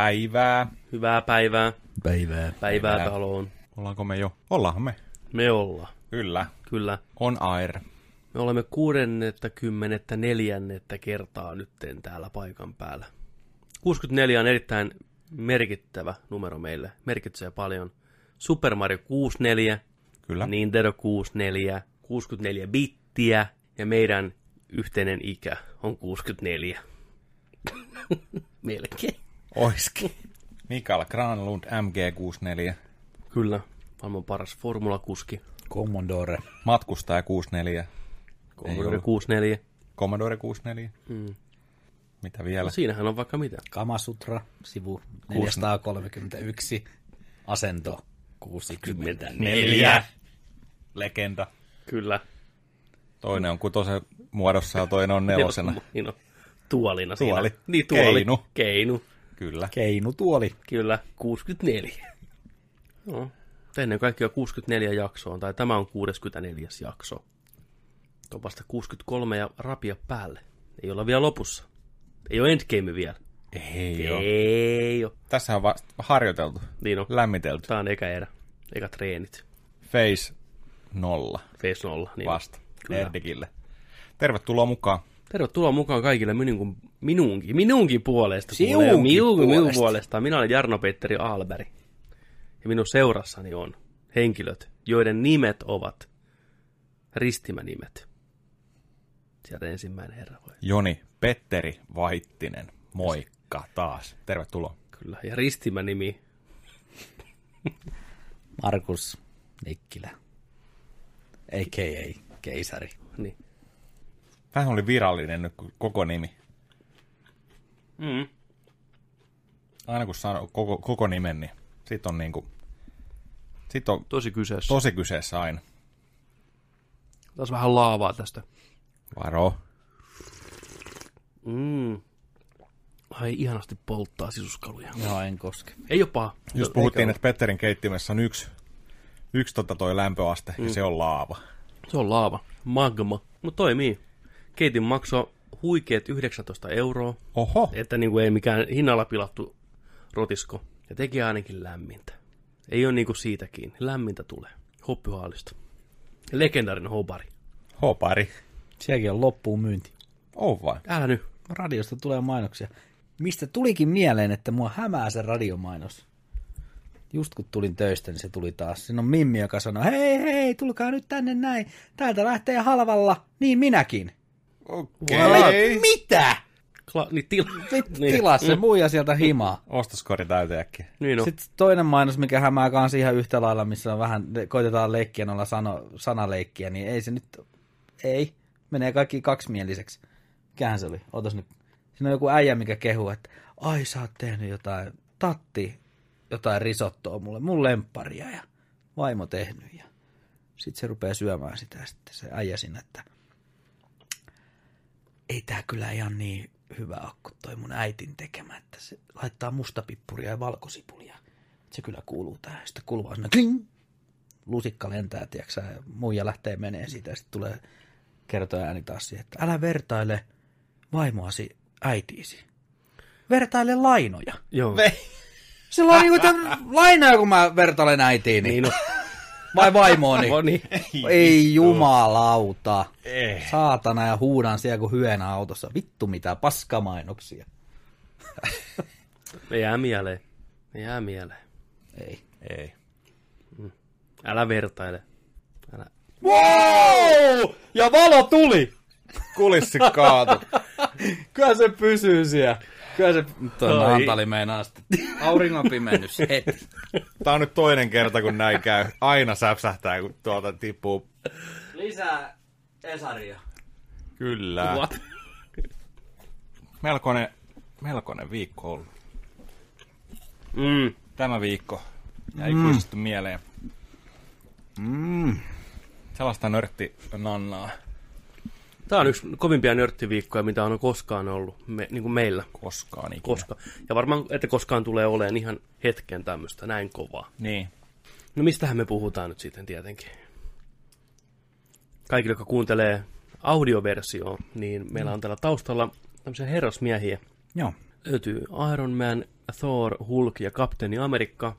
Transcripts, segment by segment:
Päivää. Hyvää päivää. Päivää. Päivää Päivää. taloon. Ollaanko me jo? Ollaanhan me. Me ollaan. Kyllä. Kyllä. On air. Me olemme kuudennetta kymmenettä neljännettä kertaa nytten täällä paikan päällä. 64 on erittäin merkittävä numero meille. Merkitsee paljon. Super Mario 64, Kyllä. Nintendo 64, 64 bittiä ja meidän yhteinen ikä on 64. Melkein. Oiski. Mikael Granlund MG64. Kyllä. Maailman paras formulakuski. Commodore. Matkustaja 64. Commodore ollut. 64. Commodore 64. Mm. Mitä vielä? No siinähän on vaikka mitä. Kamasutra, sivu 431. Asento 60. Neljä. Legenda. Kyllä. Toinen on kutosen muodossa ja toinen on nelosena. Niin on. Tuolina Tuoli. siinä. Niin, tuoli. Keinu. Keinu. Kyllä. Keinu tuoli. Kyllä, 64. No. Ennen kaikkea 64 jaksoa, tai tämä on 64. jakso. Tuo on vasta 63 ja rapia päälle. Ei olla vielä lopussa. Ei ole endgame vielä. Ei joo. Ei ole. Tässä on vasta harjoiteltu. Niin on. Lämmitelty. Tämä on eka erä. Eka treenit. Face nolla Face 0. Niin vasta. Kyllä. Nerdikille. Tervetuloa mukaan. Tervetuloa mukaan kaikille minun, minunkin, minunkin puolesta. Sinunkin kuulee. minun, minun puolesta. puolesta. Minä olen Jarno-Petteri Aalberg. Ja minun seurassani on henkilöt, joiden nimet ovat ristimänimet. Sieltä ensimmäinen herra voi. Joni Petteri Vaittinen. Moikka taas. Tervetuloa. Kyllä. Ja ristimänimi, Markus Nikkilä. A.k.a. keisari. niin. Vähän oli virallinen nyt koko nimi. Mm. Aina kun sanoo koko, koko nimen, niin sit on niinku, sit on Tosi kyseessä. tosi kyseessä aina. Taas vähän laavaa tästä. Varo. Mm. Ai ihanasti polttaa sisuskaluja. Joo, en koske. Ei paha. Just puhuttiin, että Petterin keittimessä on yksi, yksi tota toi lämpöaste, mm. ja se on laava. Se on laava. Magma. Mutta toimii. Keitin maksoi huikeet 19 euroa. Oho, Että niin kuin ei mikään hinnalla pilattu rotisko. Ja teki ainakin lämmintä. Ei ole niin kuin siitäkin. Lämmintä tulee. Hoppyhaalista. Legendaarinen hobari. hopari. Sielläkin on loppuun myynti. On vai? Älä nyt. Radiosta tulee mainoksia. Mistä tulikin mieleen, että mua hämää se radiomainos? Just kun tulin töistä, niin se tuli taas. Siinä on Mimmi, joka sanoi, hei hei, tulkaa nyt tänne näin. Täältä lähtee halvalla. Niin minäkin. Okei. Okay. Mitä? Kla- niin, til- Sitten niin. tilaa se muija sieltä himaa. Ostoskori täyteen äkkiä. Niin no. Sitten toinen mainos, mikä hämää kanssa ihan yhtä lailla, missä on vähän, koitetaan leikkiä noilla sano, sanaleikkiä, niin ei se nyt, ei, menee kaikki kaksimieliseksi. Mikähän se oli? Otas nyt. Siinä on joku äijä, mikä kehuu, että ai sä oot tehnyt jotain, tatti, jotain risottoa mulle, mun lempparia ja vaimo tehnyt. Ja sitten se rupeaa syömään sitä ja sitten se äijä sinne, että ei tää kyllä ihan niin hyvä kuin toi mun äitin tekemä, että se laittaa mustapippuria ja valkosipulia. Se kyllä kuuluu tähän. Sitten kuuluu semmoinen kling! Lusikka lentää, tiiäksä, ja muija lähtee menee siitä ja sitten tulee kertoja ääni taas siihen, että älä vertaile vaimoasi äitiisi. Vertaile lainoja. Joo. Se on niinku tämän lainoja, kun mä vertailen äitiini. Niin no. Vai vaimooni. No niin. Ei jumalauta. Ei. Saatana ja huudan siellä kuin hyönä autossa. Vittu mitä paskamainoksia. Me jää mieleen. Me jää mieleen. Ei. Ei. Älä vertaile. Älä. Wow! Ja valo tuli! Kulissi kaatu. Kyllä se pysyy siellä. Kyllä se... Tuo. Antali meinaa sitten. Auringon pimennys heti. Tää on nyt toinen kerta, kun näin käy. Aina säpsähtää, kun tuolta tippuu. Lisää Esaria. Kyllä. What? Melkoinen, melkoinen viikko ollut. Mm. Tämä viikko jäi mm. ikuisesti mieleen. Mm. Sellaista nörtti nannaa Tämä on yksi kovimpia nörttiviikkoja, mitä on koskaan ollut me, niin kuin meillä. koskaan ikinä. Koska. Ja varmaan, että koskaan tulee olemaan ihan hetken tämmöistä näin kovaa. Niin. No mistähän me puhutaan nyt sitten tietenkin? Kaikille, jotka kuuntelee audioversioon, niin meillä on täällä taustalla tämmöisiä herrasmiehiä. Joo. Löytyy Iron Man Thor, Hulk ja Kapteeni Amerikka.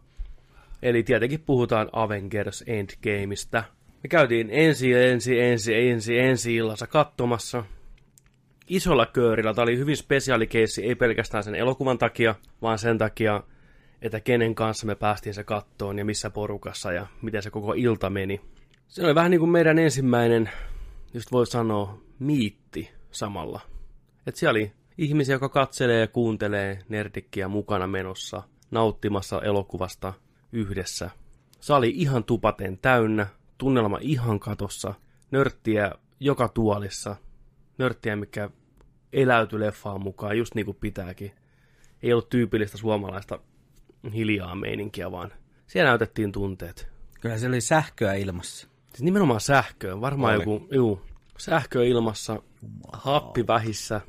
Eli tietenkin puhutaan Avengers Endgameista. Me käytiin ensi, ensi, ensi, ensi, ensi illassa katsomassa. Isolla köörillä. Tämä oli hyvin spesiaalikeissi, ei pelkästään sen elokuvan takia, vaan sen takia, että kenen kanssa me päästiin se kattoon ja missä porukassa ja miten se koko ilta meni. Se oli vähän niin kuin meidän ensimmäinen, just voi sanoa, miitti samalla. Et siellä oli ihmisiä, jotka katselee ja kuuntelee nerdikkiä mukana menossa, nauttimassa elokuvasta yhdessä. Sali ihan tupaten täynnä, tunnelma ihan katossa, nörttiä joka tuolissa, nörttiä, mikä eläytyi leffaan mukaan, just niin kuin pitääkin. Ei ollut tyypillistä suomalaista hiljaa meininkiä, vaan siellä näytettiin tunteet. Kyllä se oli sähköä ilmassa. Siis nimenomaan sähköä, varmaan Oli. joku, juu, sähkö ilmassa, happi vähissä,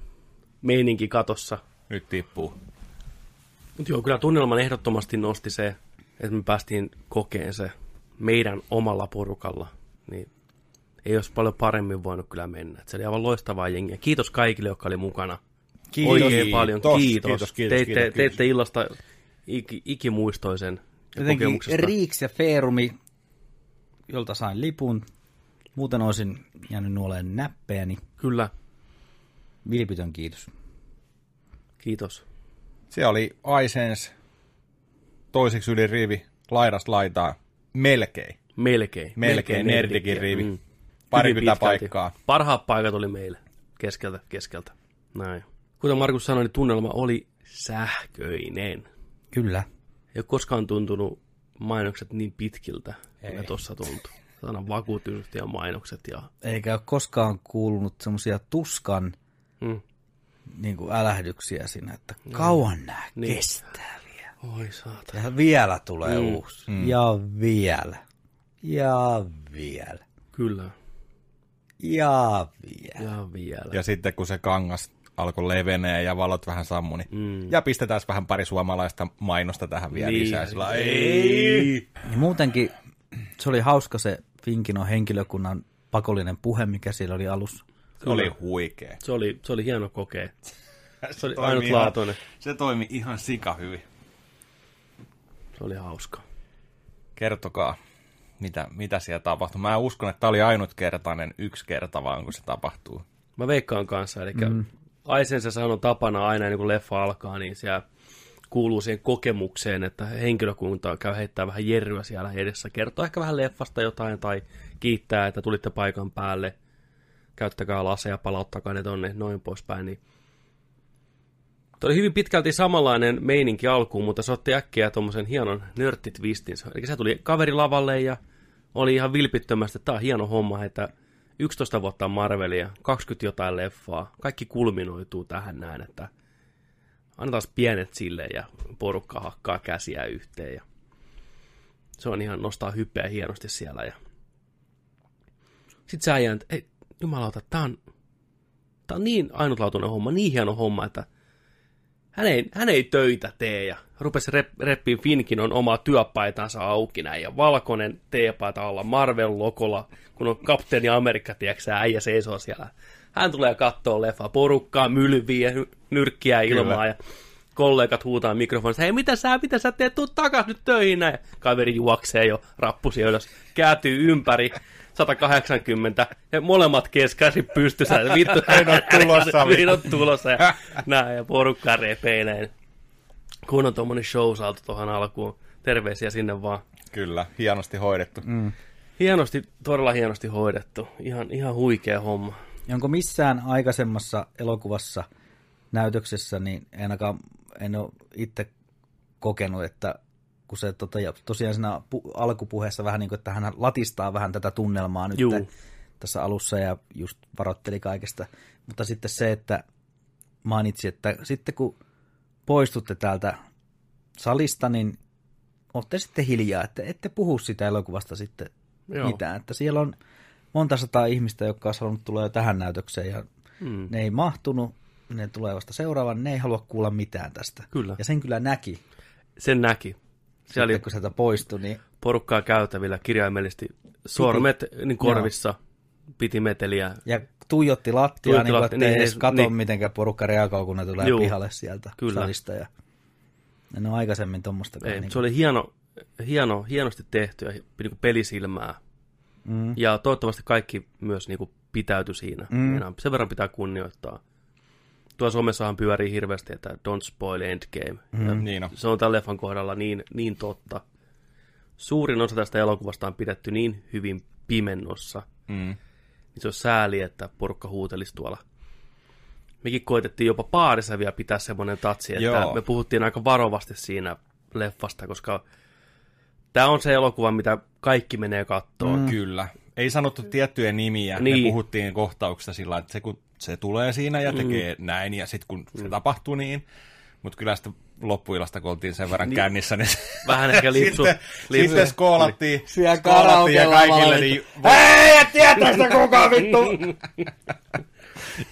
meininki katossa. Nyt tippuu. Mutta joo, kyllä tunnelman ehdottomasti nosti se, että me päästiin kokeen se meidän omalla porukalla. Niin ei olisi paljon paremmin voinut kyllä mennä. Et se oli aivan loistavaa jengiä. Kiitos kaikille, jotka oli mukana. Kiitos. Oikein paljon. Kiitos, Kiitos. kiitos, kiitos, teitte, kiitos, teitte illasta iki, ikimuistoisen Jotenkin kokemuksesta. Riiks ja Feerumi, jolta sain lipun. Muuten olisin jäänyt nuoleen näppejäni. Kyllä, Vilpitön kiitos. kiitos. Siellä oli Aisens toiseksi yli rivi, laidasta laitaa, melkein. Melkein. Melkein Nerdikin rivi. Hyvin Parikymmentä paikkaa. Parhaat paikat oli meille. Keskeltä, keskeltä. Näin. Kuten Markus sanoi, niin tunnelma oli sähköinen. Kyllä. Ei ole koskaan tuntunut mainokset niin pitkiltä, kuin ne tuossa tuntuu. Aina vakuutunut ja mainokset ja... Eikä ole koskaan kuulunut semmoisia tuskan Mm. niin kuin älähdyksiä siinä, että kauan nämä Niin. kestää. Oi saata. Ja vielä tulee Mm. uusi. Ja vielä. Ja vielä. Kyllä. Ja vielä. Ja vielä. Ja sitten kun se kangas alkoi levenee ja valot vähän sammu, niin Mm. ja pistetään vähän pari suomalaista mainosta tähän vielä Niin. lisää. Sillä, ei. Ja muutenkin se oli hauska se Finkinon henkilökunnan pakollinen puhe, mikä siellä oli alussa. Se oli huikea. Se oli, se oli hieno kokea. Se oli toimi ainutlaatuinen. Ihan, se toimi ihan sika hyvin. Se oli hauska. Kertokaa, mitä, mitä siellä tapahtui. Mä uskon, että tämä oli ainutkertainen yksi kerta vaan, kun se tapahtuu. Mä veikkaan kanssa, eli mm. Aisensa on tapana aina, niin kun leffa alkaa, niin siellä kuuluu siihen kokemukseen, että henkilökunta käy heittää vähän jerryä siellä edessä, kertoo ehkä vähän leffasta jotain tai kiittää, että tulitte paikan päälle, käyttäkää laseja, palauttakaa ne tonne, noin poispäin. Niin. Tuo oli hyvin pitkälti samanlainen meininki alkuun, mutta se otti äkkiä tuommoisen hienon nörttitwistin. Eli se tuli kaveri lavalle ja oli ihan vilpittömästi, että tämä on hieno homma, että 11 vuotta Marvelia, 20 jotain leffaa, kaikki kulminoituu tähän näin, että annetaan pienet sille ja porukka hakkaa käsiä yhteen ja se on ihan nostaa hyppeä hienosti siellä ja sitten sä äijän, että ei, jumalauta, tää on, tää on niin ainutlaatuinen homma, niin hieno homma, että hän ei, hän ei töitä tee ja rupesi rep, reppiin Finkin on omaa työpaitansa auki näin. Ja valkoinen teepaita alla Marvel-lokolla, kun on kapteeni Amerikka, tiedätkö äijä seisoo siellä. Hän tulee kattoo leffa, porukkaa, mylviä, ny- nyrkkiä ilmaa ja kollegat huutaa mikrofonissa, hei mitä sä, mitä sä teet, tuu takas nyt töihin näin. Kaveri juoksee jo rappusi ylös, kääntyy ympäri, 180, ja molemmat keskäsi pystyssä, että vittu, En oo tulossa. Niin on tulossa, ja näin, ja porukka näin. Kun on tuommoinen show saatu tuohon alkuun, terveisiä sinne vaan. Kyllä, hienosti hoidettu. Mm. Hienosti, todella hienosti hoidettu, ihan, ihan huikea homma. Ja onko missään aikaisemmassa elokuvassa, näytöksessä, niin ainakaan en ole itse kokenut, että kun se tota, ja tosiaan siinä pu- alkupuheessa vähän niin kuin, että hän latistaa vähän tätä tunnelmaa nyt Juu. tässä alussa ja just varoitteli kaikesta. Mutta sitten se, että mainitsi, että sitten kun poistutte täältä salista, niin olette sitten hiljaa, että ette puhu sitä elokuvasta sitten Joo. Mitään. Että siellä on monta sataa ihmistä, jotka olisi halunnut tulla jo tähän näytökseen ja Mm. ne ei mahtunut, ne tulee vasta seuraavan, ne ei halua kuulla mitään tästä. Kyllä. Ja sen kyllä näki, Sen näki. Siellä oli sitten, kun sieltä poistui, niin porukkaa käytävillä kirjaimellisesti sormet niin korvissa, piti meteliä. ja tuijotti lattiaa, Tuijotti niin lattia, niin edes katso, niin. miten porukka reagoi, kun ne tulee Juu. pihalle sieltä Kyllä. salista. Ja En ole aikaisemmin tuommoista. Ei, niin se oli hieno, hieno, hienosti tehty ja niin pelisilmää. Mm. Ja toivottavasti kaikki myös niin kuin pitäytyi siinä. Mm. Sen verran pitää kunnioittaa. Tuo somessahan pyörii hirveästi, että don't spoil endgame. Mm. Niin on. Se on tämän leffan kohdalla niin, niin totta. Suurin osa tästä elokuvasta on pidetty niin hyvin pimennossa, mm. niin se on sääli, että porukka huutelisi tuolla. Mekin koitettiin jopa paarissa vielä pitää semmoinen tatsi, että Joo. me puhuttiin aika varovasti siinä leffasta, koska tämä on se elokuva, mitä kaikki menee kattoon. Mm. Kyllä. Ei sanottu tiettyjä nimiä, niin. me puhuttiin kohtauksesta sillä että se kun se tulee siinä ja tekee mm. näin, ja sitten kun se mm. tapahtuu niin, mutta kyllä sitten loppuilasta, kun oltiin sen verran niin. kännissä, niin vähän ehkä lipsu. sitten, lipsu. sitten skoolattiin, Siellä skoolattiin ja kaikille, niin hei, et tietää sitä kukaan vittu!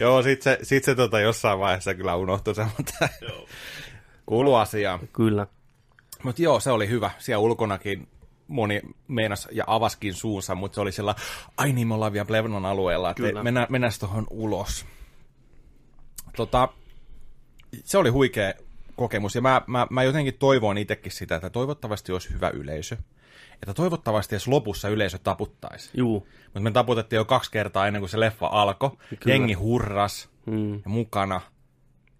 Joo, sit se, sit se tota, jossain vaiheessa kyllä unohtui se, mutta kuulu asiaan. Kyllä. Mutta joo, se oli hyvä. Siellä ulkonakin moni meinas ja avaskin suunsa, mutta se oli sillä, ai niin, me ollaan vielä Plevnon alueella, että mennään, mennään tuohon ulos. Tota, se oli huikea kokemus, ja mä, mä, mä jotenkin toivon itsekin sitä, että toivottavasti olisi hyvä yleisö. Että toivottavasti edes lopussa yleisö taputtaisi. Juu. Mutta me taputettiin jo kaksi kertaa ennen kuin se leffa alkoi. Jengi hurras hmm. ja mukana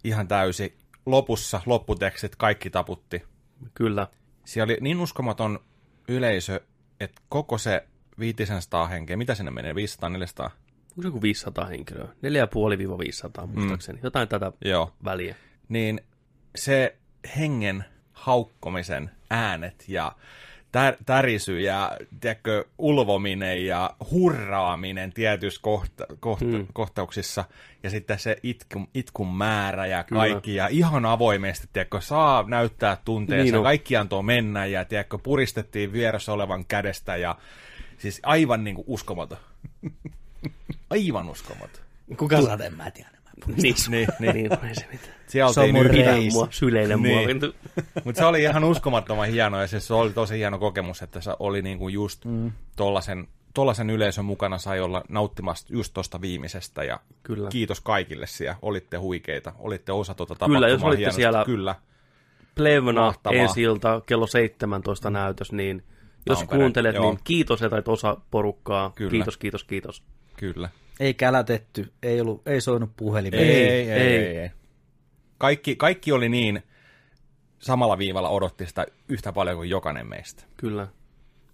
ihan täysi. Lopussa lopputekstit kaikki taputti. Kyllä. Siellä oli niin uskomaton yleisö, että koko se 500 henkeä, mitä sinne menee, 500, 400? Onko se joku 500 henkilöä? 4,5-500 muistaakseni, mm. jotain tätä Joo. väliä. Niin se hengen haukkomisen äänet ja tär, tärisy ja tiedätkö, ulvominen ja hurraaminen tietyissä kohta, kohta, hmm. kohtauksissa ja sitten se itku, itkun määrä ja kaikki Kyllä. ja ihan avoimesti, tiedätkö, saa näyttää tunteensa, niin kaikki antoi mennä ja tiedätkö, puristettiin vieressä olevan kädestä ja siis aivan niin kuin uskomaton. aivan uskomaton. Kuka saa, en mä tiedä. Niin, niin, niin, niin, ei se mitään. Reis. Mua, syleile niin. mua. Mutta se oli ihan uskomattoman hieno ja siis se oli tosi hieno kokemus, että se oli niinku just mm. tollasen, tollasen yleisön mukana sai olla nauttimassa just tuosta viimeisestä ja Kyllä. kiitos kaikille siellä. Olitte huikeita, olitte osa tuota tapahtumaa Kyllä, jos olitte hienosti. siellä Kyllä. Plevna ensi ilta kello 17 näytös, niin jos Tampere, kuuntelet, joo. niin kiitos, että osa porukkaa. Kyllä. Kiitos, kiitos, kiitos. Kyllä. Ei kälätetty, ei, ollut, ei soinut puhelin. Ei, ei, ei, ei, ei. ei. Kaikki, kaikki oli niin samalla viivalla odotti sitä yhtä paljon kuin jokainen meistä. Kyllä.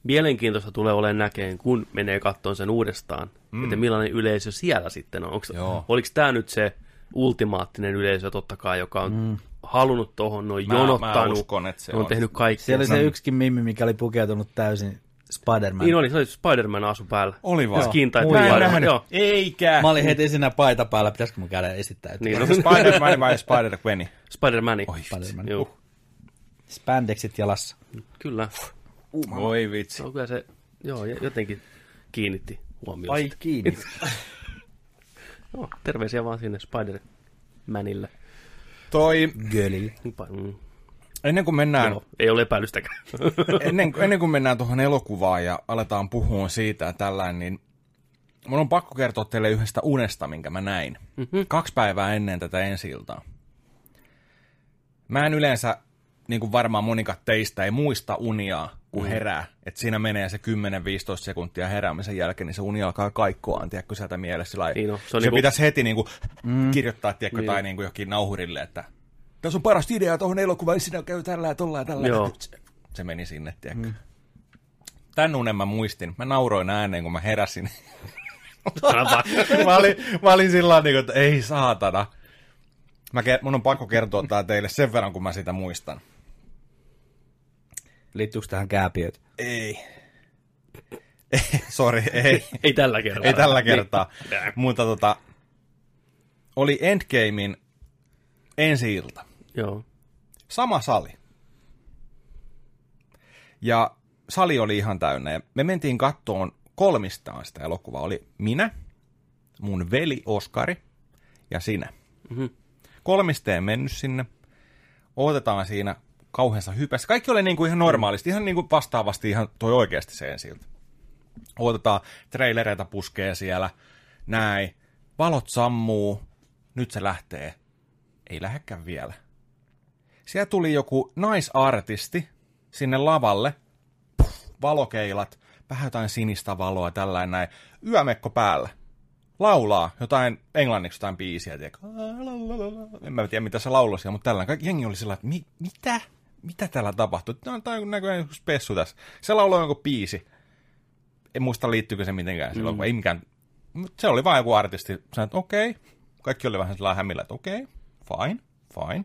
Mielenkiintoista tulee olemaan näkeen, kun menee kattoon sen uudestaan, mm. että millainen yleisö siellä sitten on. Onks, oliko tämä nyt se ultimaattinen yleisö totta kai, joka on mm. halunnut tuohon, noin jonottanut, mä uskon, että se on, on tehnyt kaikki. Siellä oli se yksikin mimmi, mikä oli pukeutunut täysin Spider-Man. Niin oli, se oli Spider-Man asu päällä. Oli vaan. Skintai Mä en nähnyt. Joo. Eikä. Mä olin heti siinä paita päällä, pitäisikö mun käydä esittää? Että niin, no. Spider-Man vai Spider-Gwen? Spider-Man. Oi, Spider-Man. Joo. Uh. Spandexit jalassa. Kyllä. Uh, Oi vitsi. No, kyllä se, joo, jotenkin kiinnitti huomioon. Ai kiinnitti. no, terveisiä vaan sinne Spider-Manille. Toi... Gölille. Mm. Ennen kuin mennään... Joo, ei ole epäilystäkään. ennen, ennen kuin mennään tuohon elokuvaan ja aletaan puhua siitä tällainen, niin mun on pakko kertoa teille yhdestä unesta, minkä mä näin. Mm-hmm. Kaksi päivää ennen tätä ensi -iltaa. Mä en yleensä, niin kuin varmaan monikat teistä, ei muista unia, kun mm. herää. Että siinä menee se 10-15 sekuntia heräämisen jälkeen, niin se uni alkaa kaikkoa, tiedätkö, sieltä mielessä. Niin no, se, se niinku... pitäisi heti niin kuin, mm. kirjoittaa, tiedätkö, niin. tai niin kuin jokin nauhurille, että tässä on parasta ideaa tuohon elokuvaan, sinä käy tällä ja tolla ja tällä. Joo. Se, se meni sinne, tiedätkö. Mm. Tän unen mä muistin. Mä nauroin ääneen, kun mä heräsin. mä, olin, mä olin sillä niin että ei saatana. Mä, mun on pakko kertoa tää teille sen verran, kun mä sitä muistan. Liittyykö tähän kääpiöt? Ei. Sori, ei. ei tällä kertaa. Ei tällä kertaa. Niin. Mutta tota, oli Endgamein ensi ilta. Joo. Sama sali. Ja sali oli ihan täynnä. Ja me mentiin kattoon kolmistaan sitä elokuvaa. Oli minä, mun veli Oskari ja sinä. Mm-hmm. Kolmisteen mennyt sinne. Otetaan siinä kauheassa hypässä. Kaikki oli niin kuin ihan normaalisti, ihan niin kuin vastaavasti ihan toi oikeasti se ensiltä. Otetaan trailereita puskee siellä, näin. Valot sammuu, nyt se lähtee. Ei lähekkään vielä Siellä tuli joku naisartisti sinne lavalle, puff, valokeilat, vähän jotain sinistä valoa, tällainen näin, yömekko päällä. Laulaa jotain englanniksi jotain biisiä? En mä tiedä mitä se laulasi, mutta tällainen. Kaikki jengi oli sillä että Mi- mitä? Mitä täällä tapahtuu? Tämä on näköjään joku spessu tässä. Se lauloi joku biisi. En muista liittyykö se mitenkään silloin, mm. ei mikään. Mut se oli vain joku artisti. Sanoin, että okei. Okay. Kaikki oli vähän sellainen hämillä, että okei, okay, fine, fine.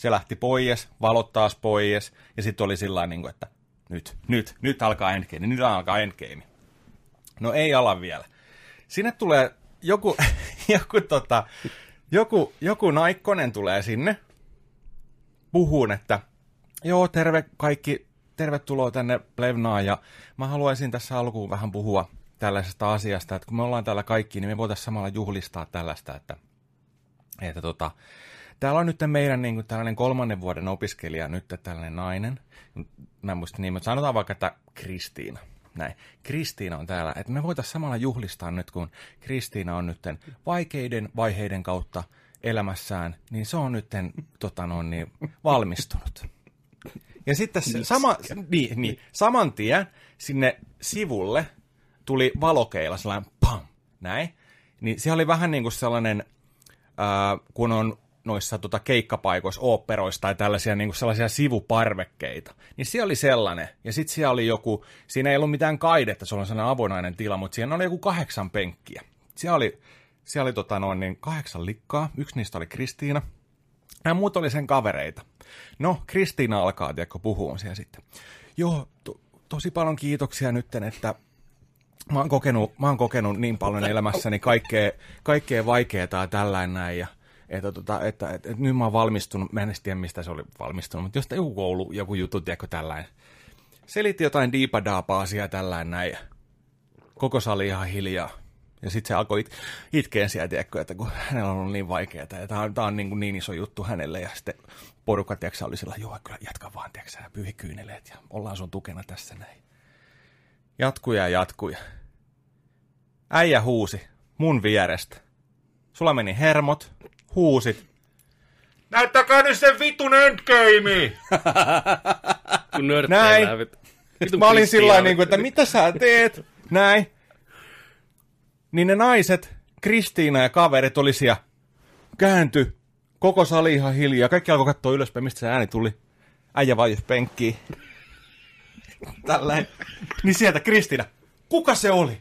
Se lähti pois, valot taas pois, ja sitten oli sillä niin että nyt, nyt, nyt alkaa endgame, nyt alkaa endgame. No ei ala vielä. Sinne tulee joku, joku, tota, joku, joku naikkonen tulee sinne, puhuun, että joo, terve kaikki, tervetuloa tänne Plevnaan, ja mä haluaisin tässä alkuun vähän puhua tällaisesta asiasta, että kun me ollaan täällä kaikki, niin me voitaisiin samalla juhlistaa tällaista, että, että tota, täällä on nyt meidän niin kuin, tällainen kolmannen vuoden opiskelija, nyt tällainen nainen, mä en muista niin, mutta sanotaan vaikka, että Kristiina. Näin. Kristiina on täällä, että me voitaisiin samalla juhlistaa nyt, kun Kristiina on nyt vaikeiden vaiheiden kautta elämässään, niin se on nyt tota no, niin, valmistunut. Ja sitten se, sama, niin, niin, saman tien sinne sivulle tuli valokeila, sellainen pam, näin. Niin se oli vähän niin kuin sellainen, äh, kun on noissa tota, keikkapaikoissa, oopperoissa tai tällaisia niin kuin sellaisia sivuparvekkeita. Niin siellä oli sellainen. Ja sitten siellä oli joku, siinä ei ollut mitään kaidetta, se oli sellainen avonainen tila, mutta siinä oli joku kahdeksan penkkiä. Siellä oli, siellä oli tota, noin niin kahdeksan likkaa, yksi niistä oli Kristiina. Nämä muut oli sen kavereita. No, Kristiina alkaa, tiedätkö, puhua siellä sitten. Joo, to, tosi paljon kiitoksia nytten, että mä oon kokenut, mä oon kokenut niin paljon elämässäni kaikkea, kaikkea vaikeaa ja tällainen näin. Ja että, tota, että, että, että, nyt mä oon valmistunut, mä en tiedä mistä se oli valmistunut, mutta jostain joku koulu, joku juttu, tiedätkö, tällainen. Selitti jotain diipadaapaa asiaa tällainen näin. Koko sali ihan hiljaa. Ja sitten se alkoi it- itkeen siellä, tiedätkö, että kun hänellä on ollut niin vaikeaa, ja tämä on, tää on niin, niin iso juttu hänelle, ja sitten porukka, tiedätkö, oli sillä, joo, kyllä jatka vaan, tiedätkö, ja pyyhi kyyneleet, ja ollaan sun tukena tässä näin. Jatkuja ja jatkuja. Äijä huusi mun vierestä. Sulla meni hermot, huusit. Näyttäkää nyt sen vitun endgame! Kun Näin. mä olin sillä niin kuin, että mitä sä teet? Näin. Niin ne naiset, Kristiina ja kaverit oli siellä, käänty, koko sali ihan hiljaa, kaikki alkoi katsoa ylöspäin, mistä se ääni tuli. Äijä vaius penkkiin. Tällainen. Niin sieltä Kristiina, kuka se oli?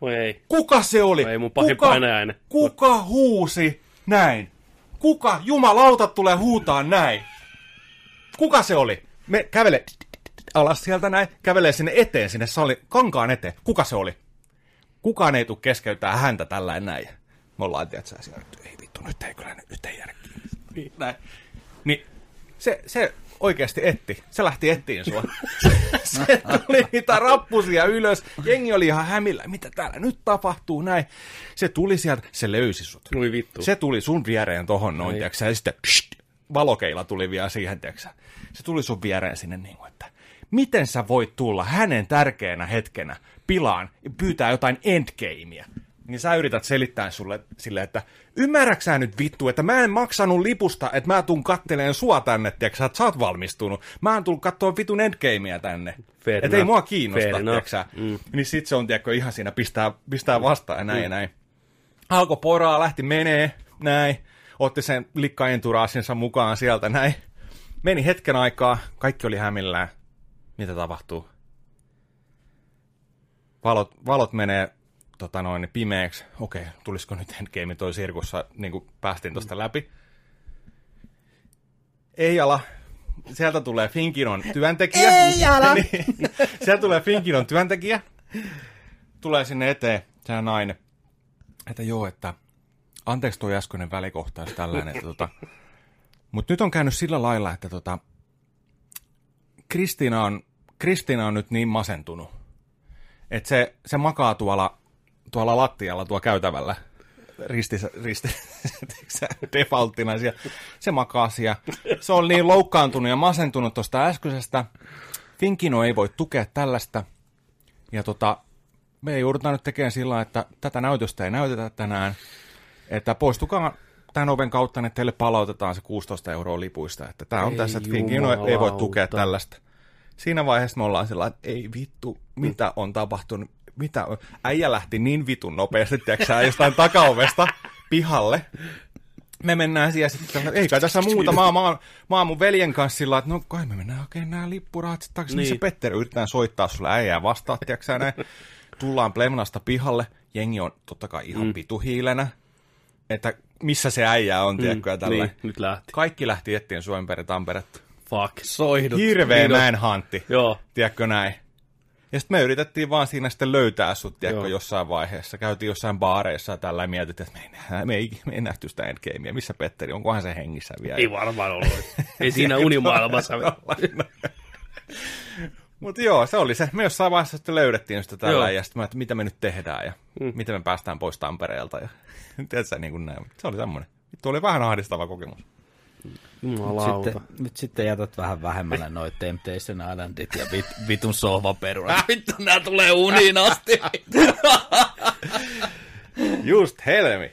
Voi ei. Kuka se oli? Ei mun pahin kuka, painajainen. kuka huusi näin? Kuka, jumalauta, tulee huutaa näin? Kuka se oli? Me kävele alas sieltä näin, kävelee sinne eteen, sinne sali, kankaan eteen. Kuka se oli? Kukaan ei tule keskeyttää häntä tällä näin. Me ollaan, tiedätkö, siellä, ei vittu, nyt ei kyllä, nyt ei kiinni. Niin, näin. Niin se, se oikeasti etti. Se lähti ettiin sua. se tuli niitä rappusia ylös. Jengi oli ihan hämillä. Mitä täällä nyt tapahtuu? Näin. Se tuli sieltä, se löysi sut. Voi vittu. Se tuli sun viereen tohon noin, tiiäksä, ja sitten pst, valokeila tuli vielä siihen, tiiäksä. Se tuli sun viereen sinne niin kuin, että miten sä voit tulla hänen tärkeänä hetkenä pilaan ja pyytää jotain endgamea. Niin sä yrität selittää sulle sille, että ymmärräksä nyt vittu, että mä en maksanut lipusta, että mä tuun katteleen sua tänne, tiiäksä, että sä oot valmistunut. Mä oon tullut katsoa vitun endgamea tänne. Fair että ei mua kiinnosta, tiiäksä. Mm. Niin sit se on, tiedätkö, ihan siinä pistää, pistää vastaan ja näin ja näin alkoi poraa, lähti menee, näin. Otti sen likkaenturaasinsa mukaan sieltä, näin. Meni hetken aikaa, kaikki oli hämillään. Mitä tapahtuu? Valot, valot menee tota noin, pimeäksi. Okei, tulisiko nyt endgame toi sirkussa, niin kuin päästiin tuosta läpi. Ei ala. Sieltä tulee Finkinon työntekijä. Ei ala. niin, sieltä tulee Finkinon työntekijä. Tulee sinne eteen, se nainen että joo, että anteeksi tuo äskeinen välikohtaus tällainen, että tota, mutta nyt on käynyt sillä lailla, että tota, Kristiina on, Kristiina on nyt niin masentunut, että se, se makaa tuolla, tuolla lattialla tuolla käytävällä risti, risti defaulttina siellä. Se makaa siellä. Se on niin loukkaantunut ja masentunut tuosta äskeisestä. Finkino ei voi tukea tällaista. Ja tota, me joudutaan nyt tekemään sillä että tätä näytöstä ei näytetä tänään. Että poistukaa tämän oven kautta, niin teille palautetaan se 16 euroa lipuista. Että tämä on Ei tässä, että Finkino ei voi tukea tällaista. Siinä vaiheessa me ollaan sillä että ei vittu, mitä on tapahtunut, mitä on. Äijä lähti niin vitun nopeasti, tiedätkö jostain takaovesta pihalle. Me mennään siihen sitten, ei kai tässä muuta, mä, oon- mä, oon- mä oon mun veljen kanssa sillä, että no kai me mennään hakemaan nämä lippurahat sitten takaisin, Niin. Petteri yritetään soittaa sulle äijää vastaan, tiedätkö sä näin. Tullaan Plemnasta pihalle, jengi on totta kai ihan mm. pituhiilenä, että missä se äijä on, tiedätkö, ja tälleen. Niin, nyt lähti. Kaikki lähti etsiä Suomen Tamperetta. Fuck. Soihdut. Hirveä manhuntti, Joo. tiedätkö näin. Ja sitten me yritettiin vaan siinä sitten löytää sut, tiedätkö, jossain vaiheessa. Käytiin jossain baareissa ja tällä ja mietittiin, että me ei, nähdä- me ei, me ei nähty sitä endgamea. Missä Petteri, onkohan se hengissä vielä? Ei varmaan ollut. Ei siinä unimaailmassa. Mutta joo, se oli se. Me jossain vaiheessa sitten löydettiin sitä tällä ja sitten mä, että mitä me nyt tehdään ja mm. miten me päästään pois Tampereelta. Ja, tiedätkö, niin kuin näin. Se oli semmoinen. Vittu oli vähän ahdistava kokemus. Jumalauta. Sitten, nyt sitten jätät vähän vähemmälle noit Temptation Islandit ja vit, vitun sohvaperunat. Vittu, nää tulee uniin asti. Just helmi.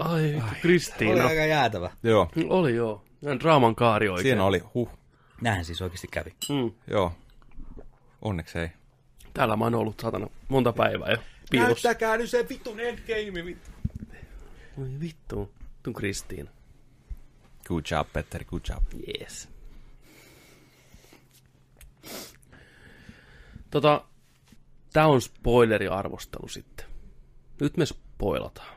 Ai, Oli Kristiina. aika jäätävä. Joo, Oli joo. Ihan draaman kaari oikein. siinä oli. Huh. Näin siis oikeasti kävi. Mm. Joo. Onneksi ei. Täällä mä oon ollut satana monta päivää jo piilossa. Näyttäkää nyt se vitun endgame. Vittu. Oi vittu. Vittu Kristiina. Good job, Petteri, good job. Yes. Tota, tää on spoileriarvostelu sitten. Nyt me spoilataan.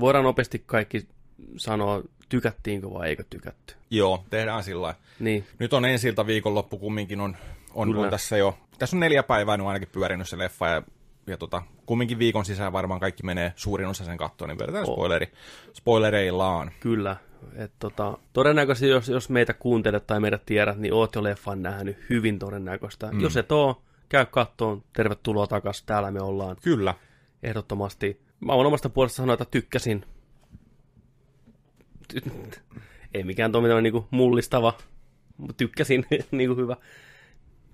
Voidaan nopeasti kaikki sanoa, tykättiinkö vai eikö tykätty. Joo, tehdään sillä. Niin, Nyt on ensi ilta viikonloppu kumminkin on, on, on tässä jo, tässä on neljä päivää nyt ainakin pyörinyt se leffa ja, ja tota, kumminkin viikon sisään varmaan kaikki menee suurin osa sen kattoon, niin vedetään Oo. spoileri, spoilereillaan. kyllä. Et tota, todennäköisesti, jos, jos meitä kuuntelet tai meidät tiedät, niin oot jo leffan nähnyt hyvin todennäköistä. Mm. Jos et oo, käy kattoon. Tervetuloa takaisin. Täällä me ollaan Kyllä. ehdottomasti. Mä voin omasta puolesta sanoa, että tykkäsin. Ei mikään tuommoinen niinku mullistava, mutta tykkäsin, niinku hyvä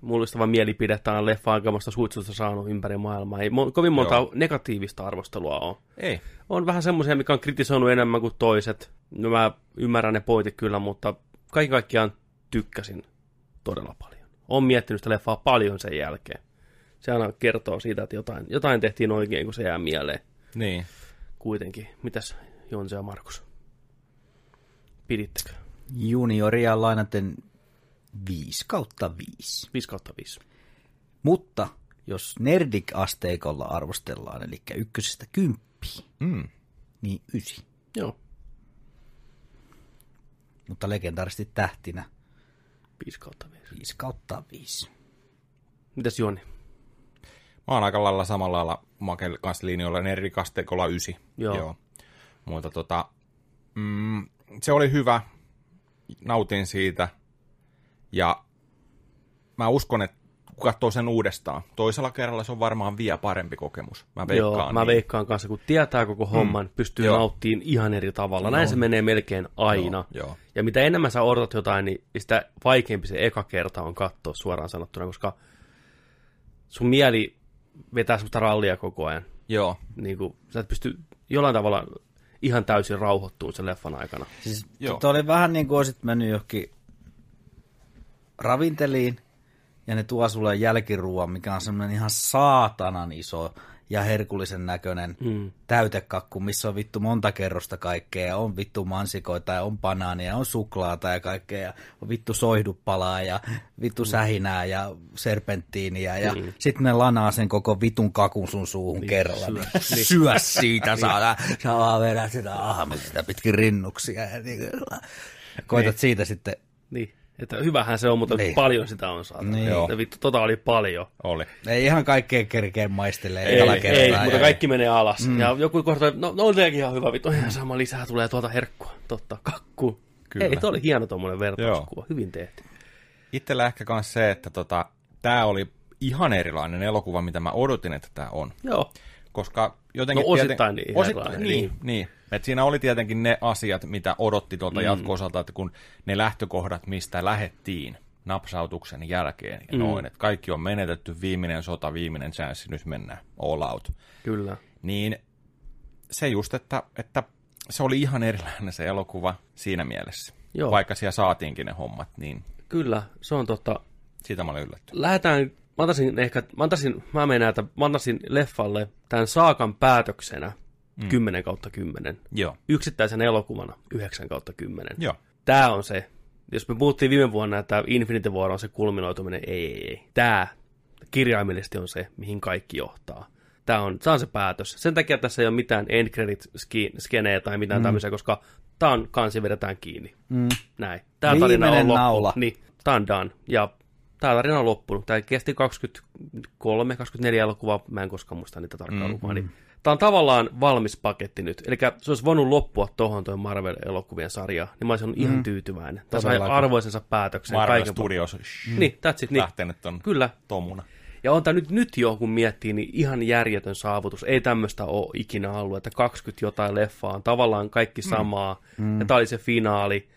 mullistava mielipide tämän leffa aikamasta suitsusta saanut ympäri maailmaa. Ei mo- kovin monta Joo. negatiivista arvostelua ole. Ei. On vähän semmoisia, mikä on kritisoinut enemmän kuin toiset. No mä ymmärrän ne pointit kyllä, mutta kaiken kaikkiaan tykkäsin todella paljon. Olen miettinyt sitä leffaa paljon sen jälkeen. Se aina kertoo siitä, että jotain, jotain tehtiin oikein, kun se jää mieleen Niin. kuitenkin. Mitäs Jonse ja Markus? Pidittekö? Junioria lainaten 5 kautta 5. 5 kautta 5. Mutta jos Nerdik-asteikolla arvostellaan, eli ykkösestä kymppiin, Mm. niin ysi. Joo, Mutta legendaarisesti tähtinä 5 kautta 5. 5 kautta 5. Mitäs Joni? Mä oon aika lailla samalla lailla Makel kanssa linjoilla, ne eri kasteikolla ysi. Joo. Joo. Mutta tota, mm, se oli hyvä, nautin siitä, ja mä uskon, että kun katsoo sen uudestaan, toisella kerralla se on varmaan vielä parempi kokemus. Mä veikkaan Joo, mä niin. veikkaan kanssa, kun tietää koko homman, pystyy Joo. nauttiin ihan eri tavalla. Näin se menee melkein aina. Joo, joo. Ja mitä enemmän sä odotat jotain, niin sitä vaikeampi se eka kerta on katsoa suoraan sanottuna, koska sun mieli vetää semmoista rallia koko ajan. Joo, Niin kuin, sä et pysty jollain tavalla ihan täysin rauhoittumaan sen leffan aikana. Siis Joo. Tuo oli vähän niin kuin olisit mennyt johonkin ravinteliin, ja ne tuo sulle jälkiruuan, mikä on semmoinen ihan saatanan iso ja herkullisen näköinen Mm. täytekakku, missä on vittu monta kerrosta kaikkea, on vittu mansikoita, ja on banaania, ja on suklaata ja kaikkea, ja on vittu soihdupalaa, ja vittu sähinää, ja serpenttiiniä, ja mm. sitten ne lanaa sen koko vitun kakun sun suuhun niin, kerralla. syö. Niin. Syö siitä, saa, saa vaan vedä sitä ahmista pitkin rinnuksia, ja niin, koitat siitä sitten Niin. Että hyvähän se on, mutta Niin. paljon sitä on saatu. Niin. Joo. Vittu, tota oli paljon. oli. Ei ihan kaikkea kerkeä maistelee Ei, ei, kertaa. mutta ja- kaikki menee alas. Mm. Ja joku kohta, no, no olikin ihan hyvä, vittu, ihan sama lisää tulee tuolta herkkua. Totta, kakku. Kyllä. Ei, toi oli hieno tuommoinen vertauskuva. Hyvin tehty. Itsellä ehkä myös se, että tota, tämä oli ihan erilainen elokuva, mitä mä odotin, että tämä on. Joo. Koska jotenkin... No osittain niin osit, erilainen, niin, niin. niin. Et siinä oli tietenkin ne asiat, mitä odotti tuolta Mm. jatko-osalta, että kun ne lähtökohdat, mistä lähettiin napsautuksen jälkeen ja Mm. noin, että kaikki on menetetty, viimeinen sota, viimeinen chanssi, nyt mennään all out. Kyllä. Niin se just, että, että se oli ihan erilainen se elokuva siinä mielessä. Joo. Vaikka siellä saatiinkin ne hommat, niin Kyllä, se on tota... siitä mä olin yllättynyt. Lähdetään, mä antaisin ehkä, mä antaisin, mä menen näitä, mä antaisin leffalle tämän saakan päätöksenä mm. 10 kautta 10. Joo. Yksittäisen elokuvana 9 kautta 10. Joo. Tämä on se. Jos me puhuttiin viime vuonna, että Infinity War on se kulminoituminen, ei, ei, ei. Tämä kirjaimellisesti on se, mihin kaikki johtaa. Tämä on, tämä on se päätös. Sen takia tässä ei ole mitään end credit skeneä tai mitään mm. tämmöisiä, koska tämä on kansi vedetään kiinni. Mm. Näin. Tämä tarina on loppu. naula. Niin, tämä on done. Ja tämä tarina on loppunut. Tämä kesti 23, 24 elokuvaa. Mä en koskaan muista niitä tarkkaan Mm, lukuja. Niin. Tämä on tavallaan valmis paketti nyt. Eli se olisi voinut loppua tuohon tuo Marvel-elokuvien sarja, niin mä olisin ollut ihan tyytyväinen. Tämä sai arvoisensa päätöksen. Marvel kaiken Studios puolin. Niin, that's it. Niin. lähtenyt on Kyllä. tomuna. Ja on tämä nyt, nyt jo, kun miettii, niin ihan järjetön saavutus. Ei tämmöistä ole ikinä ollut, että 20 jotain leffaa on tavallaan kaikki samaa. Mm. Ja tämä oli se finaali.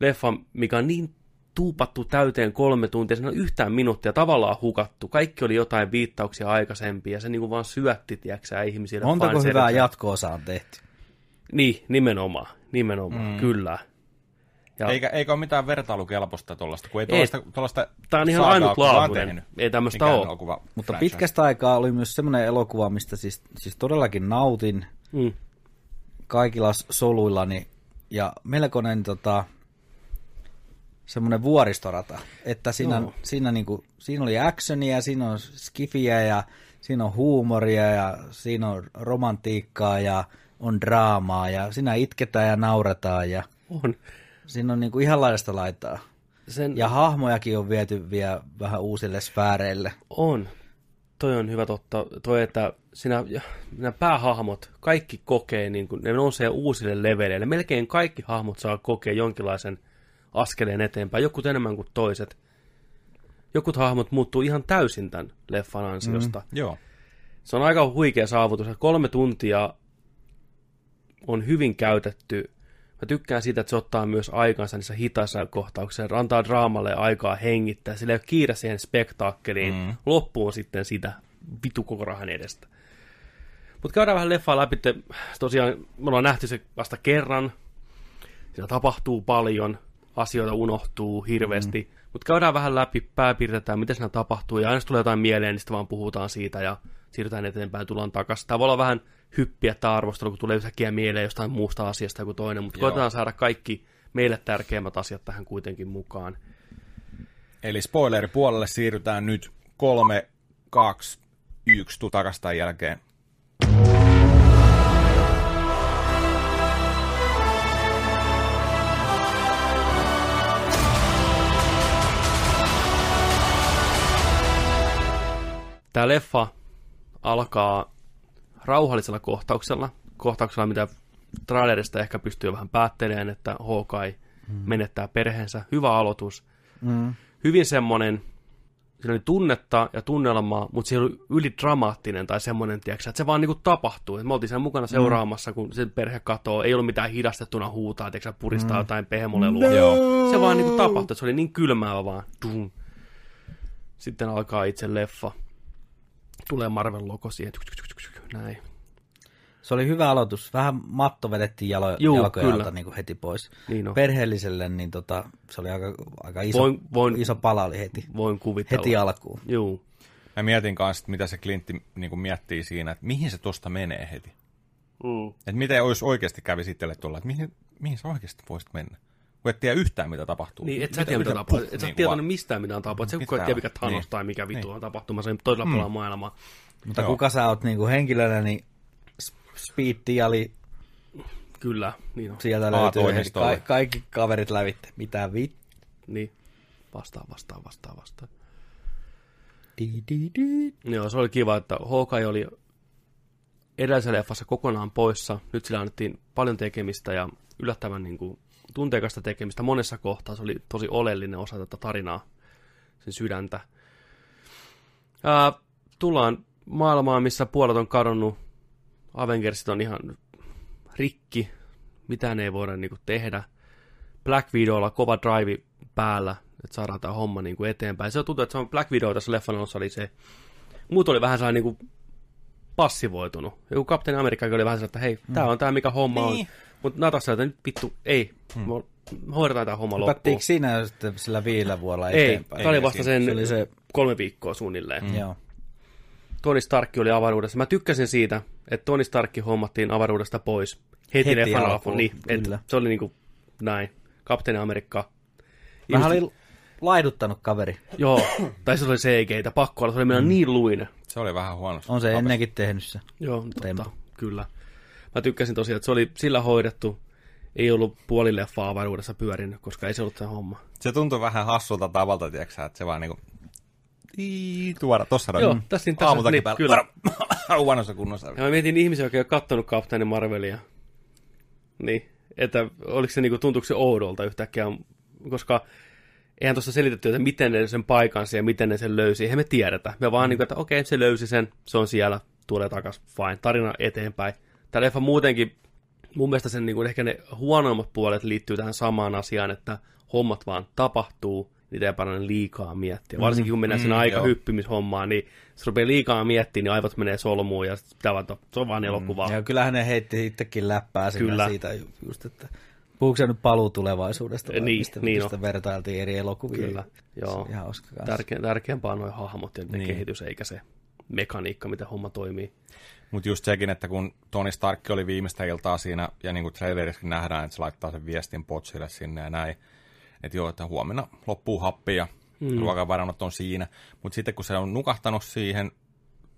Leffa, mikä on niin tuupattu täyteen kolme tuntia, siinä on yhtään minuuttia tavallaan hukattu. Kaikki oli jotain viittauksia aikaisempia, ja se niinku vaan syötti, tiedäksä, ihmisille. Montako hyvää jatko-osaa on tehty? Niin, nimenomaan. Nimenomaan, mm. kyllä. Ja Eikä, eikä ole mitään vertailukelpoista tuollaista, kun ei Ei. tuollaista, Tää on ihan ainutlaatuinen. tehnyt. Ei tämmöistä ole. elokuva Mutta franchise. pitkästä aikaa oli myös semmoinen elokuva, mistä siis, siis todellakin nautin mm. kaikilla soluillani. Ja melkoinen tota, semmoinen vuoristorata, että siinä, Joo. siinä, niinku, siinä oli actionia, siinä on skifiä ja siinä on huumoria ja siinä on romantiikkaa ja on draamaa ja siinä itketään ja nauretaan ja On. siinä on niinku ihan laidasta laitaa. Sen, Ja hahmojakin on viety vielä vähän uusille sfääreille. On. Toi on hyvä totta. Toi, että sinä, nämä päähahmot, kaikki kokee, niin kuin, ne nousee uusille leveleille. Melkein kaikki hahmot saa kokea jonkinlaisen askeleen eteenpäin, jokut enemmän kuin toiset. Jokut hahmot muuttuu ihan täysin tämän leffan ansiosta. Mm. Joo. Se on aika huikea saavutus. Kolme tuntia on hyvin käytetty. Mä tykkään siitä, että se ottaa myös aikansa niissä hitaissa kohtauksissa, antaa draamalle aikaa hengittää. Sillä ei ole kiire siihen spektaakkeliin. Mm. Loppuun sitten sitä vitu koko rahan edestä. Mutta käydään vähän leffaa läpi. Tosiaan me ollaan nähty se vasta kerran. Siinä tapahtuu paljon, asioita unohtuu hirveästi. Mm. Mutta käydään vähän läpi, pääpiirtetään, miten siinä tapahtuu. Ja aina jos tulee jotain mieleen, niin sitten vaan puhutaan siitä ja siirrytään eteenpäin, tullaan takaisin. Tämä voi olla vähän hyppiä tämä arvostelu, kun tulee yhtäkkiä mieleen jostain muusta asiasta joku toinen. Mutta koitetaan saada kaikki meille tärkeimmät asiat tähän kuitenkin mukaan. Eli spoileripuolelle siirrytään nyt kolme, kaksi, yksi, tuu takas tämän jälkeen. Tämä leffa alkaa rauhallisella kohtauksella, kohtauksella, mitä trailerista ehkä pystyy vähän päättelemään, että Hawkeye mm. menettää perheensä. Hyvä aloitus. Mm. Hyvin semmoinen, siinä oli tunnetta ja tunnelmaa, mutta se oli yli dramaattinen tai semmoinen, tiiäksä, että se vaan niinku tapahtuu. Et me oltiin siellä mukana seuraamassa, kun se perhe katoo, ei ollut mitään hidastettuna huutaa, tiiäksä, puristaa mm. jotain pehmolelua. Joo. Se vaan niinku tapahtui, se oli niin kylmää vaan. Dum. Sitten alkaa itse leffa. Tulee Marvel-logo siihen. Näin. Se oli hyvä aloitus. Vähän matto vedettiin jalo, Juu, jalkojen kyllä. alta niin kuin heti pois. Niin on. Perheelliselle niin tota, se oli aika, aika iso, Voin- voin- iso pala oli heti, Voin kuvitella. heti alkuun. Juu. Mä mietin kanssa, että mitä se Clintti niin miettii siinä, että mihin se tosta menee heti. Mm. Että miten olisi oikeasti kävisi itselle tuolla, että mihin, mihin sä oikeasti voisit mennä. Kun et tiedä yhtään, mitä tapahtuu. Niin, et sä tiedä, mitä tapahtuu. Et sä niin, tiedä mistään, mitä on tapahtunut. Se kukaan Pitää ei tiedä, mikä. Thanos Niin. tai mikä vittu Niin. on tapahtumassa. Se toisella puolella maailmaa. Mutta Joo. kuka sä oot niin kuin henkilönä, niin Speed oli Kyllä, niin on. sieltä löytyy. Ka- kaikki kaverit lävitte. Mitä vit? Niin. Vastaan, vastaan, vastaan, vastaan. Di, di, di. Joo, se oli kiva, että Hawkeye oli edellisessä leffassa kokonaan poissa. Nyt sillä annettiin paljon tekemistä ja yllättävän niin kuin, tunteikasta tekemistä monessa kohtaa. Se oli tosi oleellinen osa tätä tarinaa, sen sydäntä. Ää, tullaan maailmaan, missä puolet on kadonnut. Avengersit on ihan rikki. Mitään ei voida niin kuin, tehdä. Black Widowlla kova drive päällä, että saadaan tämä homma niin kuin eteenpäin. Se tuntuu, että se on Black Widow tässä leffan alussa oli se. Muut oli vähän sellainen niin kuin passivoitunut. Joku kapteeni Amerikka oli vähän sellainen, että hei, tää on tää mikä homma Niin. on. Mutta Natassa että nyt vittu, ei, hmm. hoidetaan tää homma loppuun. Hypättiinkö siinä sitten sillä viillä vuodella Ei, eteenpäin? tämä oli vasta sen Se oli se- kolme viikkoa suunnilleen. Mm. Joo. Tony Stark oli avaruudessa. Mä tykkäsin siitä, että Tony Stark hommattiin avaruudesta pois. Heti, Heti leffan alkuun. Niin, et se oli niinku näin. Kapteeni Amerikka. Vähän Ihmiset- oli laiduttanut kaveri. Joo, tai se oli CGitä, pakko olla, se oli meillä mm. niin luinen. Se oli vähän huono. On se ennenkin tehnyt se. Joo, totta, Tempo. kyllä. Mä tykkäsin tosiaan, että se oli sillä hoidettu. Ei ollut puoli leffaa avaruudessa pyörinyt, koska ei se ollut se homma. Se tuntui vähän hassulta tavalta, tiiäksä, että se vaan niinku... Ii, tuoda, tossa noin. Joo, tässä niin- tässä- niin, päällä. kyllä. Huonossa kunnossa. Ja mä mietin ihmisiä, jotka ei ole kattonut Kapteeni Marvelia. Niin, että oliko se niinku, tuntuuko se oudolta yhtäkkiä, koska eihän tuossa selitetty, että miten ne sen paikansa ja miten ne sen löysi. Eihän me tiedetä. Me vaan niinku, että okei, se löysi sen, se on siellä, tulee takas, fine, tarina eteenpäin. Tämä leffa muutenkin, mun mielestä sen niinku, ehkä ne huonoimmat puolet liittyy tähän samaan asiaan, että hommat vaan tapahtuu, niitä ei paljon liikaa miettiä. Varsinkin kun mennään sen mm, aika hyppimishommaan, niin jos rupeaa liikaa miettimään, niin aivot menee solmuun ja sit pitää vaan, että se on vaan elokuvaa. Ja kyllähän ne heitti itsekin läppää Kyllä. siitä ju- just, että puhuuko se nyt paluu tulevaisuudesta vai Niin, mistä, niin mistä vertailtiin eri elokuvia. Kyllä, Se joo. ihan. Tärkeä, tärkeämpää on noin hahmot ja niin. Niin. kehitys, eikä se mekaniikka, miten homma toimii. Mutta just sekin, että kun Tony Stark oli viimeistä iltaa siinä, ja niin kuin trailerissakin nähdään, että se laittaa sen viestin Potsille sinne ja näin, että joo, että huomenna loppuu happi ja mm. ruokavarannot on siinä. Mutta sitten kun se on nukahtanut siihen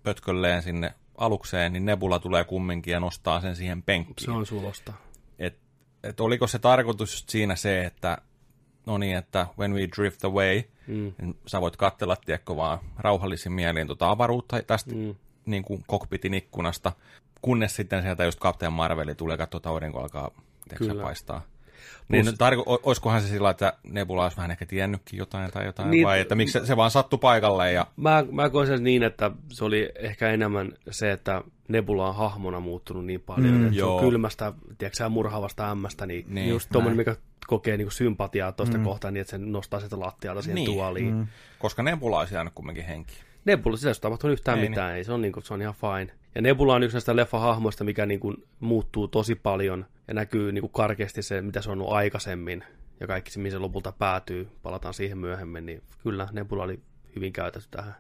pötkölleen sinne alukseen, niin Nebula tulee kumminkin ja nostaa sen siihen penkkiin. Se on sulosta. Et, et oliko se tarkoitus siinä se, että no niin, että when we drift away, mm. niin sä voit katsella, tiedätkö, vaan rauhallisin mielin tuota avaruutta tästä mm. Niin kuin kokpitin ikkunasta, kunnes sitten sieltä just Captain Marveli tulee katsoa, että aurinko alkaa tiedätkö, paistaa. Niin Plus- tarko- olisikohan se sillä, että Nebula olisi vähän ehkä tiennytkin jotain tai jotain, Niin- niin, vai että miksi se, se vaan sattui paikalle ja Mä, mä koen sen niin, että se oli ehkä enemmän se, että Nebula on hahmona muuttunut niin paljon, mm, että se on joo. kylmästä, tiedätkö murhaavasta ämmästä, niin, Niin, niin just tommonen, mikä kokee niinku sympatiaa tuosta mm. kohtaa niin, että se nostaa sitä lattialta siihen Niin. tuoliin. Mm. koska Nebula olisi jäänyt kumminkin henkiin. Nebula, sitä tapahtunut yhtään Ei ei, mitään, ei, se, on, niin kuin, se on ihan fine. Ja Nebula on yksi näistä leffahahmoista, mikä niin kuin, muuttuu tosi paljon ja näkyy niin kuin, karkeasti se, mitä se on ollut aikaisemmin ja kaikki se, mihin se lopulta päätyy, palataan siihen myöhemmin, niin kyllä Nebula oli hyvin käytetty tähän.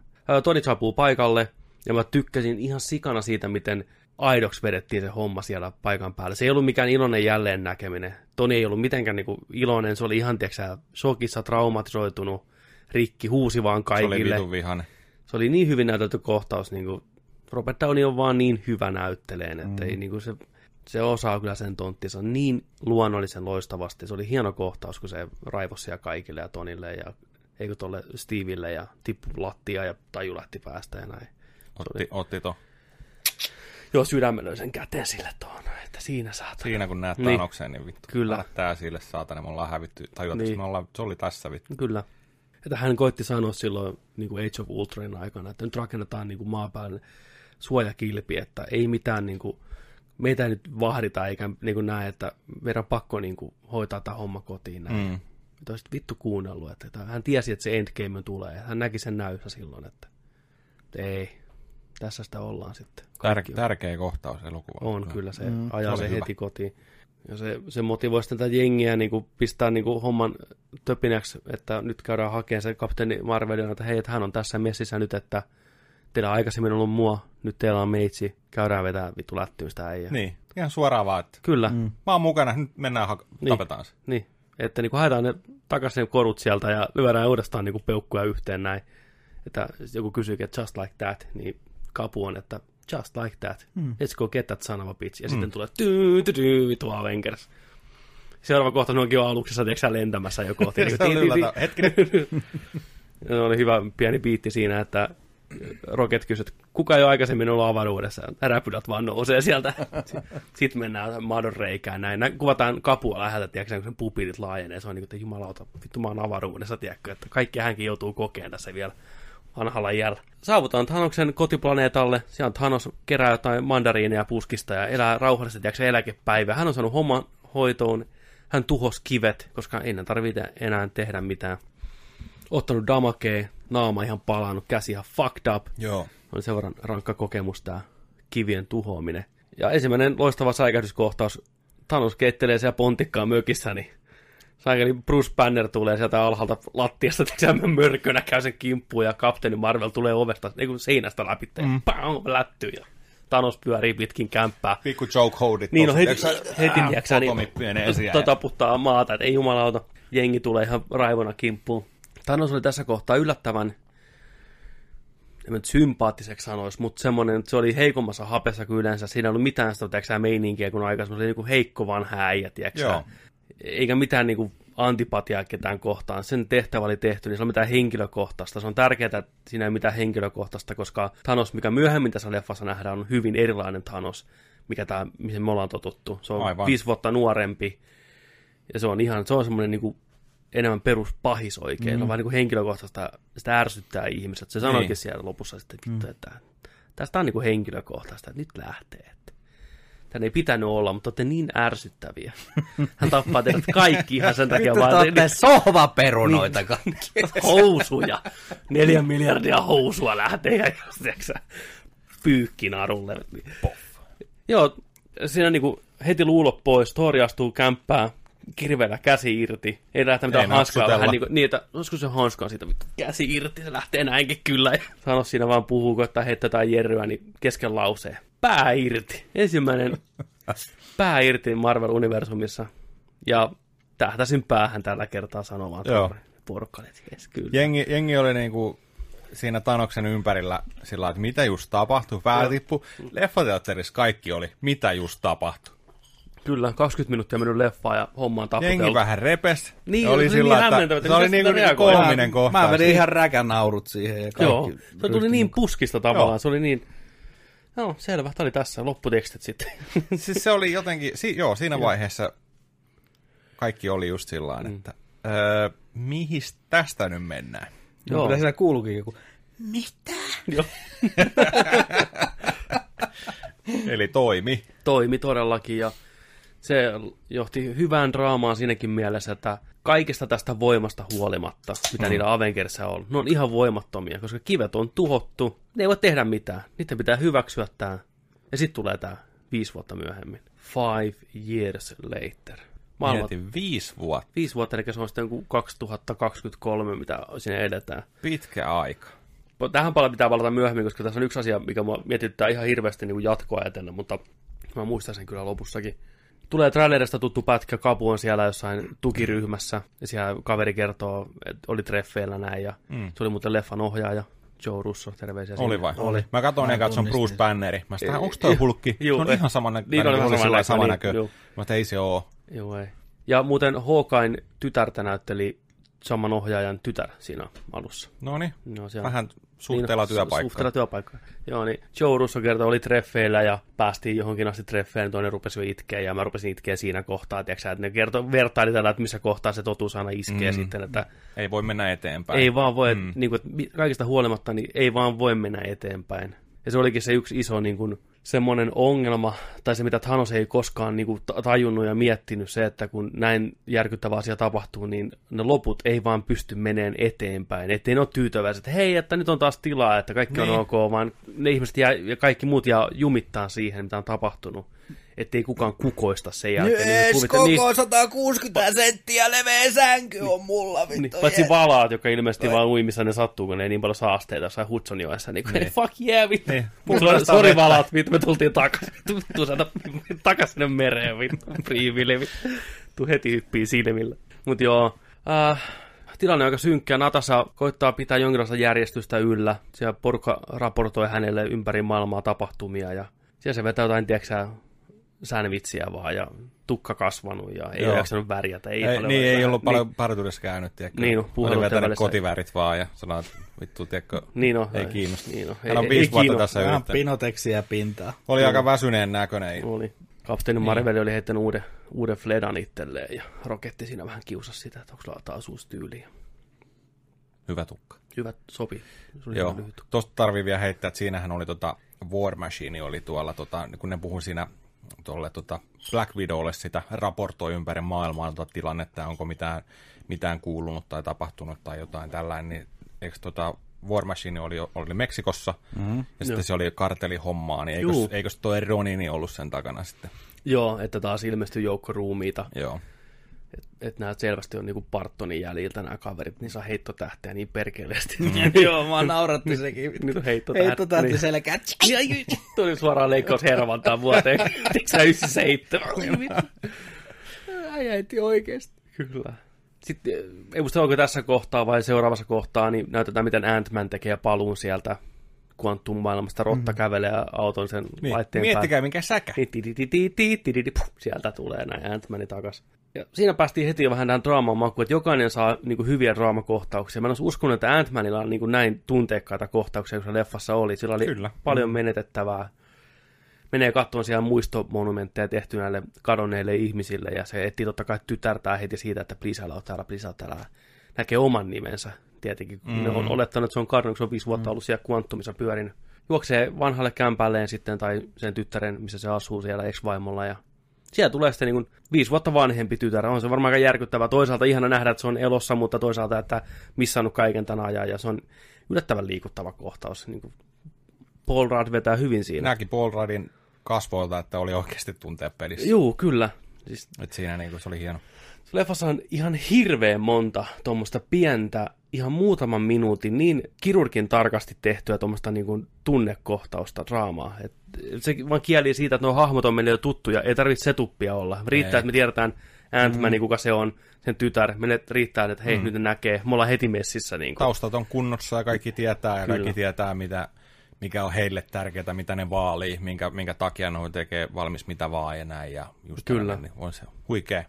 Toni saapuu paikalle ja mä tykkäsin ihan sikana siitä, miten aidoksi vedettiin se homma siellä paikan päällä. Se ei ollut mikään iloinen jälleen näkeminen. Toni ei ollut mitenkään niin kuin, iloinen, se oli ihan, tiedätkö, shokissa, traumatisoitunut, rikki, huusi vaan Se oli kaikille. vitun vihainen. Se oli niin hyvin näytelty kohtaus, niin kuin Robert Downey on vaan niin hyvä näytteleen, että mm. ei, niin kuin se, se osaa kyllä sen tonttinsa niin luonnollisen loistavasti. Se oli hieno kohtaus, kun se raivosi kaikille ja Tonille ja eikö tolle Steville ja tippu lattia ja taju lähti päästä ja näin. Otti, otti to. Joo, sydämen sen käteen sille tuohon, että siinä saat. Siinä kun näet Niin. Thanoseen, niin vittu. Kyllä. Tää sille saatana, me ollaan hävitty. Tajuat, Niin. niin. me ollaan, se oli tässä vittu. Kyllä. Että hän koitti sanoa silloin niin kuin Age of Ultronin aikana, että nyt rakennetaan niin kuin maapäälle suojakilpi, että ei mitään niin kuin, meitä ei nyt vahdita eikä niin kuin näe, että meidän on pakko niin kuin, hoitaa tämä homma kotiin näin. Mm. Mm. Olisit vittu kuunnellut, että, että hän tiesi, että se endgame tulee. ja Hän näki sen näyssä silloin, että ei, tässä sitä ollaan sitten. Tär, tärkeä kohtaus elokuva. on kyllä, se mm, ajaa se se, heti kotiin. Ja se, se motivoi sitten tätä jengiä niin kuin pistää niin kuin homman töpinäksi, että nyt käydään hakemaan se kapteeni Marvelin, että hei, että hän on tässä messissä nyt, että teillä on aikaisemmin ollut mua, nyt teillä on meitsi, käydään vetää vittu lättymistä äijä. Niin, ihan suoraan vaan, että Kyllä, mm. mä oon mukana, nyt mennään, hak- Niin. tapetaan se. niin. Että niin kuin haetaan ne takaisin ne korut sieltä ja lyödään uudestaan niin kuin peukkuja yhteen näin. Että joku kysyykin, että just like that, niin kapu on, että just like that. Mm. Let's go get that son of a bitch. Ja mm. sitten tulee tyy, tyy, tyy, vitu Avengers. Seuraava kohta ne onkin jo aluksessa, tiedätkö sä, lentämässä jo kohti. niin Hetkinen. Oli hyvä pieni biitti siinä, että Rocket kysyi, että kuka ei ole aikaisemmin ollut avaruudessa. Räpylät vaan nousee sieltä. Sitten mennään madon reikään näin. Nä- Kuvataan kapua läheltä, tiedätkö, kun sen pupilit laajenee. Se on niin kuin, että jumalauta, vittu mä oon avaruudessa, tiedätkö, että kaikki hänkin joutuu kokeen tässä vielä vanhalla jällä. Saavutaan Thanoksen kotiplaneetalle. Siellä on Thanos kerää jotain mandariineja puskista ja elää rauhallisesti, tiedätkö, eläkepäivä. Hän on saanut homman hoitoon. Hän tuhos kivet, koska ei enää tarvitse enää tehdä mitään ottanut damakee, naama ihan palannut, käsi ihan fucked up. Joo. Oli sen verran rankka kokemus tää kivien tuhoaminen. Ja ensimmäinen loistava säikähdyskohtaus, Thanos keittelee siellä pontikkaan mökissä, niin Saikeli Bruce Banner tulee sieltä alhaalta lattiasta, tekee mörkönä käy sen kimppuun ja kapteeni Marvel tulee ovesta, ei kun seinästä läpi, mm. Pang, lättyy ja Thanos pyörii pitkin kämppää. Pikku joke holdit. Niin, no heti, heti äh, tiiäksä, niin, to, taputtaa maata, että ei jumalauta, jengi tulee ihan raivona kimppuun. Thanos oli tässä kohtaa yllättävän, en nyt sympaattiseksi sanoisi, mutta semmoinen, että se oli heikommassa hapessa kuin yleensä. Siinä ei ollut mitään sitä tiiäksä, meininkiä kuin aikaisemmin. Se oli niin kuin heikko vanha äijä, tiiäksä. Joo. Eikä mitään niin kuin antipatiaa ketään kohtaan. Sen tehtävä oli tehty, niin se on mitään henkilökohtaista. Se on tärkeää, että siinä ei mitään henkilökohtaista, koska Thanos, mikä myöhemmin tässä leffassa nähdään, on hyvin erilainen Thanos, mikä tämä, mihin me ollaan totuttu. Se on Aivan. viisi vuotta nuorempi, ja se on ihan, se on semmoinen niin kuin enemmän peruspahis oikein. Mm. Se on vähän niin kuin henkilökohtaista, sitä ärsyttää ihmiset. Se sanoikin Niin. siellä lopussa sitten, vittu, mm. että tästä on niin kuin henkilökohtaista, että nyt lähtee. Että Tän ei pitänyt olla, mutta olette niin ärsyttäviä. Hän tappaa teidät kaikki ihan sen takia Vittu, te vaan olette sohvaperunoita kaikki. housuja. Neljä miljardia housua lähtee ja pyykkinarulle. Joo, siinä niinku heti luulot pois, Thor astuu kämppään, kirveellä käsi irti. Ei lähtä mitään Ei hanskaa vähän niin kuin, niin, että olisiko se hanskaa siitä, vittu, käsi irti, se lähtee näinkin kyllä. Ja sano siinä vaan puhuu, koittaa heittää jotain jerryä, niin kesken lauseen. Pää irti. Ensimmäinen pää irti Marvel-universumissa. Ja tähtäsin päähän tällä kertaa sanomaan. Joo. Että jes, kyllä. Jengi, jengi oli niinku siinä Tanoksen ympärillä sillä lailla, että mitä just tapahtui, pää tippu. Leffateatterissa kaikki oli, mitä just tapahtui. Kyllä, 20 minuuttia mennyt leffaan ja homma on taputeltu. Jengi vähän repes. Niin, Ja se oli niin sillä, hämmentävä, että se oli miten niinku sitä reagoi. kolminen kohta. Mä vedin ihan räkänaurut siihen ja kaikki. Joo, se tuli niin puskista tavallaan, Joo. se oli niin... No, selvä, tämä oli tässä, lopputekstit sitten. Siis se oli jotenkin, si, joo, siinä vaiheessa kaikki oli just sillä Mm. että öö, mihin tästä nyt mennään? Joo. Kyllä siellä kuuluukin joku. Joo. Eli toimi. Toimi todellakin ja se johti hyvään draamaan siinäkin mielessä, että kaikesta tästä voimasta huolimatta, mitä mm. niillä Avengersissa on, ne on ihan voimattomia, koska kivet on tuhottu, ne ei voi tehdä mitään, niiden pitää hyväksyä tämä. Ja sitten tulee tämä viisi vuotta myöhemmin. Five years later. Maailma, Mietin viisi vuotta. viisi vuotta, eli se on sitten joku 2023, mitä sinne edetään. Pitkä aika. Tähän paljon pitää palata myöhemmin, koska tässä on yksi asia, mikä mua mietityttää ihan hirveästi niin jatkoa ajatellen, mutta mä muistan sen kyllä lopussakin. Tulee trailerista tuttu pätkä, Kapu on siellä jossain tukiryhmässä, ja siellä kaveri kertoo, että oli treffeillä näin, ja mm. se oli muuten leffan ohjaaja, Joe Russo, terveisiä Oli sinne. vai? Oli. Mä katsoin ja katson tunnistin. Bruce Banneri. Mä sanoin, onko toi hulkki? Juu, se on ei. ihan saman Niin, näköinen. oli ihan sillä sama sama näkö, näkö. niin. Mä että ei se oo. Joo, ei. Ja muuten Hawkein tytärtä näytteli saman ohjaajan tytär siinä alussa. No niin, No, on- vähän suhteella Niin, työpaikkaa. Suhteella työpaikkaa. Joo, niin Joe Russo kertoi, oli treffeillä ja päästiin johonkin asti treffeihin, toinen rupesi jo itkeä ja mä rupesin itkeä siinä kohtaa, tiiäksä, että ne kertoi, vertaili tällä, että missä kohtaa se totuus aina iskee mm. sitten, että Ei voi mennä eteenpäin. ei vaan voi, mm. niin kuin, kaikista huolimatta, niin ei vaan voi mennä eteenpäin. Ja se olikin se yksi iso niin kuin, semmoinen ongelma, tai se mitä Thanos ei koskaan niin kuin, ta- tajunnut ja miettinyt, se, että kun näin järkyttävä asia tapahtuu, niin ne loput ei vaan pysty meneen eteenpäin. Ettei ne ole tyytyväiset, että hei, että nyt on taas tilaa, että kaikki Niin. on ok, vaan ne ihmiset jää, ja kaikki muut jää jumittaa siihen, mitä on tapahtunut. Ettei kukaan kukoista sen jälkeen. Niin kuvittelee- niin- koko 160 senttiä leveä sänky on mulla, vittu. niin, paitsi valaat, jotka ilmeisesti vaan uimissa ne sattuu, kun ne ei niin paljon saasteita jossain Hudsonjoessa. Niin, niin. fuck yeah, vittu. Niin. Niin. Sori, valaat, vittu, me tultiin takaisin. Vittu, saada takaisin sinne mereen, vittu. Priiville, vittu. Tuu heti hyppii silmillä. Mut joo, äh, tilanne on aika synkkä. Natasa koittaa pitää jonkinlaista järjestystä yllä. Siellä porukka raportoi hänelle ympäri maailmaa tapahtumia ja siellä se vetää jotain, tiedätkö sandwichia vaan ja tukka kasvanut ja ei Joo. ole jaksanut värjätä. Ei, Ei, paljon niin, ei ollut paljon parturissa käynyt, tiedätkö? Niin, no, Oli vetänyt kotivärit vaan ja sanoi, että vittu, tiedätkö, Niin on. ei kiinnosta. Niin on. Hän on Ei- viisi ei vuotta kiinno- tässä Vähän yrittänyt. pinoteksiä pintaa. Oli aika väsyneen näköinen. Oli. Kapteeni Marveli oli heittänyt uuden, uuden Fledan itselleen ja Roketti siinä vähän kiusasi sitä, että onko sulla taas uusi tyyli. Hyvä tukka. Hyvä, sopi. Se oli Joo, tuosta tarvii vielä heittää, että siinähän oli tota War Machine oli tuolla, tota, kun ne puhui siinä tuolle tota Black Widowlle sitä raportoi ympäri maailmaa tota tilannetta, onko mitään, mitään kuulunut tai tapahtunut tai jotain tällainen, niin eikö tota War Machine oli, oli Meksikossa, mm-hmm. ja sitten Joo. se oli kartelihommaa, niin Juu. eikös, eikös toi Ronini ollut sen takana sitten? Joo, että taas ilmestyi joukko ruumiita. Joo että et nämä selvästi on niinku Partonin jäljiltä nämä kaverit, niin saa heittotähtiä niin perkeleesti. Mm. Joo, mä nauratti niin, sekin. Niin Nyt on heittotähti. Niin. Selkää. Tuli suoraan leikkaus hervantaa vuoteen. Tiksä 97. Äijäiti oikeesti. Kyllä. Sitten, ei muista onko tässä kohtaa vai seuraavassa kohtaa, niin näytetään, miten Ant-Man tekee paluun sieltä kvanttumaailmasta rotta mm-hmm. kävelee auton sen niin. laitteen Miettikää, päälle. minkä säkä. Sieltä tulee näin Ant-Mani takaisin. Ja siinä päästiin heti vähän tähän draaman makuun, että jokainen saa niin kuin, hyviä draamakohtauksia. Mä en olisi uskonut, että Ant-Manilla on niin kuin, näin tunteikkaita kohtauksia, kun se leffassa oli. Sillä oli Kyllä. paljon menetettävää. Menee katsomaan siellä muistomonumentteja tehty näille kadonneille ihmisille, ja se etsii totta kai tytärtää heti siitä, että please älä ole täällä, please täällä. Näkee oman nimensä, tietenkin. Mm. Ne on olettanut, että se on kadonnut, kun se on viisi vuotta ollut siellä Quantumissa pyörinyt. Juoksee vanhalle kämpälleen sitten, tai sen tyttären, missä se asuu siellä ex-vaimolla, ja siellä tulee sitten niin kuin viisi vuotta vanhempi tytär. On se varmaan aika järkyttävää. Toisaalta ihana nähdä, että se on elossa, mutta toisaalta, että missannut kaiken tämän ajan. Ja se on yllättävän liikuttava kohtaus. Niin kuin Paul Rudd vetää hyvin siinä. Näki Paul Ruddin kasvoilta, että oli oikeasti tuntea pelissä. Juu, kyllä. Siis Et siinä niinku, se oli hieno. Leffassa on ihan hirveän monta tuommoista pientä, ihan muutaman minuutin, niin kirurgin tarkasti tehtyä tuommoista niin kuin tunnekohtausta, draamaa. Et se vaan kieli siitä, että nuo hahmot on meille jo tuttuja, ei tarvitse setuppia olla. Riittää, Ei. että me tiedetään Ant-Man, mm. kuka se on, sen tytär. Meille riittää, että hei, mm. nyt ne näkee. Me ollaan heti messissä. Niin kuin. Taustat on kunnossa ja kaikki tietää ja Kyllä. kaikki tietää, mitä, mikä on heille tärkeää, mitä ne vaalii, minkä, minkä takia ne tekee valmis mitä vaan ja näin. Ja just Kyllä. tällainen, niin on se huikea.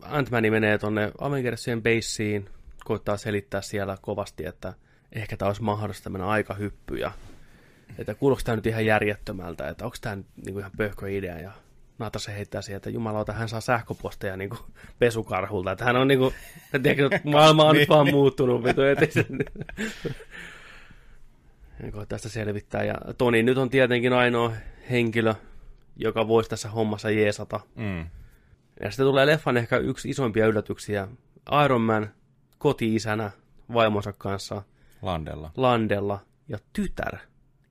Ant-Man menee tonne Avengersien baseen, koittaa selittää siellä kovasti, että ehkä tämä olisi mahdollista mennä aikahyppy ja että kuuloiko tämä nyt ihan järjettömältä, että onko tämä niinku ihan pöhkö idea ja Natasha heittää sieltä, että jumalauta, hän saa sähköposteja niinku pesukarhulta, että hän on niinku, tiedätkö, maailma on nyt vaan muuttunut, vitu, se... Koittaa tästä selvittää, ja Toni nyt on tietenkin ainoa henkilö, joka voisi tässä hommassa jeesata. Mm. Ja sitten tulee leffan ehkä yksi isoimpia yllätyksiä. Iron Man koti-isänä vaimonsa kanssa Landella. Landella ja tytär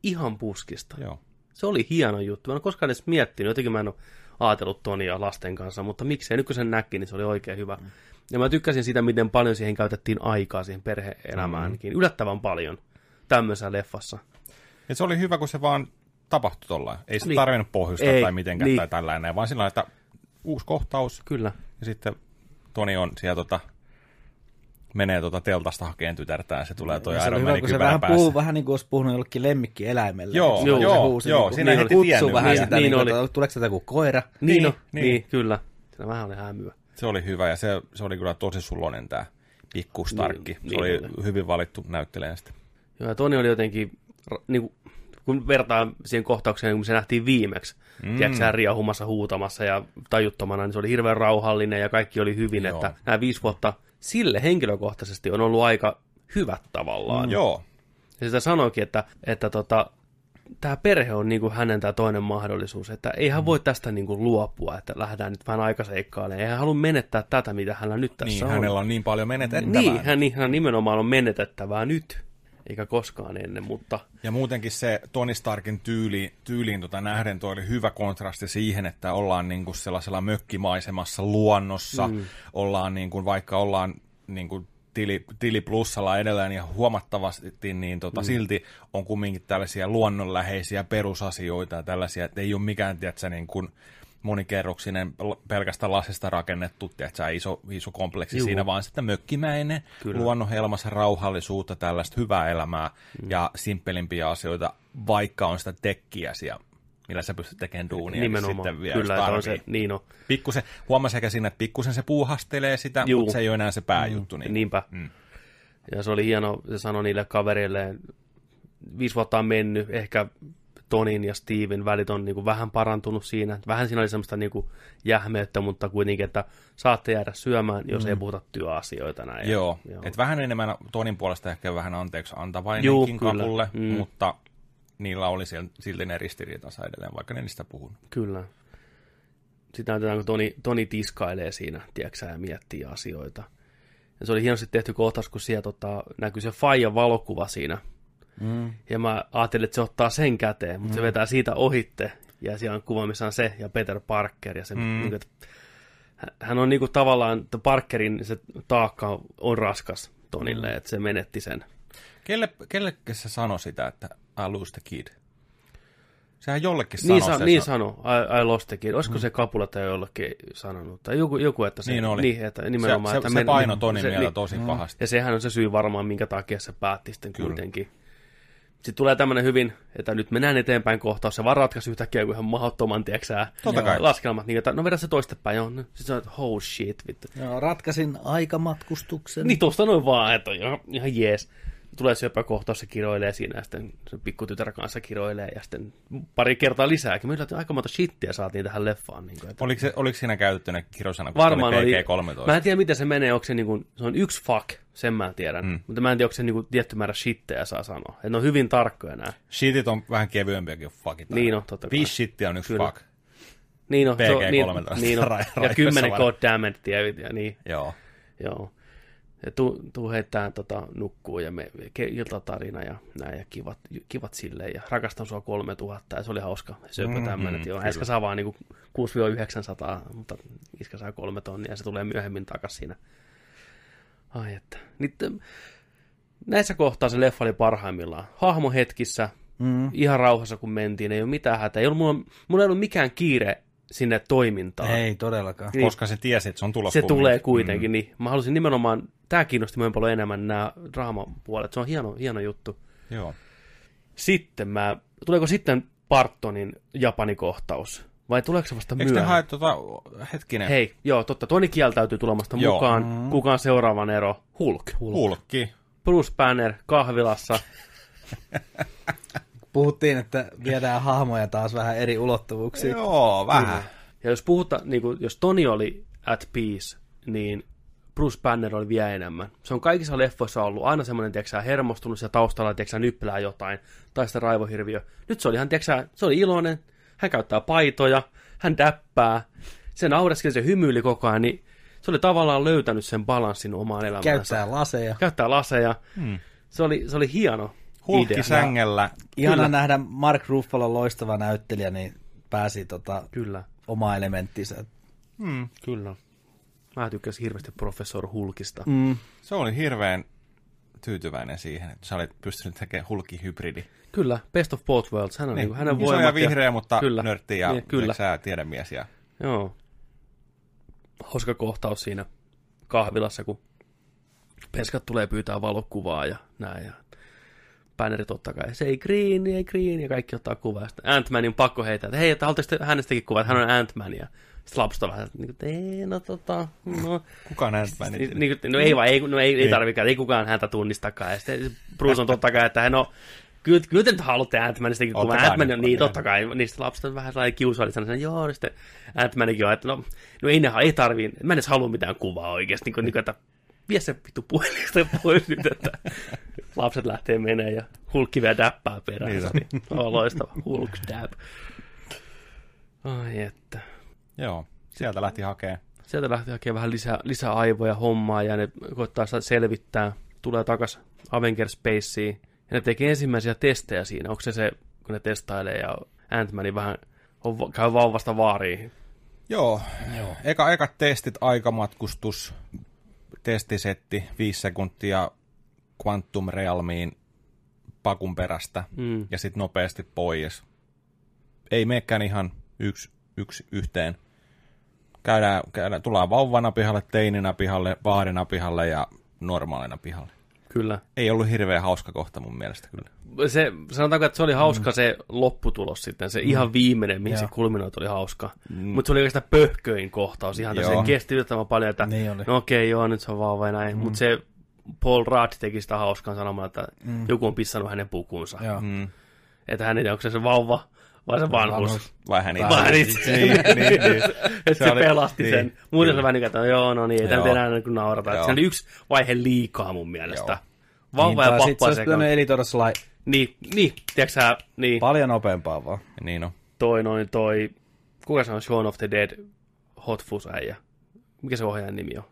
ihan puskista. Joo. Se oli hieno juttu. Mä en ole koskaan edes miettinyt, jotenkin mä en ole ajatellut Tonia lasten kanssa, mutta miksei nyt kun sen näki, niin se oli oikein hyvä. Ja mä tykkäsin sitä, miten paljon siihen käytettiin aikaa siihen perhe-elämäänkin. Yllättävän paljon tämmöisessä leffassa. Ja se oli hyvä, kun se vaan tapahtui tuolla. Ei se Niin. tarvinnut pohjustaa Ei, tai mitenkään niin. tai tällainen, vaan sillä että uusi kohtaus Kyllä. ja sitten Toni on siellä tota, menee tota teltasta hakeen tytärtään, se tulee toi Se Iron hyvä, Manin kun se kypärä vähän päässä. puhuu vähän niin kuin olisi puhunut jollekin lemmikkieläimelle. Joo, Se joo, huusi joo, niinku- siinä niin heti tiennyt vähän vielä. sitä, Niin niin, niin oli. tuleeko tätä joku koira. Niin, no, niin. niin, kyllä. Siinä vähän oli hämyä. Se oli hyvä ja se, se oli kyllä tosi sulonen tämä pikku Starkki. Niin, se oli, niin hyvin valittu näyttelijän sitten. Joo, ja Toni oli jotenkin, niin kuin, kun vertaa siihen kohtaukseen, kun se nähtiin viimeksi, mm. tiedätkö, sä riahumassa huutamassa ja tajuttomana, niin se oli hirveän rauhallinen ja kaikki oli hyvin, Joo. että nämä viisi vuotta sille henkilökohtaisesti on ollut aika hyvät tavallaan. Mm. Joo, Ja sitä sanoikin, että, että tota, tämä perhe on niinku hänen tämä toinen mahdollisuus, että ei hän voi tästä niinku luopua, että lähdetään nyt vähän aikaseikkailemaan. Ei hän halua menettää tätä, mitä hänellä nyt tässä niin on. hänellä on niin paljon menetettävää. Niin, hän, niin, hän nimenomaan on menetettävää nyt, eikä koskaan ennen, mutta Ja muutenkin se Tony Starkin tyyli, tyyliin tota nähden toi oli hyvä kontrasti siihen, että ollaan niinku sellaisella mökkimaisemassa luonnossa, mm. ollaan niinku, vaikka ollaan niinku tili, tili plussalla edelleen ja huomattavasti, niin tota, mm. silti on kumminkin tällaisia luonnonläheisiä perusasioita ja tällaisia, että ei ole mikään, tiedätkö, niin kuin monikerroksinen l- pelkästä lasista rakennettu, tiedätkö, iso, iso kompleksi Juu. siinä, vaan sitten mökkimäinen, Kyllä. luonnonhelmassa rauhallisuutta, tällaista hyvää elämää mm. ja simppelimpiä asioita, vaikka on sitä tekkiä siellä, millä sä pystyt tekemään duunia. niin nimenomaan, sitten vielä kyllä, että on se, niin on. Pikkusen, huomasi ehkä siinä, että pikkusen se puuhastelee sitä, Juu. mutta se ei ole enää se pääjuttu. Niin. Niinpä. Mm. Ja se oli hieno, se sanoi niille kavereille, viisi vuotta on mennyt, ehkä Tonin ja Steven välit on niin kuin vähän parantunut siinä. Vähän siinä oli semmoista niin kuin jähmeyttä, mutta kuitenkin, että saatte jäädä syömään, jos mm. ei puhuta työasioita näin. Joo, Joo. Et vähän enemmän Tonin puolesta ehkä vähän anteeksi antavainenkin kapulle, Mm. mutta niillä oli silti ne ristiriitansa edelleen, vaikka ne niistä puhunut. Kyllä. Sitten näytetään, kun Toni, Toni tiskailee siinä, tiedätkö, sä, ja miettii asioita. Ja se oli hienosti tehty kohtaus, kun siellä tota, näkyy se Fajan valokuva siinä. Mm. Ja mä ajattelin, että se ottaa sen käteen, mutta mm. se vetää siitä ohitte. Ja siellä on kuva, missä on se ja Peter Parker. Ja se, mm. niin kuin, että hän on niin kuin tavallaan, että Parkerin se taakka on raskas Tonille, mm. että se menetti sen. Kelle, kelle se sanoi sitä, että I lose the kid? Sehän jollekin sanoi Niin, sa- se. niin sano, I, I lost the kid. Olisiko mm. se kapula tai jollekin sanonut? Tai joku, joku että se, Niin oli. Niin, että nimenomaan, se, että se, men- se paino Tonin niin. tosi pahasti. Ja sehän on se syy varmaan, minkä takia se päätti sitten Kyllä. kuitenkin. Sitten tulee tämmöinen hyvin, että nyt mennään eteenpäin kohtaus, se vaan ratkaisi yhtäkkiä joku ihan mahdottoman, kai. laskelmat, niin että no vedä se toistepäin, joo, no, sitten että oh shit, vittu. Joo, ratkaisin aikamatkustuksen. Niin tuosta noin vaan, että ihan, ihan jees. Tulee syöpäkohtaus, se kiroilee siinä, ja sitten se pikkutytär kanssa kiroilee, ja sitten pari kertaa lisääkin. Me yllätyin, aika monta shittiä saatiin tähän leffaan. Niin kuin, että Oliko, se, oliko siinä käytettynä kirosana, kun Varmaan oli oli. PG-13? Mä en tiedä, miten se menee, onko se, niin kuin, se on yksi fuck, sen mä tiedän. Mm. Mutta mä en tiedä, onko se niin kuin, tietty määrä shitteja saa sanoa. Et ne on hyvin tarkkoja nämä. Shitit on vähän kevyempiäkin kuin fuckit. Niin on, totta kai. Viisi shittiä on yksi Kyllä. fuck. Niin on, se on, niin, PG-13 niin on. ja kymmenen vaan. god damn it, ja, ja niin, Joo. joo. Ja tuu, tuu heittää tota, nukkuu ja me, ke, iltatarina ja näin ja kivat, kivat silleen ja rakastan sua 3000 ja se oli hauska söpö Mhm, tämmönen. Mm, joo, äsken saa vaan niinku 6-900, mutta iskä saa kolme tonnia ja se tulee myöhemmin takas siinä. Ai että. Nyt, näissä kohtaa se leffa oli parhaimmillaan. Hahmohetkissä, Mm. ihan rauhassa kun mentiin, ei ole mitään hätää. Ei ollut, mulla, mulla ei ollut mikään kiire sinne toimintaan. Ei todellakaan. Niin. Koska se tiesi, että se on tulossa Se kumminkin. tulee kuitenkin, mm. niin mä halusin nimenomaan, tämä kiinnosti minua paljon enemmän nämä draamapuolet, se on hieno, hieno juttu. Joo. Sitten mä, tuleeko sitten Partonin Japani-kohtaus? Vai tuleeko se vasta Eikö ne myöhään? hae tota, hetkinen, Hei, joo, totta, Toni kieltäytyy tulemasta Joo. mukaan. Mm. Kuka on seuraavan ero? Hulk. Hulkki. Bruce Banner kahvilassa. Puhuttiin, että viedään hahmoja taas vähän eri ulottuvuuksiin. Joo, vähän. Ja jos puhuta, niin kuin, jos Toni oli at peace, niin Bruce Banner oli vielä enemmän. Se on kaikissa leffoissa ollut aina semmoinen, tiedätkö, hermostunut ja taustalla, tiedätkö, nyppelää jotain, tai sitten raivohirviö. Nyt se oli ihan, tiedätkö, se oli iloinen, hän käyttää paitoja, hän täppää, se naureskeli, se hymyili koko ajan, niin se oli tavallaan löytänyt sen balanssin omaan elämäänsä. Käyttää laseja. Käyttää laseja. Hmm. Se, oli, se oli hieno Hulkki idea. sängellä. Ihana Kyllä. nähdä Mark Ruffalo loistava näyttelijä, niin pääsi tota, Kyllä, oma elementtinsä. Hmm. kyllä. Mä tykkäsin hirveästi Professor Hulkista. Mm. Se oli hirveän tyytyväinen siihen, että sä olit pystynyt tekemään hulkkihybridi. Kyllä, Best of Both Worlds. Hän on niin, Niin, hänen iso voimat ja vihreä, mutta Kyllä. nörtti ja Niin, kyllä. sä tiedemies. Ja... Joo. Hauska kohtaus siinä kahvilassa, kun peskat tulee pyytää valokuvaa ja näin. Ja Banneri totta kai, se ei green, ei green, ja kaikki ottaa kuvaa. Sitten Ant-Manin on pakko heitä, että hei, että haluatteko te hänestäkin kuvaa, että hän on Ant-Man. Ja sitten lapset on vähän, että niin kuin, ei, no tota, no. Kuka näin päin? Niin, niin, no ei vaan, ei, no ei, ei tarvikaan, ei kukaan häntä tunnistakaan. Ja sitten Bruce on totta kai, että hän on, kyllä, kyllä te nyt haluatte Ant-Manistakin kuvaa. Ant-Man on, niin totta kai, niistä lapsista on vähän sellainen kiusallinen, että joo, niin sitten Ant-Manikin on, että no, no ei ne ei tarvii, mä en edes halua mitään kuvaa oikeasti, niin kuin, niin että vie se vittu puhelimesta pois nyt, että lapset lähtee menee ja hulkki vielä däppää perään. Niin Niin, on loistava, hulk dab. Ai että. Joo, sieltä lähti hakee. Sieltä lähtee hakemaan vähän lisää, lisää aivoja hommaa ja ne koittaa sitä selvittää. Tulee takas Avengers Spaceen ja ne tekee ensimmäisiä testejä siinä. Onko se se, kun ne testailee ja Ant-Manin vähän on, käy vauvasta vaariin. Joo. Joo. Eka, ekat testit, aikamatkustus, testisetti, viisi sekuntia Quantum Realmiin pakun perästä Mm. ja sitten nopeasti pois. Ei meekään ihan yksi, yksi yhteen. Käydään, käydään, tullaan vauvana pihalle, teininä pihalle, vaarina pihalle ja normaalina pihalle. Kyllä. Ei ollut hirveän hauska kohta mun mielestä kyllä. Se, sanotaanko, että se oli hauska mm. se lopputulos sitten. Se mm. ihan viimeinen, mihin se Joo. kulminoitu oli hauska. Mm. Mutta se oli oikeastaan pöhköin kohtaus. Ihan Joo. se kesti yllättävän paljon, että Niin oli. no okei, joo, nyt se on vauva ja näin. Mm. Mutta se Paul Rudd teki sitä hauskaa sanomalla, että mm. joku on pissannut hänen pukunsa. Joo. Mm. Että hän ei tiedä, onko se se vauva vai se vanhus. Vai hän Vai hän itse. niin, niin, niin. Että se, Se oli- pelasti niin, sen. Muuten se vähän niin että joo, no niin, ei tämä Joo. nyt enää niin kuin naurata. Se oli yksi vaihe liikaa mun mielestä. Vauva ja niin, se pappa olisi sekä. pitänyt Editor Sly Niin, niin, tiedätkö sä, niin, paljon nopeampaa vaan. niin on. toi noin toi, kuka se on Shaun of the Dead Hot Fuzz äijä? Mikä se ohjaajan nimi on?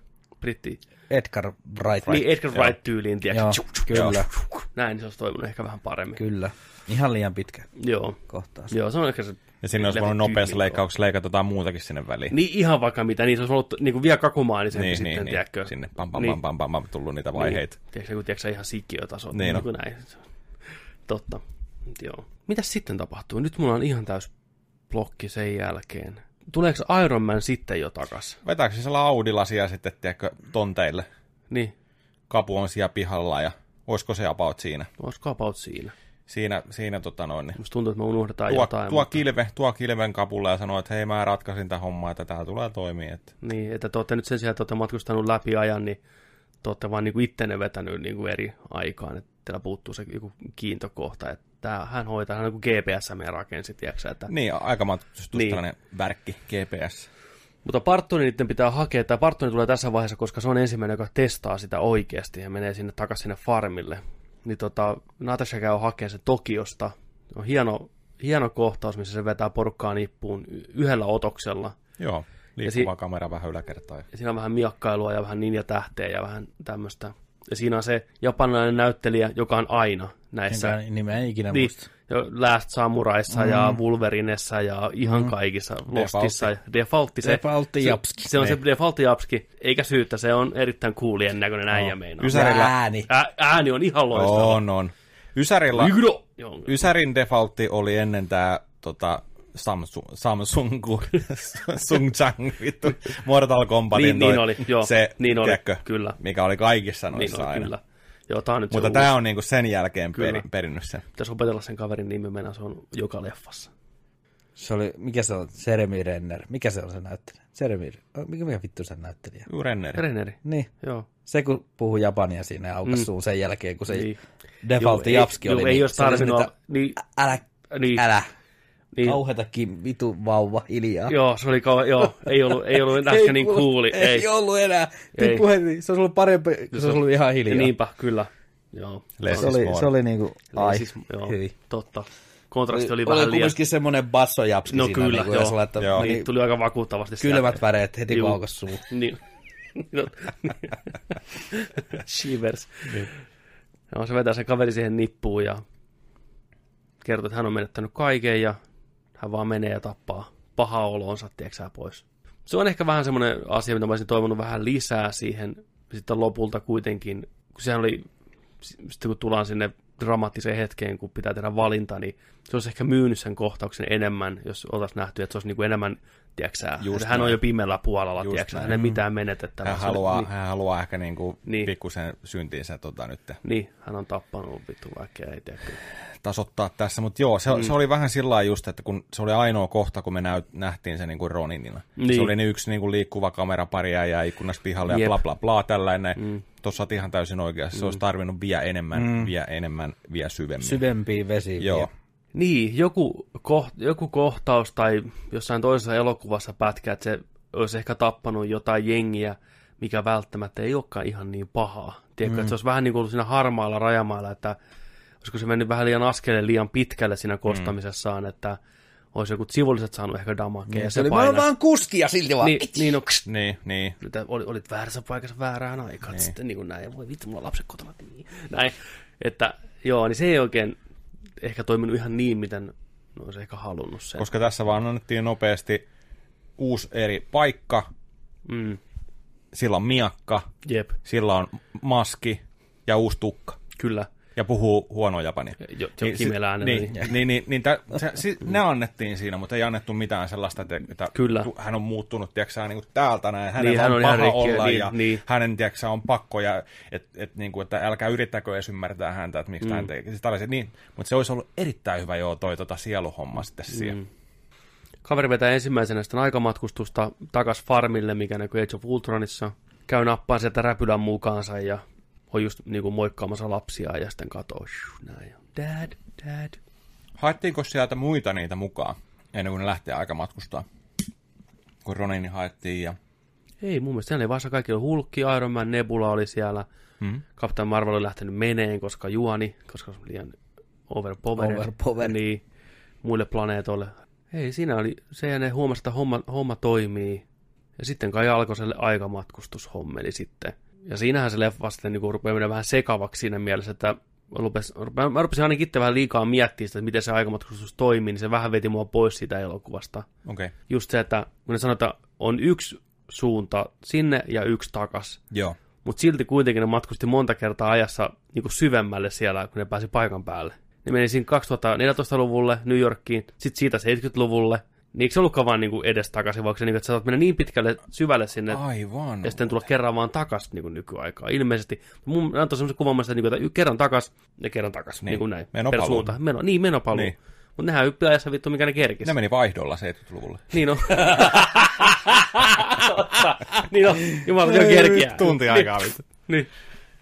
britti. Edgar Wright. Niin Edgar joo. Wright-tyyliin, tiedätkö? Joo, Tjuk, tjuk, kyllä. tjuk. Näin, niin se olisi toiminut ehkä vähän paremmin. Kyllä. Ihan liian pitkä Joo. kohtaus. Joo, se on ehkä se... Ja sinne olisi voinut nopeassa leikkauksessa leikata jotain muutakin sinne väliin. Niin ihan vaikka mitä, niin se olisi ollut niin kuin vielä kakumaanisempi niin, sitten, niin, niin. tiedätkö? Sinne pam pam Niin. pam pam pam, pam tullut niitä vaiheita. Niin. Tiedätkö, kun tiedätkö, ihan sikiötaso. Niin on. kuin näin. Totta. Mut Joo. Mitäs sitten tapahtuu? Nyt mulla on ihan täys blokki sen jälkeen. Tuleeko Iron Man sitten jo takas? Vetääkö se Audilasia sitten, tiedätkö, tonteille? Niin, Kapu on siellä pihalla ja olisiko se about siinä? olisiko about siinä? Siinä, siinä tota noin, niin Musta tuntuu, että me unohdetaan tuo, jotain. tuo, mutta- kilve, tuo kilven kapulla ja sanoo, että hei mä ratkaisin tämän homman, että tämä tulee toimia. Että... Niin, että te olette nyt sen sijaan, että olette matkustanut läpi ajan, niin te olette vaan niin ittenne vetänyt niin kuin eri aikaan, että teillä puuttuu se joku kiintokohta, että tää, hän hoitaa, hän on kuin GPS meidän rakensi, tiedätkö, sä, että Niin, aikamatkustus, Niin. niin. tällainen värkki, GPS. Mutta parturi niiden pitää hakea, tai parturi tulee tässä vaiheessa, koska se on ensimmäinen, joka testaa sitä oikeasti ja menee sinne takaisin sinne farmille. Niin tota, Natasha käy hakemaan se Tokiosta. On hieno, hieno kohtaus, missä se vetää porukkaa nippuun yhdellä otoksella. Joo, liikkuva kamera vähän yläkertaa. Ja siinä on vähän miakkailua ja vähän ninja tähteä ja vähän tämmöistä. Ja siinä on se japanilainen näyttelijä, joka on aina näissä Nimeä, nimeä en ikinä niin, muista. Last Samuraissa mm. ja Wolverinessa ja ihan mm. kaikissa Lostissa. Defaultti se. Defaultti se, japski. Se on se Niin. defaultti japski, eikä syyttä, se on erittäin coolien näköinen äijä meinaa. Ysärillä Ääni. Ä, ääni on ihan loistava. on, on. Ysärillä, Ydo! Joo. Ysärin defaultti oli ennen tää tota, Samsung, Samsung Sung Chang, vittu, Mortal Kombatin Niin, toi, niin oli, joo. se, Niin oli, tiedätkö, kyllä. mikä oli kaikissa Niin noissa on, aina. kyllä. Joo, tää on nyt Mutta se tämä uusi. on niinku sen jälkeen Kyllä. peri, perinnyt sen. Pitäisi opetella sen kaverin nimi, mennä se on joka leffassa. Se oli, mikä se on? Jeremy Renner. Mikä se on se näyttelijä? Jeremy, mikä, mikä vittu se näyttelijä? Juu, Renneri. Reneri, Niin. joo. Se kun puhuu japania siinä ja Mm. suun sen jälkeen, kun se Niin. defaultti Joo, japski ei, oli. Joo, ei niin olisi se oli tarvinnut niin, Älä, niin, älä. Niin. Kauheatakin vitu vauva, hiljaa. Joo, se oli kauan, joo, ei ollut, ei ollut enää ehkä niin kuuli. Ei, Ei, ollut enää. Ei. Ei. Puhe, se olisi ollut parempi, kun se olisi ollut ihan hiljaa. Niinpä, kyllä. Joo. Less se oli, more. se oli niinku, ai, Siis, joo, hyi. totta. Kontrasti oli, oli vähän liian... kumminkin semmoinen bassojapski No siinä. kyllä, niinku, joo. että Joo. meni Niin, tuli aika vakuuttavasti kylmät sieltä. väreet heti Juu. kun suu. Niin. No, Shivers. Joo, se vetää sen kaveri siihen nippuun ja kertoo, että hän on menettänyt kaiken ja hän vaan menee ja tappaa paha olonsa, tiedätkö pois. Se on ehkä vähän semmoinen asia, mitä mä olisin toivonut vähän lisää siihen sitten lopulta kuitenkin, kun sehän oli, sitten kun tullaan sinne dramaattiseen hetkeen, kun pitää tehdä valinta, niin se olisi ehkä myynyt sen kohtauksen enemmän, jos oltaisiin nähty, että se olisi niin kuin enemmän, tiedätkö Just hän on jo pimeällä puolella, Just tiedätkö hänellä ei mitään menetettävää. Hän haluaa, niin, hän haluaa ehkä niinku Niin. niin. pikkusen syntiinsä tota, nyt niin, hän on tappanut vittu vaikka ei tiedä. tasoittaa tässä, mutta joo, se, mm. se oli vähän sillä lailla just, että kun se oli ainoa kohta, kun me näyt, nähtiin se niin kuin Roninina. Niin. Niin. Se oli niin yksi niin kuin liikkuva kamera pari ja ikkunasta pihalle ja Jep. bla bla bla tällainen. Mm. Mm. Tuossa olet ihan täysin oikeassa. Se olisi tarvinnut vielä enemmän, Mm. mm. vielä enemmän, vielä syvemmin. Syvempiä vesiä. Joo. Niin, joku, koht, joku kohtaus tai jossain toisessa elokuvassa pätkä, että se olisi ehkä tappanut jotain jengiä, mikä välttämättä ei olekaan ihan niin pahaa. Tiedätkö, mm. että se olisi vähän niin kuin ollut siinä harmaalla rajamailla, että olisiko se mennyt vähän liian askeleen liian pitkälle siinä kostamisessaan, että olisi joku sivulliset saanut ehkä damakea. ja Se oli painaa- vaan, kuskia silti vaan. Niin, niin no, Niin, niin. että oli, olit väärässä paikassa väärään aikaan. Niin. Sitten niin kuin näin, voi vittu, mulla on lapset kotona. Niin. Näin, että joo, niin se ei oikein ehkä toiminut ihan niin, miten ne olisi ehkä halunnut sen. Koska tässä vaan annettiin nopeasti uusi eri paikka, Mm, sillä on miakka, jep, sillä on maski ja uusi tukka. kyllä. Ja puhuu huonoa japania. Jo, jo kimelä äänellä, niin, niin. niin, niin, niin tä, se, si, ne annettiin siinä, mutta ei annettu mitään sellaista, että, Kyllä. hän on muuttunut tiiäksä, niin kuin täältä näin, hänellä Niin, hän on, on paha rikki, olla niin, ja niin. hänen tiiäksä, on pakko, ja, et, et, niin kuin, että älkää yrittäkö edes ymmärtää häntä, että miksi mm. hän tekee. Siis niin, mutta se olisi ollut erittäin hyvä joo toi tota sieluhomma sitten. Mm. Kaveri vetää ensimmäisenä sitten aikamatkustusta takas farmille, mikä näkyy Age of Ultronissa. Käy nappaan sieltä räpylän mukaansa ja on just niin kuin moikkaamassa lapsia ja sitten katoo. Näin. Dad, dad. Haettiinko sieltä muita niitä mukaan, ennen kuin ne lähtee aika matkustaa? Kun Ronini haettiin ja... Ei, mun mielestä siellä ei vasta kaikki oli Hulkki, Iron Man, Nebula oli siellä. Hmm? Captain Marvel oli lähtenyt meneen, koska juoni, koska se oli liian overpowered. Overpowered. Niin, muille planeetoille. Ei, siinä oli se ja ne huomasi, että homma, homma toimii. Ja sitten kai alkoi se aikamatkustushommeli sitten. Ja siinähän se leffa sitten niin rupeaa mennä vähän sekavaksi siinä mielessä, että rupes, mä rupesin ainakin itse vähän liikaa miettiä sitä, että miten se aikamatkustus toimii, niin se vähän veti mua pois siitä elokuvasta. Okei, okay. Just se, että kun ne sanotaan, että on yksi suunta sinne ja yksi takas. joo. Mutta silti kuitenkin ne matkusti monta kertaa ajassa niin kuin syvemmälle siellä, kun ne pääsi paikan päälle. Ne meni siinä 2014-luvulle New Yorkiin, sitten siitä 70-luvulle. Niin eikö se ollutkaan vaan niin edestakaisin, vaikka se, niin, että sä saat mennä niin pitkälle syvälle sinne, Aivan. ja sitten tulla kerran vaan takas niin nykyaikaa. Ilmeisesti. Mun antoi semmoisen kuvan, että, niin kuin, että kerran takas ja kerran takas. Niin, niin kuin näin. menopaluu. Per suunta. Meno, niin, menopaluu. Niin. Niin. Mutta nehän hyppii ajassa vittu, mikä ne kerkisi. Ne meni vaihdolla 70-luvulle. Niin on. Niin on. Jumala, kerkiä. Tunti aikaa vittu. Niin.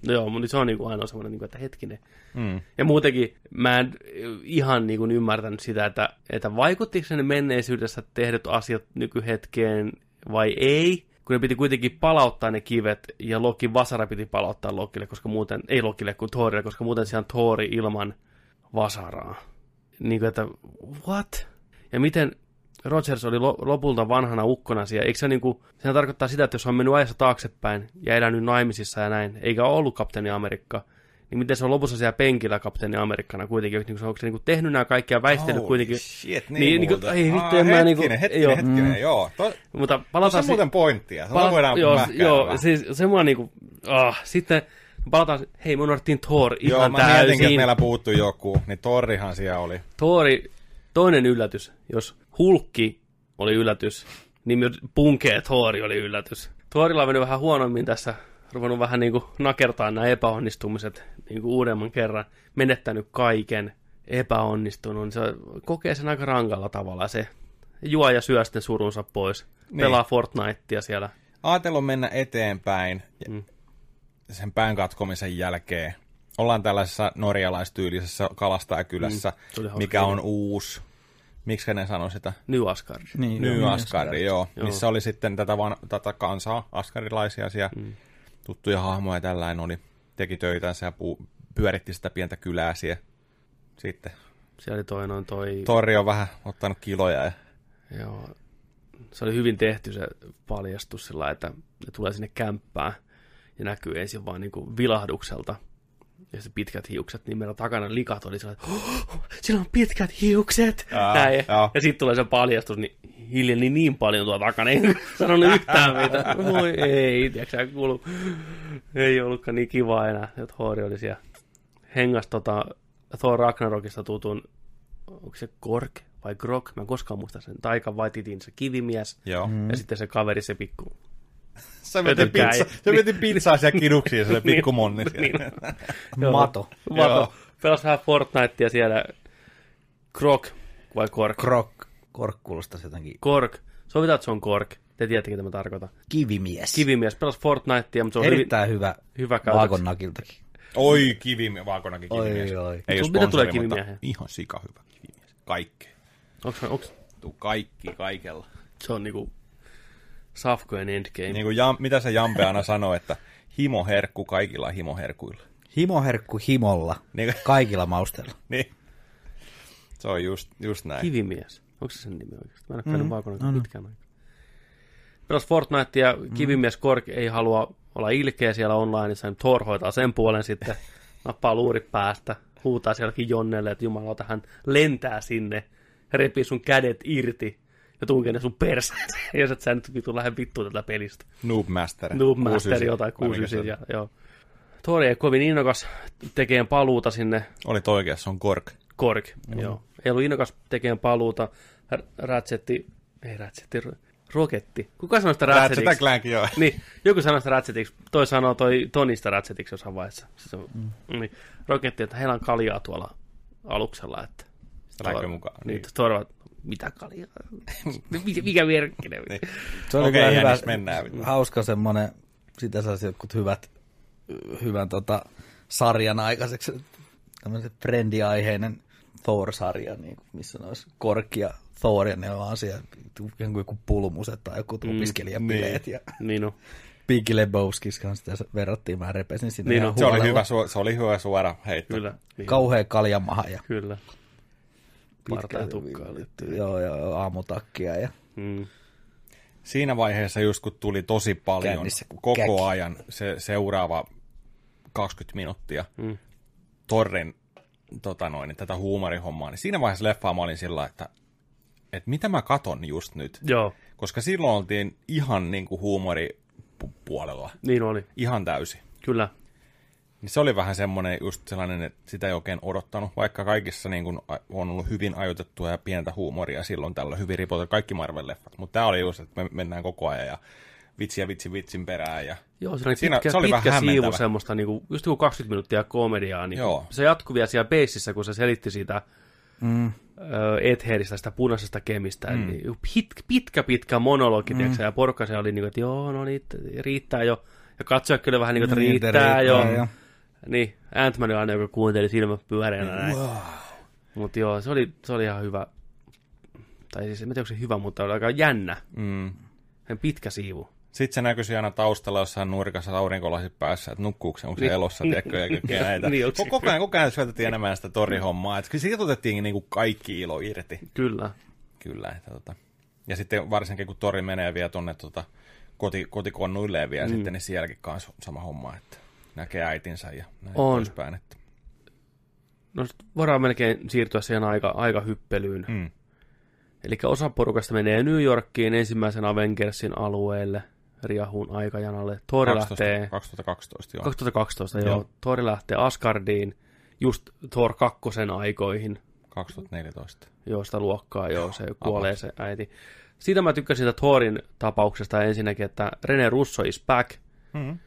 No joo, mutta se on niinku ainoa semmoinen, niinku, että hetkinen. Mm. Ja muutenkin mä en ihan niinku ymmärtänyt sitä, että, että vaikuttiko ne menneisyydessä tehdyt asiat nykyhetkeen vai ei, kun ne piti kuitenkin palauttaa ne kivet, ja Loki Vasara piti palauttaa Lokille, koska muuten, ei Lokille kuin Thorille, koska muuten siellä on Thori ilman Vasaraa. Niin kuin, että what? Ja miten Rogers oli lo- lopulta vanhana ukkona siellä, eikö se niinku, sehän tarkoittaa sitä, että jos on mennyt ajassa taaksepäin ja elänyt naimisissa ja näin, eikä ole ollut kapteeni Amerikka, niin miten se on lopussa siellä penkillä kapteeni Amerikkana kuitenkin, niin onko se niinku tehnyt nämä kaikki ja väistellyt Oh, kuitenkin, Shit, niin, Niin, niinku, muuten. ei vittu, en mä hetkinen, niinku- hetkinen, joo. hetkinen, mm. joo. To, mutta se palataan on si- muuten pointtia. Se pala- voidaan joo, joo, siis se mua niinku, ah, sitten palataan, hei me unohdettiin Thor Joo, ihan mä mietinkin, että täysin. meillä puuttuu joku, niin Torrihan siellä oli. Thori, toinen yllätys, jos Hulkki oli yllätys, niin myös Punkee Thori oli yllätys. Thorilla on mennyt vähän huonommin tässä, ruvennut vähän niin kuin nakertaa nämä epäonnistumiset niin kuin uudemman kerran, menettänyt kaiken, epäonnistunut, niin se kokee sen aika rankalla tavalla se juo ja syö sitten surunsa pois, Niin. pelaa Fortnitea siellä. Ajatellut mennä eteenpäin Mm. sen pään katkomisen jälkeen. Ollaan tällaisessa norjalaistyylisessä kalastajakylässä, Mm, mikä on uusi. Miksi ne sanoi sitä? New Asgard. Niin, New joo, Asgardi, joo. Joo. Missä oli sitten tätä, van, tätä kansaa, askarilaisia siellä, Mm. tuttuja hahmoja ja tällainen oli. Teki töitänsä ja pu, pyöritti sitä pientä kylää siellä. Sitten Siellä oli toi noin toi... Torri on vähän ottanut kiloja ja Joo. Se oli hyvin tehty se paljastus sillä että ne tulee sinne kämppään ja näkyy ensin vaan niin kuin vilahdukselta. Ja se pitkät hiukset, niin meillä takana likat oli sellainen, oh, sillä on pitkät hiukset! Aa, Näin. joo. Ja sitten tulee se paljastus, niin hiljeni niin paljon tuolla takana, ei sanonut yhtään mitään. Voi ei, tiedätkö kuulu. Ei ollutkaan niin kiva enää, että Thor oli siellä. Hengas tota, Thor Ragnarokista tutun, onko se Kork vai Grok, mä en koskaan muista sen, Taika Waititin se kivimies, joo. mm. ja sitten se kaveri se pikku. Se veti, Ötökää pizza, se veti pizzaa siellä kiduksiin, se pikku monni Niin. siellä. Joo. Mato. Mato. Pelas vähän Fortnitea siellä. Krok vai Kork? Krok. Kork kuulostaa jotenkin. Kork. Sovitaan, että se on Kork. Te tiedätte, mitä mä tarkoitan. Kivimies. Kivimies pelas Fortnitea, mutta se on hyvin, Erittäin hyvä hyvä käytöksi. vaakonnakiltakin. Oi, kivimi, vaakonakin kivimies. Oi, oi. Ei ole Mitä tulee kivimieheen? ihan sika hyvä kivimies. Kaikkea. Onks, onks, Tuu kaikki kaikella. se on niinku Safkojen endgame. Niin kuin Jam, mitä se Jampe aina sanoo, että himoherkku kaikilla himoherkuilla. Himoherkku himolla. Niin, Kaikilla mausteilla. niin. Se on just, just näin. Kivimies. Onko se sen nimi oikeasti? Mä en ole käynyt Mm, vaakona on. pitkään aikaa. Pelas Fortnite ja Kivimies Kork ei halua olla ilkeä siellä onlineissa, niin Thor hoitaa sen puolen sitten, nappaa luurit päästä, huutaa sielläkin Jonnelle, että jumalauta hän lentää sinne, repii sun kädet irti ja tunkee ne sun perseeseen, jos et sä nyt vitu lähde vittuun tätä pelistä. Noob Master. Noob Master 69. jotain Vai mikä se 69, oli? ja, joo. Thor ei kovin innokas tekemään paluuta sinne Olit oikeassa, se on Kork. Kork, mm. joo. Ei ollut innokas tekemään paluuta. R- Ratchetti, ei Ratchetti, Ro- Roketti. Kuka sanoi sitä Ratchet Ratchetiksi? Clank, joo. Niin, joku sanoi sitä Ratchetiksi, toi sanoo toi Tonista Ratchetiksi jossain vaiheessa. Siis on, mm. niin, Roketti, että heillä on kaljaa tuolla aluksella, että... Lähdekö mukaan? Niin, niin. Tuolla, mitä kaljaa? mikä, mikä merkkinen? Niin. Se oli Okei, kyllä hyvä, mennään. hauska semmonen, sitä saisi jotkut hyvät, hyvän tota, sarjan aikaiseksi, tämmöisen frendiaiheinen Thor-sarja, niin missä olisi Kork ja Thor, ja ne on siellä jonkun joku pulmuset tai joku opiskelijabileet, niin. ja Niin on. Big Lebowskis kanssa sitä verrattiin, mä repesin sinne Niin on. Se oli, hyvä, se oli hyvä suora heitto. Kyllä. Niin, Kauhea kaljamaha ja Kyllä. Pitkä, Parta ja tukkaa liittyy. joo, ja aamutakkia ja Mm. siinä vaiheessa just kun tuli tosi paljon Käynnissä kuin koko käki. ajan se seuraava 20 minuuttia mm. Torrin tota noin, tätä huumorihommaa, niin siinä vaiheessa leffaa mä olin sillä, että, että mitä mä katon just nyt. Joo, Koska silloin oltiin ihan niin kuin huumoripuolella. niin oli. Ihan täysi. Kyllä. Niin se oli vähän semmoinen just sellainen, että sitä ei oikein odottanut, vaikka kaikissa niin kuin, on ollut hyvin ajoitettua ja pientä huumoria silloin tällä hyvin ripoteltu kaikki Marvel-leffat. Mutta tämä oli just, että me mennään koko ajan ja vitsi ja vitsi vitsin perään. Ja... Joo, se oli Siinä- pitkä, se oli vähän pitkä siivu hämmentävä. semmoista, niinku, just joku 20 minuuttia komediaa. Niinku. Joo. Se jatkui vielä siellä beississä, kun se selitti siitä Mm. ö, Edheristä, sitä punaisesta kemistä. Mm. Niin, pit, pitkä, pitkä monologi, mm. ja porukka se oli niin että joo, no niin, riittää jo. Ja katsoja kyllä vähän niin kuin, että Niin, riittää, riittää jo. jo. Niin, Ant-Man oli aina, joka kuunteli silmät pyöreänä näin. Wow. Mutta joo, se oli, se oli ihan hyvä. Tai siis, en tiedä, onko se hyvä, mutta oli aika jännä. Mm. Sen pitkä siivu. Sitten se näkyi aina taustalla jossain nurkassa aurinkolasit päässä, että nukkuuko se, onko se Niin. elossa, tiedätkö, ja kaikkea näitä. Niin, onko se- Koko ajan, koko ajan syötettiin enemmän sitä torihommaa. Että kyllä siitä otettiin niin kuin kaikki ilo irti. Kyllä. Kyllä. Että, tota. Ja sitten varsinkin kun tori menee vielä tuonne tota, koti, kotikonnuilleen vielä mm. sitten, niin sielläkin kanssa sama homma, että näkee äitinsä ja näin On. poispäin. Että. No voidaan melkein siirtyä siihen aika, aika hyppelyyn. Mm. Eli osa porukasta menee New Yorkiin ensimmäisen Avengersin alueelle, Riahun aikajanalle. Thor 12, lähtee, 2012, joo. 2012 joo. Joo. Thor lähtee Asgardiin just Thor 2 aikoihin, 2014. joo sitä luokkaa, joo, se kuolee se äiti. Siitä mä tykkäsin siitä Thorin tapauksesta ensinnäkin, että Rene Russo is back, Mm.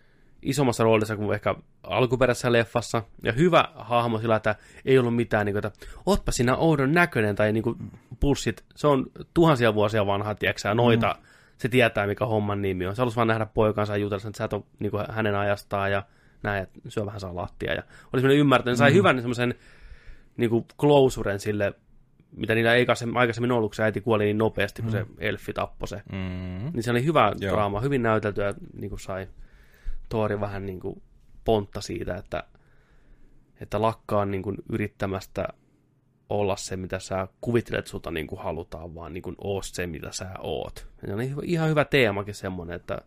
Isommassa roolissa kuin ehkä alkuperäisessä leffassa. Ja hyvä hahmo sillä, että ei ollut mitään, niin kuin, että ootpa sinä oudon näköinen tai niin kuin, pussit. Se on tuhansia vuosia vanha, tiedätkö noita. Mm. Se tietää, mikä homman nimi on. Se halusi vaan nähdä poikansa ja jutella, että sä et ole niin kuin, hänen ajastaan ja näin, että syö vähän salaattia. Ja oli semmoinen ymmärtänyt, sai mm. hyvän semmoisen niin kuin closuren sille, mitä niillä ei aikaisemmin- aikaisemmin ollut, kun se äiti kuoli niin nopeasti, kun mm. se elfi tappoi se. Mm. Niin se oli hyvä Joo. draama, hyvin näytelty ja niin kuin sai Tori vähän niin kuin pontta siitä, että, että lakkaa niin kuin yrittämästä olla se, mitä sä kuvittelet sulta niin kuin halutaan, vaan niin kuin oo se, mitä sä oot. Ja se on hyvä- ihan hyvä teemakin semmoinen, että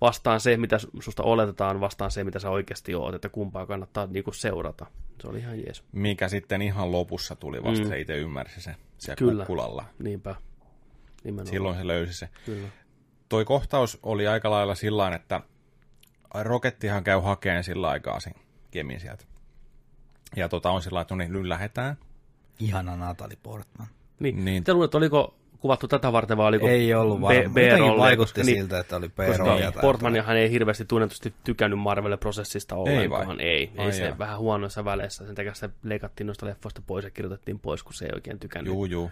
vastaan se, mitä susta oletetaan, vastaan se, mitä sä oikeasti oot, että kumpaa kannattaa niin kuin seurata. Se oli ihan jees. Mikä sitten ihan lopussa tuli vasta, mm. se itse ymmärsi se siellä Kyllä. kukkulalla. Niinpä. Nimenomaan. Silloin se löysi se. Kyllä. Toi kohtaus oli aika lailla sillä että Rokettihan käy hakeen sillä aikaa sen kemin sieltä. Ja tota on sillä että no niin, nyt lähdetään. Ihana Natalie Portman. Niin. Niin. niin. Te luulet, oliko kuvattu tätä varten vai oliko Ei ollut B- varma. Jotenkin B-rolleja, vaikutti koska- niin, siltä, että oli B-roolia. tai Portmanihan ei hirveästi tunnetusti tykännyt Marvel-prosessista ollenkaan. vai? Ei, ei Ai se jaa. vähän huonoissa väleissä. Sen takia se leikattiin noista leffoista pois ja kirjoitettiin pois, kun se ei oikein tykännyt. Juu, juu.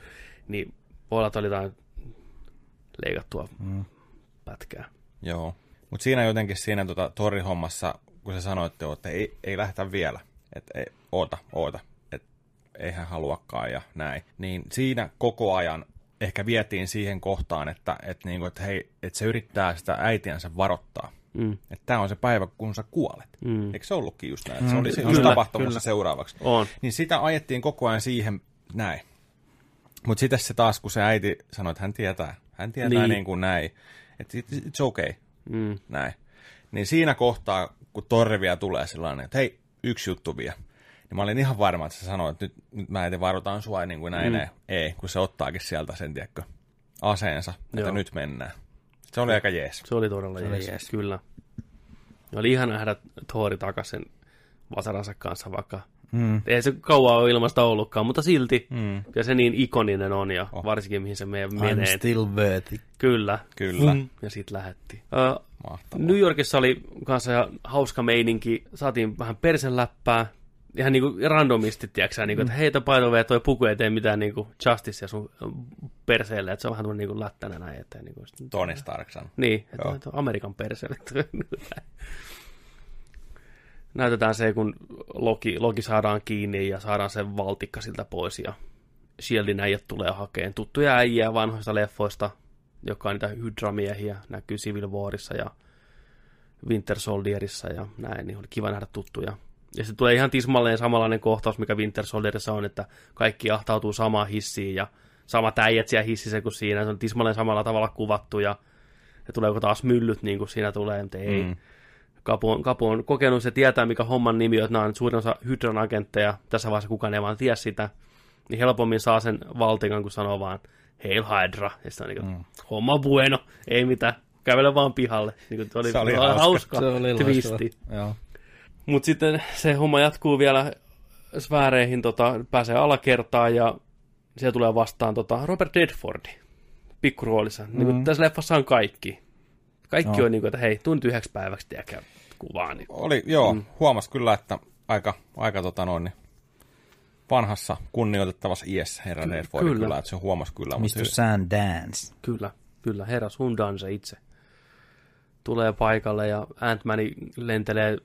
Niin voi olla, että oli jotain leikattua Mm. pätkää. Joo. Mutta siinä jotenkin siinä tota, torrihommassa, kun se sanoi, että, että ei, ei lähdetä vielä, että ei, oota, oota, että eihän haluakaan ja näin, niin siinä koko ajan ehkä vietiin siihen kohtaan, että, että, niinku, että hei, että se yrittää sitä äitiänsä varoittaa. Mm. Että tämä on se päivä, kun sä kuolet. Mm. Eikö se ollutkin just näin? Että se oli se Kyllä, tapahtumassa kyllä. seuraavaksi. On. Niin sitä ajettiin koko ajan siihen näin. Mutta sitten se taas, kun se äiti sanoi, että hän tietää, hän tietää Niin. niin, kuin näin, että it- it's okay, Mm. näin. Niin siinä kohtaa, kun torri vielä tulee sellainen, että hei, yksi juttu vielä. Niin mä olin ihan varma, että se sanoi, että nyt, nyt mä äiti varotaan sua niin kuin näin, Mm. Ei, kun se ottaakin sieltä sen, tiedätkö, aseensa, että Joo. nyt mennään. Se oli aika jees. Se oli todella Se oli jees, jees. kyllä. Ja oli ihan nähdä Thori takaisin vasaransa kanssa, vaikka Mm. ei se kauan ole ilmasta ollutkaan, mutta silti. Mm, Ja se niin ikoninen on, ja Oh. varsinkin mihin se meidän I'm menee. still worthy. Kyllä. kyllä, Fum, Ja sitten lähetti. Mahtavaa. New Yorkissa oli kanssa hauska meininki. Saatiin vähän persenläppää. Ihan niinku randomisti, tiedätkö sä, niinku, että heitä painove, toi puku ei tee mitään niinku justicea sun perseelle, että se on vähän tämmöinen niinku lättänä näin eteen. Niinku, Tony Stark sanoi. niin, että Joo. että Amerikan perseelle. Näytetään se, kun Loki, Loki saadaan kiinni ja saadaan sen valtikka siltä pois ja Shieldin äijät tulee hakeen tuttuja äijää vanhoista leffoista, jotka on niitä Hydra-miehiä, näkyy Civil Warissa ja Winter Soldierissa ja näin, niin oli kiva nähdä tuttuja. Ja sitten tulee ihan tismalleen samanlainen kohtaus, mikä Winter Soldierissa on, että kaikki ahtautuu samaan hissiin ja samat äijät siellä hississä kuin siinä, se on tismalleen samalla tavalla kuvattu ja ja tuleeko taas myllyt, niin kuin siinä tulee, mutta ei. Mm. Kapu on, Kapu on kokenut, se tietää, mikä homman nimi on, että nämä on suurin osa Hydran agentteja, tässä vaiheessa kukaan ei vaan tiedä sitä, niin helpommin saa sen valtikan, kun sanoo vaan Hail Hydra, ja sitten on niin kuin, mm. homma bueno, ei mitään, kävele vaan pihalle. Niin kuin, oli, Se oli hauska, hauska. Se oli twisti. Joo. Mutta sitten se homma jatkuu vielä sfääreihin, tota, pääsee alakertaan ja siellä tulee vastaan tota, Robert Redfordi pikkuroolissa. Mm. Niin kuin tässä leffassa on kaikki. Kaikki Joo. on niin kuin, että hei, tunti yhdeksi päiväksi, tiedäkö, kuvaa. Niin. Oli, joo, mm. huomas kyllä, että aika, aika tota noin, niin vanhassa kunnioitettavassa iässä herra Ky- Redford kyllä. kyllä. kyllä, että se huomasi kyllä. mutta Mr. Sundance. Kyllä, kyllä, herra Sundan se itse tulee paikalle ja Ant-Mani lentelee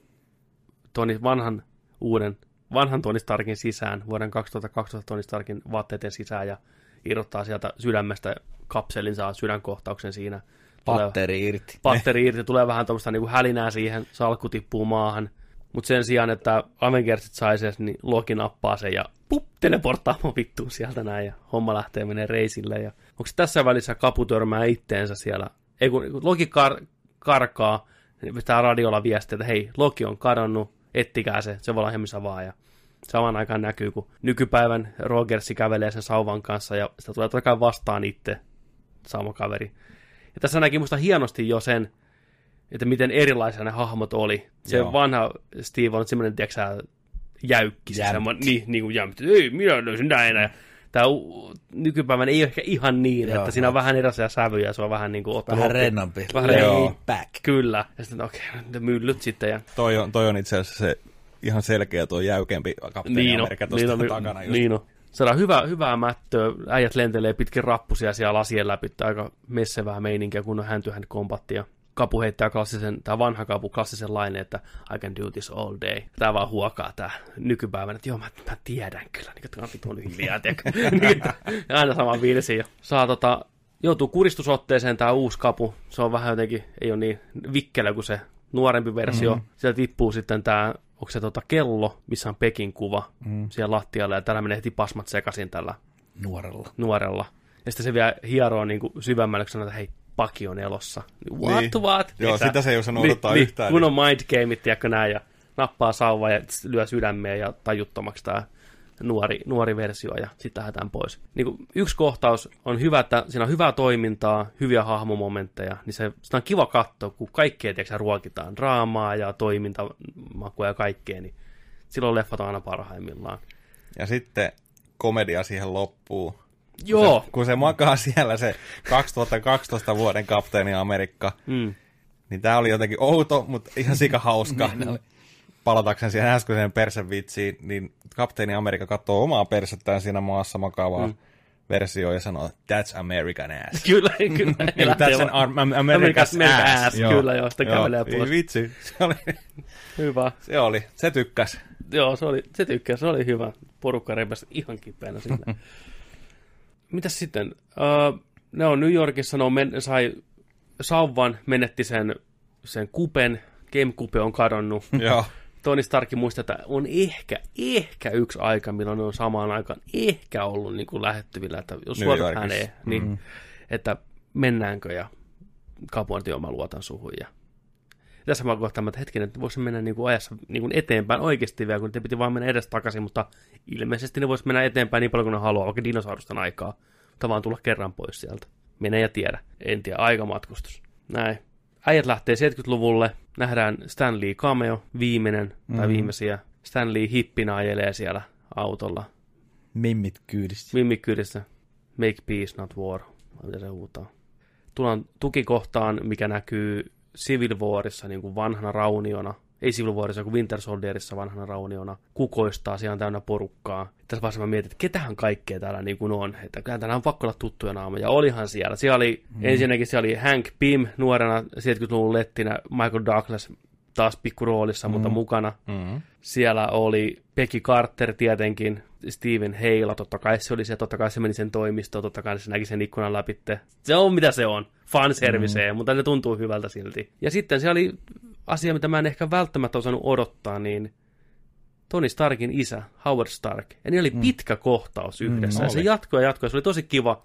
Tony, vanhan uuden, vanhan Tony Starkin sisään, vuoden 2012 Tony Starkin vaatteiden sisään ja irrottaa sieltä sydämestä kapselin, saa sydänkohtauksen siinä. Patteri irti. patteri irti, tulee vähän tuommoista niinku hälinää siihen, salkku tippuu maahan. Mutta sen sijaan, että Avengersit sai sen, niin Loki nappaa sen ja pup, teleporttaamaan vittuun sieltä näin ja homma lähtee menee reisille. Ja onko tässä välissä kapu törmää itteensä siellä? Ei kun kun Loki kar- karkaa, niin pitää radiolla viestiä, että hei, Loki on kadonnut, ettikää se, se voi olla ihan missä vaan. Ja samaan aikaan näkyy, kun nykypäivän Rogersi kävelee sen sauvan kanssa ja sitä tulee totta kai vastaan itse, sama kaveri. Ja tässä näki musta hienosti jo sen, että miten erilaisia ne hahmot oli. Se Joo. vanha Steve on semmoinen, tiedätkö sä, jäykki. Jämpti. semmoinen, niin, niin kuin jämpti. Ei, minä löysin näin. Ja Tämä nykypäivän ei ole ehkä ihan niin, Joo, että siinä on vähän erilaisia sävyjä, se on vähän niin kuin ottanut Vähän rennompi. Vähän rennompi. back. Kyllä. Ja sitten okei, okay, ne myllyt sitten. Ja Toi on, toi on itse asiassa se ihan selkeä tuo jäykempi kapteeni niin Amerikka tuosta niin on, takana. Just. niin on. Saadaan hyvä, hyvää mättöä. Äijät lentelee pitkin rappusia siellä lasien läpi. Aika messevää meininkiä, kun on hand to hand kombattia. Kapu heittää klassisen, tämä vanha kapu klassisen laineen, että I can do this all day. Tää vaan huokaa tää nykypäivänä, että joo, mä, mä tiedän kyllä, niin kantit on hiljaa, tiedätkö? Niin, aina sama virsi. Saa tota, joutuu kuristusotteeseen tää uusi kapu. Se on vähän jotenkin, ei ole niin vikkelä kuin se nuorempi versio. Mm-hmm. Sieltä tippuu sitten tää, onko se tota kello, missä on Pekin kuva mm. siellä lattialla, ja täällä menee heti pasmat sekaisin tällä Nuorella. nuorella. Ja sitten se vielä hieroo niin kuin syvemmälle, kun sanoo, että hei, Paki on elossa. What, Niin. what? Joo, Tiedätkö? sitä se ei osaa odottaa niin, yhtään. Kun on mind gameit, tiedätkö näin, ja nappaa sauva ja lyö sydämeen ja tajuttomaksi tämä nuori, nuori versio ja sitten lähdetään pois. Niin kuin yksi kohtaus on hyvä, että siinä on hyvää toimintaa, hyviä hahmomomentteja, niin se, sitä on kiva katsoa, kun kaikkea tiedätkö, ruokitaan, draamaa ja toimintamakua ja kaikkea, niin silloin leffat on aina parhaimmillaan. Ja sitten komedia siihen loppuu. Joo, Se, kun se makaa siellä se 2012 vuoden kapteeni Amerikka, mm. niin tää oli jotenkin outo, mutta ihan sika hauska. Palatakseni siihen äskeiseen persevitsiin, niin kapteeni Amerikka katsoo omaa persettään siinä maassa makaavaa mm. versioon ja sanoo, that's American ass. Kyllä, kyllä. Niin, that's an Am- Am- America's, America's ass. ass, kyllä joo, sitten kävelee Ei pois. vitsi, se oli, Hyvä. se oli, se tykkäs. Joo, se, oli, se tykkää, se oli hyvä. Porukka repäsi ihan kipeänä sinne. Mitäs sitten? Uh, ne on New Yorkissa, ne on men- sai sauvan, menetti sen, sen kupen, Gamecube on kadonnut. Joo, Tony Stark muistaa, että on ehkä, ehkä yksi aika, milloin ne on samaan aikaan ehkä ollut niin kuin lähettyvillä, että jos Yorkissa. häneen, niin mm. että mennäänkö ja kapuanti joo, mä luotan suhun. Ja tässä mä kohtaan, että hetkinen, että voisi mennä niin kuin ajassa niin kuin eteenpäin oikeasti vielä, kun te piti vaan mennä edes takaisin, mutta ilmeisesti ne voisi mennä eteenpäin niin paljon kuin ne haluaa, vaikka dinosaurusten aikaa, mutta vaan tulla kerran pois sieltä. Mene ja tiedä. En tiedä, aikamatkustus. Näin. Äijät lähtee 70-luvulle, nähdään Stan Lee cameo, viimeinen tai viimeisiä. Stan Lee hippinä ajelee siellä autolla. Mimmit kyydissä. Mimmikyydissä. Make peace, not war. Mitä se huutaa. Tullaan tukikohtaan, mikä näkyy Civil Warissa niin kuin vanhana rauniona. Ei Civil Warissa, kuin Winter Soldierissa vanhana rauniona. Kukoistaa, siellä on täynnä porukkaa. Tässä vaiheessa mä mietin, että ketähän kaikkea täällä niin kuin on. Että kyllä täällä on pakko olla tuttuja naamoja. Ja olihan siellä. Siellä oli, mm. ensinnäkin siellä oli Hank Pym nuorena 70-luvun lettinä. Michael Douglas taas pikkuroolissa, mm. mutta mukana. mm. Siellä oli Becky Carter tietenkin, Steven Heila, totta kai se oli se, totta kai se meni sen toimistoon, totta kai se näki sen ikkunan läpi. Se on mitä se on, fanservice, mm. mutta se tuntuu hyvältä silti. Ja sitten se oli asia, mitä mä en ehkä välttämättä osannut odottaa, niin Tony Starkin isä, Howard Stark. Ja niin oli mm. pitkä kohtaus yhdessä. Mm, ja se jatkoi ja jatkoi, se oli tosi kiva.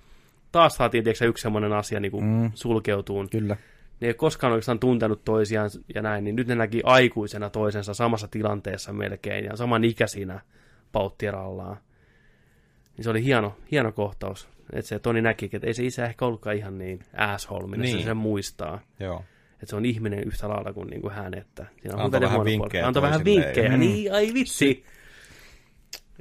Taas saatiin tiedätkö, yksi semmoinen asia niin kuin mm. sulkeutuun. Kyllä. Ne ei koskaan oikeastaan tuntenut toisiaan ja näin, niin nyt ne näki aikuisena toisensa samassa tilanteessa melkein ja saman ikäisinä pauttirallaan. Niin se oli hieno, hieno kohtaus. Että se Toni näki, että ei se isä ehkä ollutkaan ihan niin asshole, niin. Se sen muistaa. Joo. Että se on ihminen yhtä lailla kuin, niin kuin hän, että siinä on Antoi vähän vinkkejä. Antoi vähän vinkkejä, Mm. niin, ai vitsi.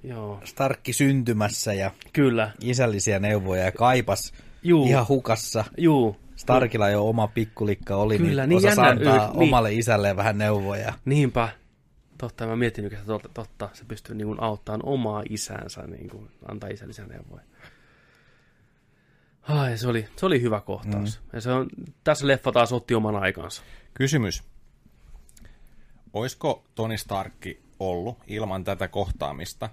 Joo, Starkki syntymässä ja kyllä. isällisiä neuvoja ja kaipas Juu, ihan hukassa. juu. Starkilla jo oma pikkulikka oli, Kyllä, niin, niin osasi antaa y- niin. omalle isälleen vähän neuvoja. Niinpä. Totta, mä mietin että totta, totta se pystyy niin kuin auttamaan omaa isäänsä, niin kuin, antaa isällisiä neuvoja. Ai, se oli, se oli hyvä kohtaus. Mm. Ja se on, tässä leffa taas otti oman aikansa. Kysymys. Oisko Toni Starkki ollut ilman tätä kohtaamista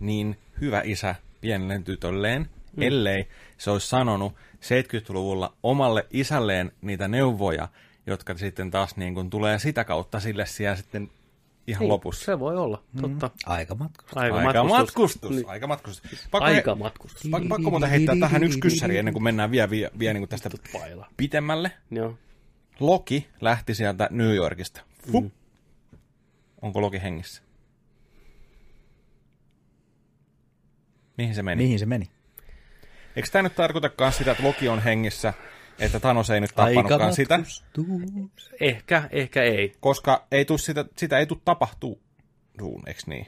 niin hyvä isä pienelle tytölleen, mm. ellei se olisi sanonut 70-luvulla omalle isälleen niitä neuvoja, jotka sitten taas niin kuin tulee sitä kautta sille siellä sitten ihan Niin, lopussa. Se voi olla, totta. Aikamatkus. Aika, Aika matkustus. Niin. Aika matkustus. Pakko, Aika he, matkustus. pakko, pakko muuten heittää tähän yksi kyssäri ennen kuin mennään vielä, vielä, vielä niin kuin tästä Paila. pitemmälle. Joo. Loki lähti sieltä New Yorkista. Fup. Mm. Onko Loki hengissä? Mihin se meni? Mihin se meni? Eikö tämä nyt tarkoitakaan sitä, että Loki on hengissä, että Thanos ei nyt tappanutkaan sitä? Ehkä, ehkä ei. Koska ei tuu sitä, sitä ei tule tapahtuu, eikö niin?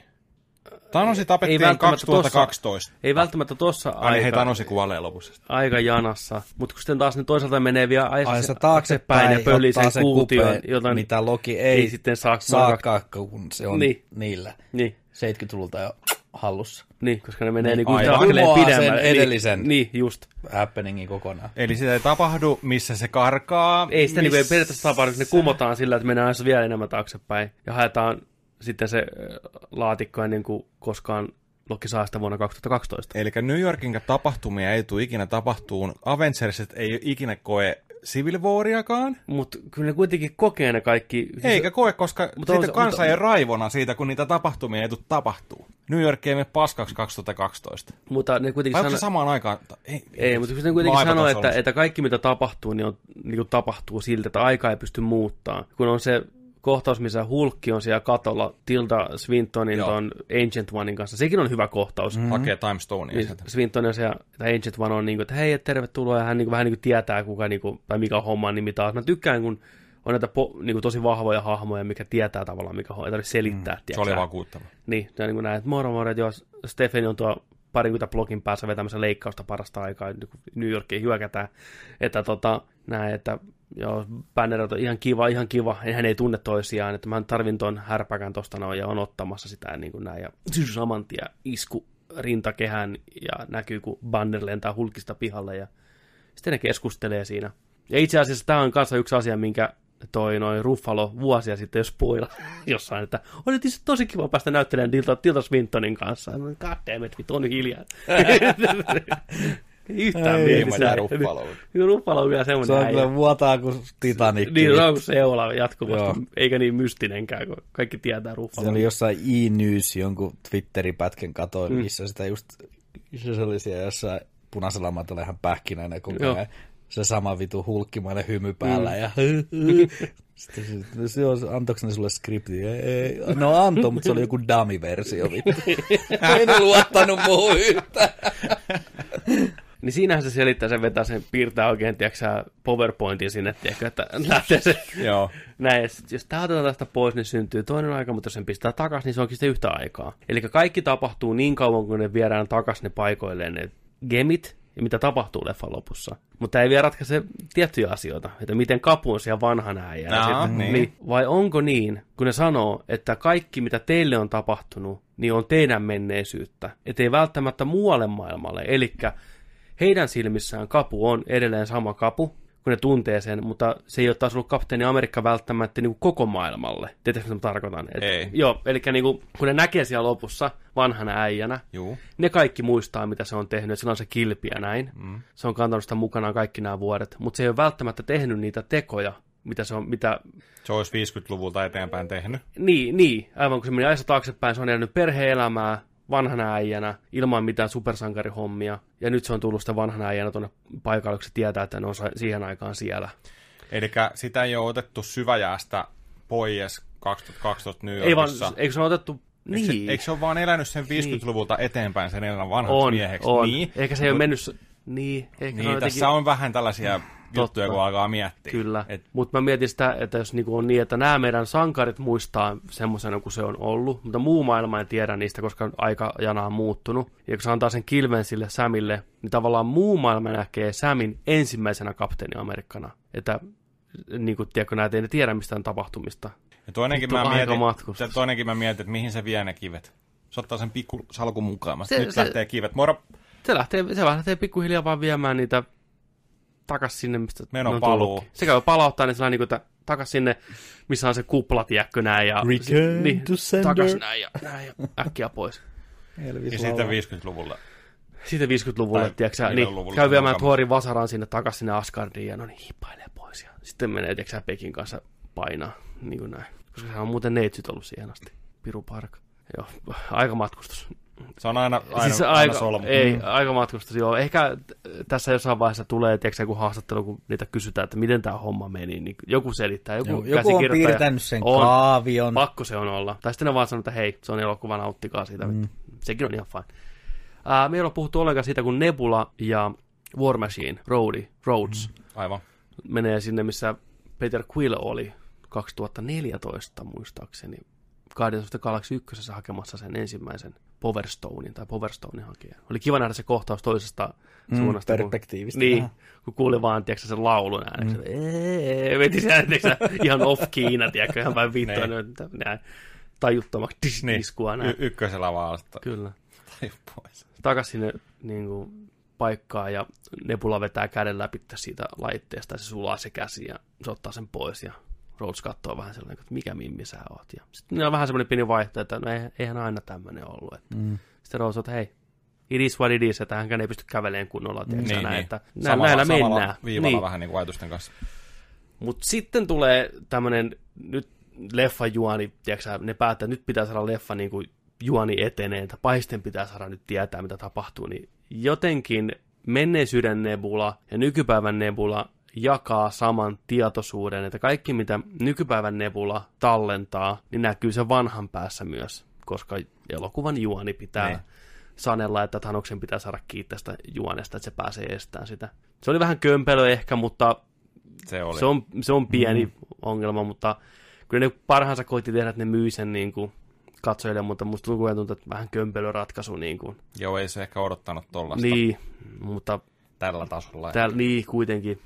Thanosi tapettiin välttämättä 2012. Ei välttämättä tuossa Ai niin, hei, aika, Thanosi kuolee lopussa. aika janassa, mutta kun sitten taas ne toisaalta menee vielä Aisa ajassa taaksepäin ja pöllii ottaa sen kuution, jota mitä Loki ei, ei sitten saa- saakaan, kun se on Niin. niillä Niin, 70-luvulta jo hallussa. niin, koska ne menee Niin, niin, niin aivan. askeleen Kumoaa sen pidemmälle. edellisen. Niin, niin, just. Happeningin kokonaan. Eli sitä ei tapahdu, missä se karkaa. Ei sitä niin, ei missä- periaatteessa tapahdu, ne kumotaan sillä, että mennään aina vielä enemmän taaksepäin ja haetaan sitten se laatikko ennen kuin koskaan Loki saa sitä vuonna 2012. Eli New Yorkin tapahtumia ei tule ikinä tapahtuun. Avengersit ei ikinä koe Civil Wariakaan. Mutta kyllä ne kuitenkin kokee ne kaikki. Eikä koe, koska Mutta on siitä se- kansa mutta- ei raivona siitä, kun niitä tapahtumia ei tule tapahtuu. New York ei mene paskaksi 2012. Mutta ne kuitenkin Vai sano... samaan aikaan? Ei, Ei, mutta ne kuitenkin sanoo, että, olisi. että kaikki mitä tapahtuu, niin, on, niin kuin tapahtuu siltä, että aika ei pysty muuttaa. Kun on se kohtaus, missä Hulkki on siellä katolla Tilda Swintonin Joo. ton Ancient Onein kanssa. Sekin on hyvä kohtaus. Mm. Hakee Time Stonea Niin. Swinton on siellä, tai Ancient One on niin kuin, että hei, et tervetuloa, ja hän niin kuin, vähän niin kuin tietää, kuka, niin kuin, tai mikä on homman nimi taas. Mä tykkään, kun on näitä po, niin kuin, tosi vahvoja hahmoja, mikä tietää tavallaan, mikä on, ei tarvitse selittää. Mm, Se oli vakuuttava. Niin, on niin kuin näin, että moro moro, että joo, Stefani on tuo parikymmentä blogin päässä vetämässä leikkausta parasta aikaa, nyt kun New Yorkiin hyökätään. Että tota, näin, että joo, Banner on ihan kiva, ihan kiva, hän ei tunne toisiaan, että mä tarvin ton härpäkän tosta noin ja on ottamassa sitä niin kuin näin. Ja saman tien isku rintakehään ja näkyy, kun Banner lentää hulkista pihalle ja sitten ne keskustelee siinä. Ja itse asiassa tämä on kanssa yksi asia, minkä toi noin Ruffalo vuosia sitten jo spoila jossain, että oli tietysti tosi kiva päästä näyttelemään Tilda, Tilda Swintonin kanssa. God damn it, vittu, on hiljaa. Ei Yhtään Ei, mieti Ilman sitä. tää Ruffalo. Ruffalo on vielä Se semmoinen on äijä. kyllä vuotaa kuin Titanic. Niin, se on kuin seula jatkuvasti, Joo. eikä niin mystinenkään, kun kaikki tietää Se Ruffalo. oli jossain e-news jonkun Twitteripätkän katoin, mm. missä sitä just, missä se oli siellä jossain punaisella matolla ihan pähkinänä koko ajan. Se sama vitu hulkkimainen hymy päällä mm. ja sitten se, se on, antoiko ne sulle skripti? Ei, ei. No antoi, mutta se oli joku dummy-versio. ne luottanut muuhun yhtään. Niin siinähän se selittää, se vetää sen, piirtää oikein, tiedätkö PowerPointin sinne, tiedätkö, että lähtee se Joo. näin. ja sit Jos tämä otetaan tästä pois, niin syntyy toinen aika, mutta jos sen pistää takaisin, niin se onkin sitten yhtä aikaa. Eli kaikki tapahtuu niin kauan, kun ne viedään takaisin ne paikoilleen, ne gemit, ja mitä tapahtuu leffan lopussa. Mutta ei vielä ratkaise tiettyjä asioita, että miten kapu on siellä. Aa, Sitten- niin. niin. Vai onko niin, kun ne sanoo, että kaikki mitä teille on tapahtunut, niin on teidän menneisyyttä, ettei välttämättä muualle maailmalle. Eli heidän silmissään kapu on edelleen sama kapu, kun ne tuntee sen, mutta se ei ole taas ollut kapteeni Amerikka välttämättä niin kuin koko maailmalle. Tiedätkö, mitä mä tarkoitan? Et, Ei. Joo, eli niin kuin, kun ne näkee siellä lopussa vanhana äijänä, Juu. ne kaikki muistaa, mitä se on tehnyt, sillä on se kilpi ja näin. Mm. Se on kantanut sitä mukanaan kaikki nämä vuodet, mutta se ei ole välttämätttä tehnyt niitä tekoja, mitä se on, mitä, Se olisi 50-luvulta eteenpäin tehnyt. niin, niin, aivan kun se meni ajassa taaksepäin, se on elänyt perhe-elämää vanhana äijänä, ilman mitään supersankarihommia, ja nyt se on tullut sitä vanhana äijänä tuonne paikalle, kun se tietää, että ne on siihen aikaan siellä. Eli sitä ei ole otettu syväjäästä pois 2012 New Ei vaan, Yorkissa. eikö se ole otettu... Eikö, se, Niin, eikö se ole vaan elänyt sen 50-luvulta eteenpäin sen elämän vanhaksi on, mieheksi? on. Niin, Eikä se ei ole mennyt... Niin, ehkä se Niin, on tässä on vähän tällaisia juttuja, kun alkaa miettiä. Kyllä, Et, mutta mä mietin sitä, että jos niinku on niin, että nämä meidän sankarit muistaa semmoisena kuin se on ollut, mutta muu maailma ei tiedä niistä, koska aikajana on muuttunut. Ja kun se antaa sen kilven sille Samille, niin tavallaan muu maailma näkee Samin ensimmäisenä kapteeni Amerikkana. Että niin kuin, tiedätkö, näitä ei ne tiedä mistään tapahtumista. ja toinenkin, mä mietin, toinenkin mä mietin, että mihin se vie ne kivet. Se ottaa sen pikku salkun mukaan. Se, nyt se- lähtee kivet. Moro, Se lähtee, se lähtee pikkuhiljaa vaan viemään niitä takas sinne, mistä Meno ne on paluu. tullutkin. Se käy palauttaa niin sellainen, niin kuin, että takas sinne, missä on se kupla, tiedätkö, näin. Ja, Return niin, to sender. Takas näin ja, näin ja äkkiä pois. ja sitten 50-luvulla. Sitten 50-luvulle, Tai tiedätkö, sä, millä niin, käy se viemään on Thorin vasaran sinne takaisin sinne Asgardiin ja no niin, hippailee pois. Ja sitten menee, tiedätkö, sä, Pekin kanssa painaa, niin kuin näin. Koska sehän on muuten neitsyt ollut siihen asti. Piru Park. Joo, aika matkustus. Se on aina, aina, siis aina aika, solmu. ei, aika matkustus, joo. Ehkä tässä jossain vaiheessa tulee, tiedätkö, joku haastattelu, kun niitä kysytään, että miten tämä homma meni, niin joku selittää, joku, Joku, joku on piirtänyt sen On. kaavion. Pakko se on olla. Tai sitten ne vaan sanoo, että hei, se on elokuva, nauttikaa siitä. Mm. Sekin on ihan fine. Ää, me ei ole puhuttu ollenkaan siitä, kun Nebula ja War Machine, Rhodey, Rhodes, mm. Aivan. menee sinne, missä Peter Quill oli 2014 muistaakseni. Guardians of the Galaxy 1 hakemassa sen ensimmäisen Power Stonein tai Power Stonein hakija. Oli kiva nähdä se kohtaus toisesta Mm, suunnasta. kun- perspektiivistä Niin, vähän. kun kuuli vaan, tiedätkö, sen laulun ääneksi. Mm. Eee, veti sen, tiedätkö, ihan off-kiina, tiedätkö, ihan päin vittua. Niin. Niin. Näin, tajuttomaksi dis, Niin, iskua näin. y- ykkösellä vaan Kyllä. tai pois. Takas sinne niin kuin, paikkaan ja Nebula vetää käden läpi siitä laitteesta ja se sulaa se käsi ja se ottaa sen pois ja Rhodes katsoo vähän sellainen, että mikä mimmi sä oot. Ja sitten niillä on vähän semmoinen pieni vaihto, että no eihän, aina tämmöinen ollut. Että. Mm. Sitten Rhodes on, että hei, it is what it is, että hänkään ei pysty kävelemään kunnolla, tiedätkö, Niin, niin, näin, niin. että Samalla, näillä samalla mennään. viivalla niin. vähän niin kuin ajatusten kanssa. Mutta sitten tulee tämmöinen nyt leffa juoni, tiedätkö, ne päättää, että nyt pitää saada leffa niin kuin juoni eteneen, että paisten pitää saada nyt tietää, mitä tapahtuu, niin jotenkin menneisyyden nebula ja nykypäivän nebula jakaa saman tietoisuuden, että kaikki mitä nykypäivän nebula tallentaa, niin näkyy se vanhan päässä myös, koska elokuvan juoni pitää Niin. sanella, että Thanoksen pitää saada kiinni tästä juonesta, että se pääsee estämään sitä. Se oli vähän kömpelö ehkä, mutta Se oli. se on, se on pieni mm. ongelma, mutta kyllä ne parhaansa koitti tehdä, että ne myy sen niin kuin katsojille, mutta musta tuntuu, tuntuu että vähän kömpelö ratkaisu. Niin, kuin. Joo, ei se ehkä odottanut tollasta niin mutta tällä tasolla. täällä, niin kuitenkin.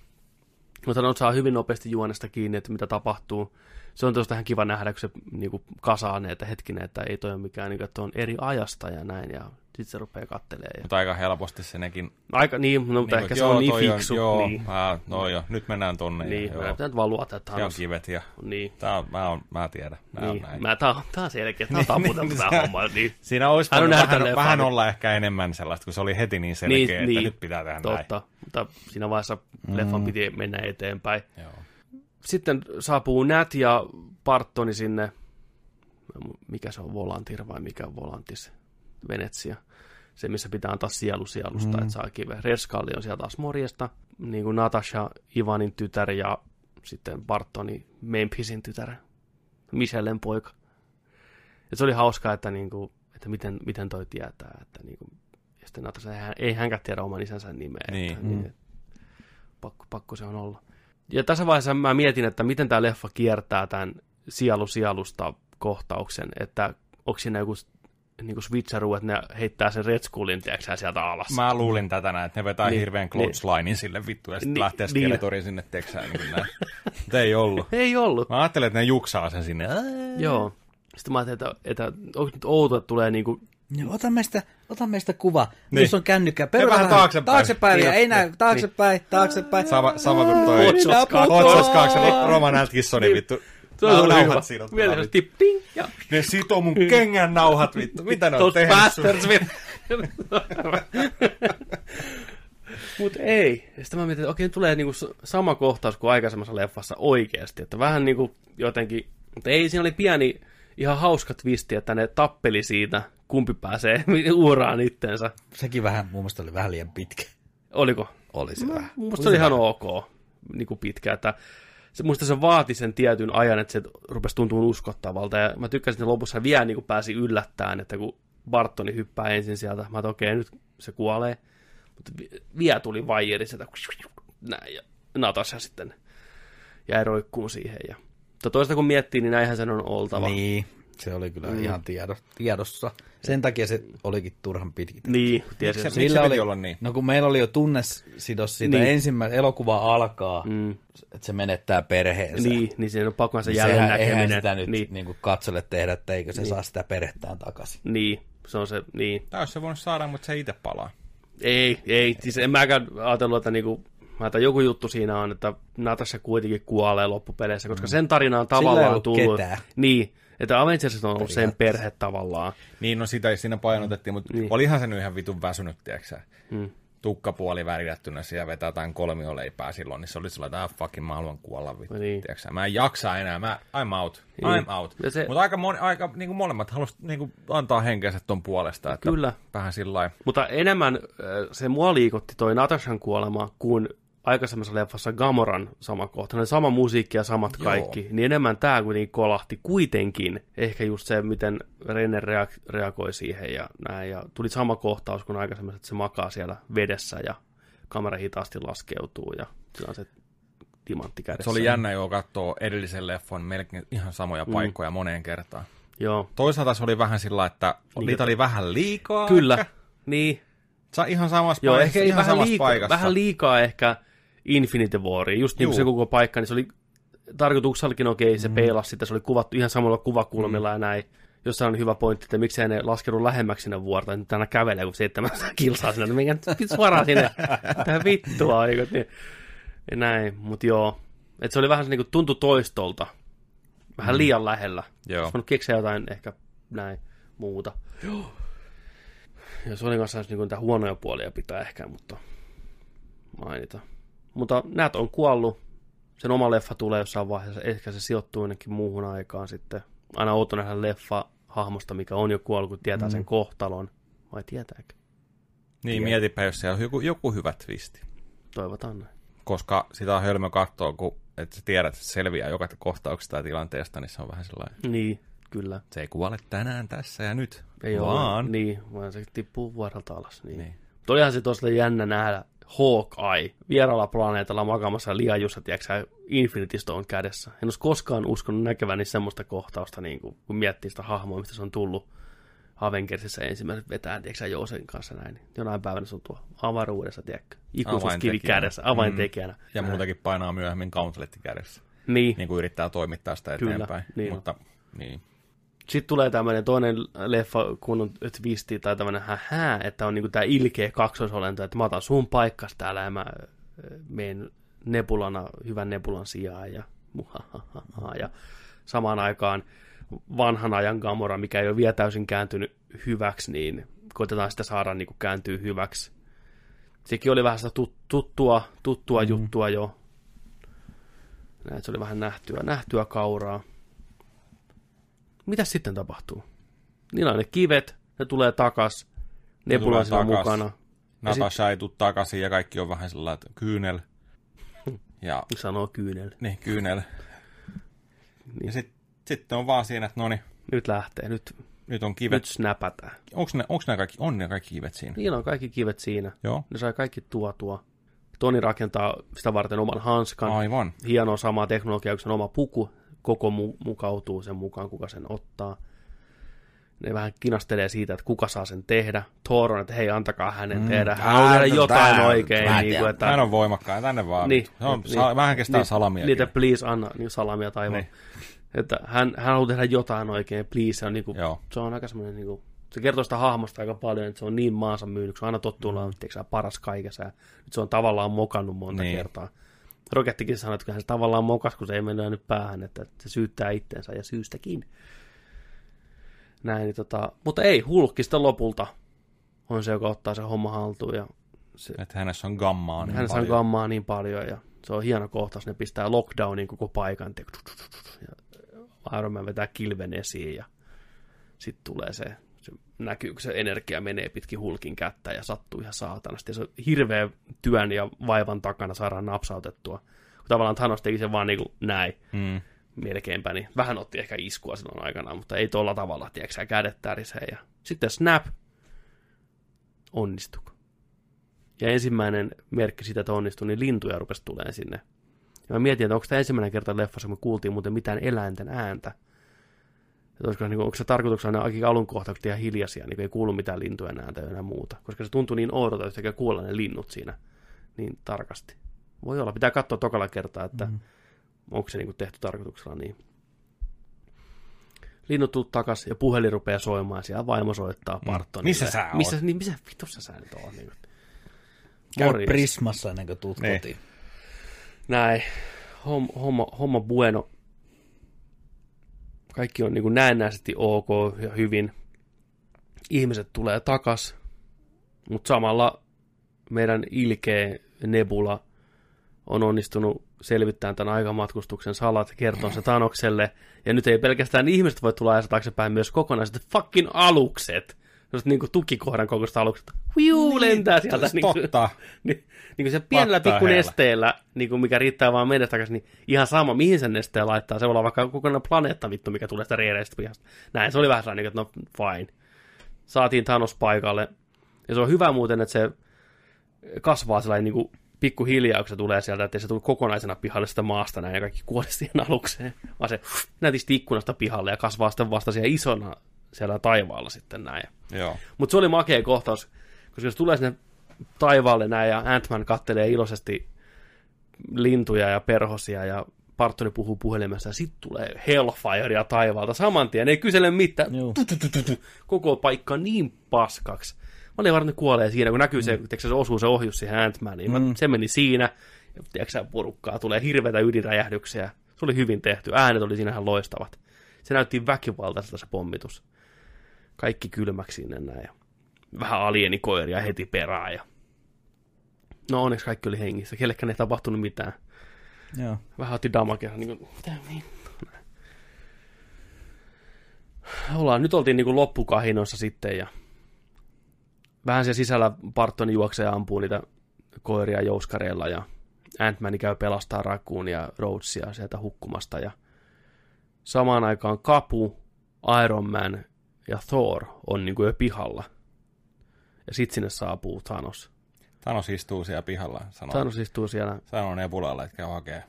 Mutta ne saa hyvin nopeasti juonesta kiinni, että mitä tapahtuu. Se on tuosta ihan kiva nähdä, kun se niin kuin, kasaa ne, että hetkinen, että ei toi ole mikään, niin kuin, että on eri ajasta ja näin, ja sitten se rupeaa kattelee. Ja... Mutta aika helposti se nekin... Aika niin, no, mutta niin, ehkä että se on niin fiksu. joo, niin, ää, no joo, nyt mennään tonne. niin ja, joo, pitää nyt luottaa, että ja Thanos... kivet ja... Niin. Tää on, mä, on, mä tiedän. Mä Niin, niin, näin. mä, tää, on, tää on selkeä, tää on taputeltu tää homma. Niin. Siinä olisi Hän on voinut vähän, vähän nyt. olla ehkä enemmän sellaista, kun se oli heti niin selkeä, Niin, että niin. nyt pitää tehdä Totta, mutta siinä vaiheessa mm. leffan piti mennä eteenpäin. näin. Joo. Sitten saapuu Nat ja Bartoni sinne, mikä se on, Volantir vai mikä on Volantis, Venetsia. Se, missä pitää antaa sielu sielusta, mm. että saa kiveä. Reskalli on siellä taas morjesta, niin kuin Natasha, Ivanin tytär ja sitten Bartoni, Memphisin tytär, Michellen poika. Ja se oli hauskaa, että, niin kuin, että miten, miten toi tietää, että niin kuin, ja sitten Natasha, ei, hän- ei hänkään tiedä oman isänsä nimeä. Niin. Että, niin, pakko, pakko se on olla. Ja tässä vaiheessa mä mietin, että miten tämä leffa kiertää tämän sielu sielusta kohtauksen, että onko siinä joku niin kuin switcheroo, että ne heittää sen Red Skullin, tiedätkö sieltä alas. Mä luulin tätä näin, että ne vetää Niin, niin, hirveän niin. clotheslinein sille vittu ja sitten Niin, lähtee niin. Skeletoriin sinne teksään niin kuin näin. Mutta ei ollut. Ei ollut. Mä ajattelin, että ne juksaa sen sinne. Joo. Sitten mä ajattelin, että, että onko nyt outo, että tulee niinku... Joo, ota meistä, ota meistä kuva. Niin. Niin. Jos on kännykkä. Perä vähän taaksepäin. Taaksepäin, ja Niin. ei näy. Taaksepäin, taaksepäin. Sama, sama kuin toi. Watch Us 2, Roman Atkinsonin vittu. Se on nauhat hyvä. siinä. Vielä se tip, ting, ja Ne sitoo mun kengän nauhat vittu. Mitä ne on tehnyt? bastards with... Mut ei. Ja sitten mä mietin, että okei, tulee niinku sama kohtaus kuin aikaisemmassa leffassa oikeasti. Että vähän niinku jotenkin... Mutta ei, siinä oli pieni, ihan hauska twisti, että ne tappeli siitä, kumpi pääsee uuraan itsensä. Sekin vähän, mun mielestä oli vähän liian pitkä. Oliko? Oli se vähän. Musta se oli ihan ok, niin kuin pitkä, että se, musta se vaati sen tietyn ajan, että se rupesi tuntua uskottavalta. Ja mä tykkäsin, että lopussa vielä niin kuin pääsi yllättäen, että kun Bartoni hyppää ensin sieltä, mä että okei, okay, nyt se kuolee. Mutta vielä tuli vaijeri sieltä, näin, ja Natasha sitten jäi roikkuun siihen. Ja... Mutta toista kun miettii, niin näinhän sen on oltava. Niin, se oli kyllä mm. ihan tiedo, tiedossa. Sen takia se olikin turhan pitkitetty. Niin, tiesin. Miksi se, miksi se piti olla niin? No kun meillä oli jo tunnesidos siitä Niin. ensimmäinen elokuva alkaa, Mm. että se menettää perheensä. Niin, niin siinä on pakko se Niin jälleen sehän, eihän näkeminen. sitä nyt niin, niin. Kuin katsolle tehdä, että eikö se niin. saa sitä perhettään takaisin. niin, se on se, niin. Tämä olisi se voinut saada, mutta se itse palaa. Ei, ei, siis en mäkään ajatellut, että niinku, mä että joku juttu siinä on, että Natasha kuitenkin kuolee loppupeleissä, koska sen tarina on Sillä ei tavallaan ollut tullut. ketään. Niin, että Avengers on ollut sen perhe tavallaan. Niin, no sitä siinä painotettiin, mutta Niin. niin. olihan se nyt ihan vitun väsynyt, tiedätkö? Mm. Tukkapuoli värjättynä siellä vetää jotain kolmioleipää silloin, niin se oli sellainen, että ah, fucking, mä haluan kuolla vittu, Niin. tiedätkö sä? Mä en jaksa enää, mä, I'm out, Niin. I'm out. Ja se- Mutta aika, moni, aika niin kuin molemmat halusivat niin kuin antaa henkeensä ton puolesta, että Kyllä. vähän sillä lailla. Mutta enemmän äh, se mua liikutti toi Natashan kuolema kuin aikaisemmassa leffassa Gamoran sama kohta. Ne sama musiikki ja samat Joo. kaikki. Niin enemmän tämä kuitenkin kolahti kuitenkin. Ehkä just se, miten Renner reak- reagoi siihen ja näin. Ja tuli sama kohtaus kuin aikaisemmassa, että se makaa siellä vedessä ja kamera hitaasti laskeutuu ja sillä on se timantti kädessä. Se oli jännä jo katsoa edellisen leffon melkein ihan samoja Mm. paikkoja moneen kertaan. Joo, Toisaalta se oli vähän sillä, että Niin, niitä oli vähän liikaa. kyllä. Ehkä. Niin, Sa- ihan samassa Joo, paikassa. ehkä ihan vähän samassa liikaa, paikassa. vähän liikaa ehkä Infinity Waria, just niin kuin se koko paikka, niin se oli tarkoituksellakin okei, se mm. peilasi sitä, se oli kuvattu ihan samalla kuvakulmilla mm. ja näin. Jossain on hyvä pointti, että miksei ne laskenut lähemmäksi sinne vuorta, nyt aina kävelee, kun 700 kilsaa sinne, että minkä nyt suoraan sinne, tähän vittua, niin, niin, ja näin, mutta joo, että se oli vähän se niin kuin tuntui toistolta, vähän liian lähellä. Joo. Olisi voinut keksiä jotain ehkä näin muuta. Ja se oli kanssa niin niitä huonoja puolia pitää ehkä, mutta mainita. Mutta näet on kuollut. Sen oma leffa tulee jossain vaiheessa. Ehkä se sijoittuu jonnekin muuhun aikaan sitten. Aina outo nähdä leffa hahmosta, mikä on jo kuollut, kun tietää mm. sen kohtalon. Vai tietääkö? Niin, mietipä, jos siellä on joku, joku hyvä twisti. Toivotaan näin. Koska sitä on hölmö katsoa, kun että sä tiedät, että se selviää joka kohtauksesta ja tilanteesta, niin se on vähän sellainen, Niin, kyllä. se ei kuole tänään tässä ja nyt, Ei vaan... ole. Niin, vaan se tippuu vuorelta alas. Niin. Niin. Olihan se tosiaan jännä nähdä Hawkeye vieraalla planeetalla makaamassa liajussa, tiedätkö Infinity Stone kädessä. En olisi koskaan uskonut näkeväni semmoista kohtausta, niin kuin, kun miettii sitä hahmoa, mistä se on tullut Avengersissa ensimmäiset vetää, tiedätkö sä, Jousen kanssa näin. Jonain päivänä se on tuo avaruudessa, tiedätkö, ikuisuuskivi kädessä, avaintekijänä. Mm. Ja muutenkin painaa myöhemmin gauntletti kädessä, Niin. niin kuin yrittää toimittaa sitä Kyllä, eteenpäin. niin. Mutta, niin. Sitten tulee tämmöinen toinen leffa, kun on twisti tai tämmöinen hähää, että on niinku tämä ilkeä kaksoisolento, että mä otan sun paikkas täällä ja mä äh, meen nebulana, hyvän nebulan sijaan ja muhahaha. Ja samaan aikaan vanhan ajan Gamora, mikä ei ole vielä täysin kääntynyt hyväksi, niin koitetaan sitä saada niin kuin kääntyy hyväksi. Sekin oli vähän sitä tut- tuttua, tuttua mm. juttua jo. Näin, se oli vähän nähtyä, nähtyä kauraa. Mitäs sitten tapahtuu? Niillä on ne kivet, ne tulee takas, Nebula on takas. mukana. Natasha ei tule takaisin ja kaikki on vähän sellainen, että kyynel. Ja Sanoo kyynel. niin, kyynel. Niin. Ja sitten sit on vaan siinä, että no niin, Nyt lähtee, nyt, nyt on nyt kivet. snäpätään. Onko ne, onks ne kaikki, on ne kaikki kivet siinä? Niillä on kaikki kivet siinä. Joo, Ne sai kaikki tuotua. Toni rakentaa sitä varten oman hanskan. aivan. Hienoa samaa teknologiaa, kun sen oma puku koko mu- mukautuu sen mukaan, kuka sen ottaa. Ne vähän kinastelee siitä, että kuka saa sen tehdä. Thor on, että hei, antakaa hänen mm. tehdä. Hän on tehdä jotain Tää- oikein. mä en niin kuin, että, Hän on voimakkaan, tänne vaan. Niin, se on, niin, sa- vähän kestää niin, salamia. Niitä please anna niin salamia taivaan. Niin. Että hän, hän haluaa tehdä jotain oikein, please. Se on, niin kuin, Joo. se on aika semmoinen, niin kuin, se kertoo sitä hahmosta aika paljon, että se on niin maansa myynyt, se on aina tottunut olemaan mm. paras kaikessa. Ja nyt se on tavallaan mokannut monta niin. kertaa. Rokettikin sanoi, että se tavallaan mokas, kun se ei mennä nyt päähän, että se syyttää itteensä ja syystäkin. Näin, niin tota, mutta ei, hulkki sitten lopulta on se, joka ottaa sen homma haltuun ja se, Että hänessä on gammaa niin hän saa paljon. gammaa niin paljon ja se on hieno kohtaus. Ne pistää lockdownin koko paikan. Ja Iron Man vetää kilven esiin ja sitten tulee se, se näkyy, kun se energia menee pitkin hulkin kättä ja sattuu ihan saatanasti. Ja se on hirveä työn ja vaivan takana saadaan napsautettua kun tavallaan Thanos teki sen vaan niin kuin näin Mm. melkeinpä, niin vähän otti ehkä iskua silloin aikana, mutta ei tuolla tavalla, tiedätkö kädet tärisee. Ja sitten Snap onnistuko. Ja ensimmäinen merkki siitä, että onnistui, niin lintuja rupesi tulemaan sinne. Ja mä mietin, että onko tämä ensimmäinen kerta leffassa, kun me kuultiin muuten mitään eläinten ääntä. Että olisiko, niin kuin, onko se tarkoituksena ainakin alun kohta, ihan hiljaisia, niin ei kuulu mitään lintujen ääntä ja enää muuta. Koska se tuntui niin oudolta, että kuulla ne linnut siinä niin tarkasti. Voi olla, pitää katsoa tokalla kertaa, että mm. onko se niin kuin tehty tarkoituksella niin. Linnut tuu takas ja puhelin rupeaa soimaan, siellä vaimo soittaa Bartonille. Missä sä oot? Missä, niin, missä vitussa sä nyt oot? Niin. Käy. Prismassa ennen kuin tuut Niin. kotiin. Näin. Homma, homma, homma bueno. Kaikki on niin näennäisesti ok ja hyvin. Ihmiset tulee takas, mutta samalla meidän ilkeä Nebula on onnistunut selvittämään tämän aikamatkustuksen salat, kertoo se Tanokselle. Ja nyt ei pelkästään ihmiset voi tulla ajassa taaksepäin, myös kokonaiset fucking alukset. Sellaiset niin kuin tukikohdan kokoiset alukset. Huiuu, lentää sieltä. niin kuin- Totta. niin, niin kuin se pienellä pikku nesteellä, niin kuin mikä riittää vaan mennä takaisin, niin ihan sama, mihin sen nesteen laittaa. Se voi olla vaikka kokonaan planeetta vittu, mikä tulee sitä reireistä pihasta. Näin, se oli vähän sellainen, että no fine. Saatiin Thanos paikalle. Ja se on hyvä muuten, että se kasvaa sellainen niin kuin pikkuhiljaa, kun se tulee sieltä, ettei se tule kokonaisena pihalle sitä maasta näin ja kaikki kuole siihen alukseen, vaan se nätisti ikkunasta pihalle ja kasvaa sitten vasta siellä isona siellä taivaalla sitten näin. Joo. Mutta se oli makea kohtaus, koska jos tulee sinne taivaalle näin ja Ant-Man kattelee iloisesti lintuja ja perhosia ja Bartoni puhuu puhelimessa ja sitten tulee Hellfirea taivaalta saman tien, ei kysele mitään. Koko paikka niin paskaksi. Mä olin varmaan, kuolee siinä, kun näkyy se, mm. se osuu se ohjus siihen Ant-Maniin. Mm. Se meni siinä, ja tiedätkö, porukkaa, tulee hirveitä ydinräjähdyksiä. Se oli hyvin tehty, äänet oli siinä ihan loistavat. Se näytti väkivaltaiselta se pommitus. Kaikki kylmäksi sinne näin. Ja vähän alienikoiria heti perään. Ja... No onneksi kaikki oli hengissä, kellekään ei tapahtunut mitään. Joo. Vähän otti damakea, niin kuin, mitä vittu. Ollaan, nyt oltiin niin kuin loppukahinoissa sitten ja vähän siellä sisällä Bartoni juoksee ja ampuu niitä koiria jouskareilla ja Ant-Man käy pelastaa Raccoon ja Rhodesia sieltä hukkumasta ja samaan aikaan Kapu, Iron Man ja Thor on niin kuin jo pihalla. Ja sit sinne saapuu Thanos. Thanos istuu siellä pihalla. Sanoo, Thanos istuu siellä. sanoo Nebulalle, että käy hakee.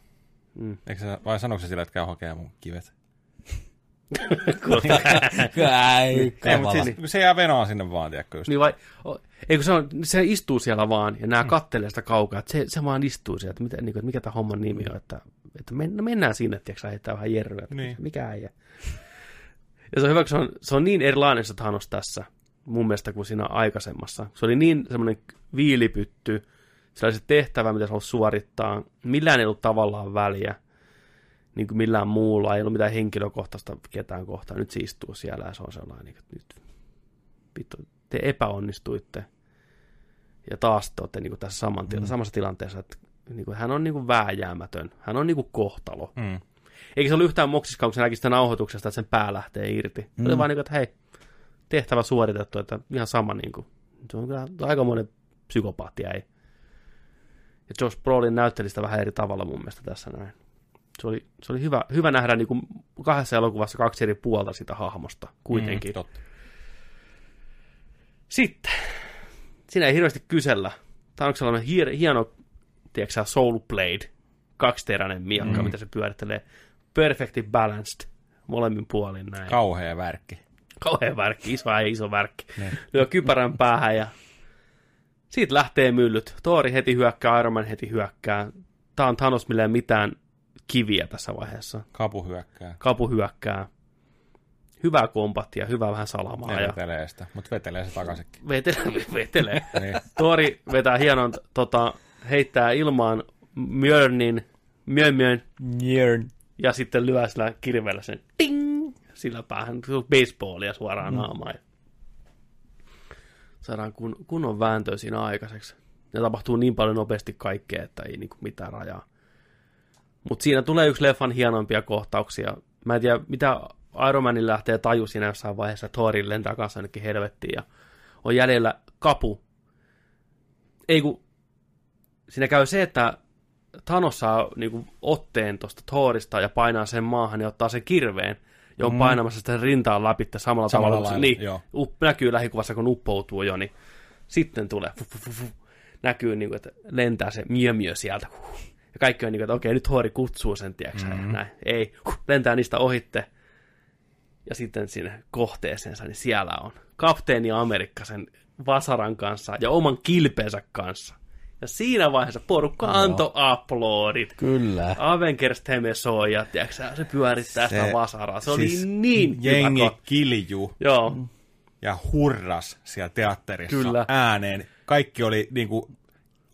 Mm. Eikö se, vai sanoiko se sille, että käy hakee mun kivet? Ei, siis, kun se jää venoon sinne vaan, tiedätkö just. Niin vai, eikö se, on, se istuu siellä vaan ja nämä kattelee sitä kaukaa, että se, se vaan istuu siellä, että, mitä, niin kuin, että mikä tämä homman nimi on, että, että men, mennään sinne, tiedätkö heittää vähän jerryä, että Niin. mikä äijä. Ja se on hyvä, kun se on, se on niin erilainen se Thanos tässä, mun mielestä kuin siinä aikaisemmassa. Se oli niin semmoinen viilipytty, sillä oli se tehtävä, mitä se halusi suorittaa, millään ei ollut tavallaan väliä, niin kuin millään muulla, ei ollut mitään henkilökohtaista ketään kohtaan. Nyt se istuu siellä ja se on sellainen, että nyt vittu, te epäonnistuitte. Ja taas te olette niin kuin tässä saman Mm. samassa tilanteessa, että niin kuin, hän on niin kuin vääjäämätön. Hän on niin kuin kohtalo. Mm. Eikä se ollut yhtään moksiskaan, kun se näki sitä nauhoituksesta, että sen pää lähtee irti. Mm. Oli vaan niin kuin, että hei, tehtävä suoritettu, että ihan sama niin kuin. Se on kyllä aikamoinen psykopaatti jäi. Ja Josh Brolin näytteli sitä vähän eri tavalla mun mielestä tässä näin. Se oli, se oli hyvä, hyvä nähdä niin kuin kahdessa elokuvassa kaksi eri puolta sitä hahmosta kuitenkin. Mm, totta. Sitten, siinä ei hirveästi kysellä. Tämä on sellainen hie- hieno, tiedätkö Soul Blade, kaksiteräinen miakka, mm. mitä se pyörittelee. Perfectly balanced, molemmin puolin näin. Kauhea värkki. Kauhean värkki, iso ja iso värkki. Niin. Lyö kypärän päähän ja siitä lähtee myllyt. Thori heti hyökkää, Iron Man heti hyökkää. Tämä on Thanos, millä ei mitään kiviä tässä vaiheessa. Kapu hyökkää. Kapu hyökkää. Hyvää kombattia, hyvää vähän salamaa. Ja Ja vetelee sitä, mutta vetelee se takaisinkin. vetelee, vetelee. Niin. Tori vetää hienon, tota, heittää ilmaan Mjörnin, Mjörn, Njörn. Ja sitten lyö sillä kirveellä sen ting, sillä päähän baseballia suoraan mm. naamaan. Ja saadaan kun, kunnon vääntöä siinä aikaiseksi. Ja tapahtuu niin paljon nopeasti kaikkea, että ei niinku mitään rajaa. Mutta siinä tulee yksi leffan hienoimpia kohtauksia. Mä en tiedä, mitä Iron Manin lähtee taju siinä jossain vaiheessa. Thorin lentää kanssa jonnekin helvettiin ja on jäljellä kapu. Ei kun, siinä käy se, että Thanos saa niin kuin, otteen tuosta Thorista ja painaa sen maahan ja ottaa sen kirveen, ja on mm. painamassa sitä rintaan läpi samalla, Samalla tavalla, lailla, niin, joo. up, näkyy lähikuvassa, kun uppoutuu jo, niin sitten tulee, fu, fu, fu, fu, näkyy, niin kuin, että lentää se miömiö sieltä, huh. ja kaikki on niin kuin, että okei, nyt Thori kutsuu sen, tiedätkö mm. näin, ei, huh, lentää niistä ohitte, ja sitten sinne kohteeseensa, niin siellä on kapteeni Amerikka sen vasaran kanssa ja oman kilpeensä kanssa. Ja siinä vaiheessa porukka antoi aplodit. Kyllä. Avengers Theme soi ja tiedätkö, sä, se pyörittää sitä vasaraa. Se oli siis niin jengi hyvä. kilju Joo, ja hurras siellä teatterissa Kyllä. ääneen. Kaikki oli niinku,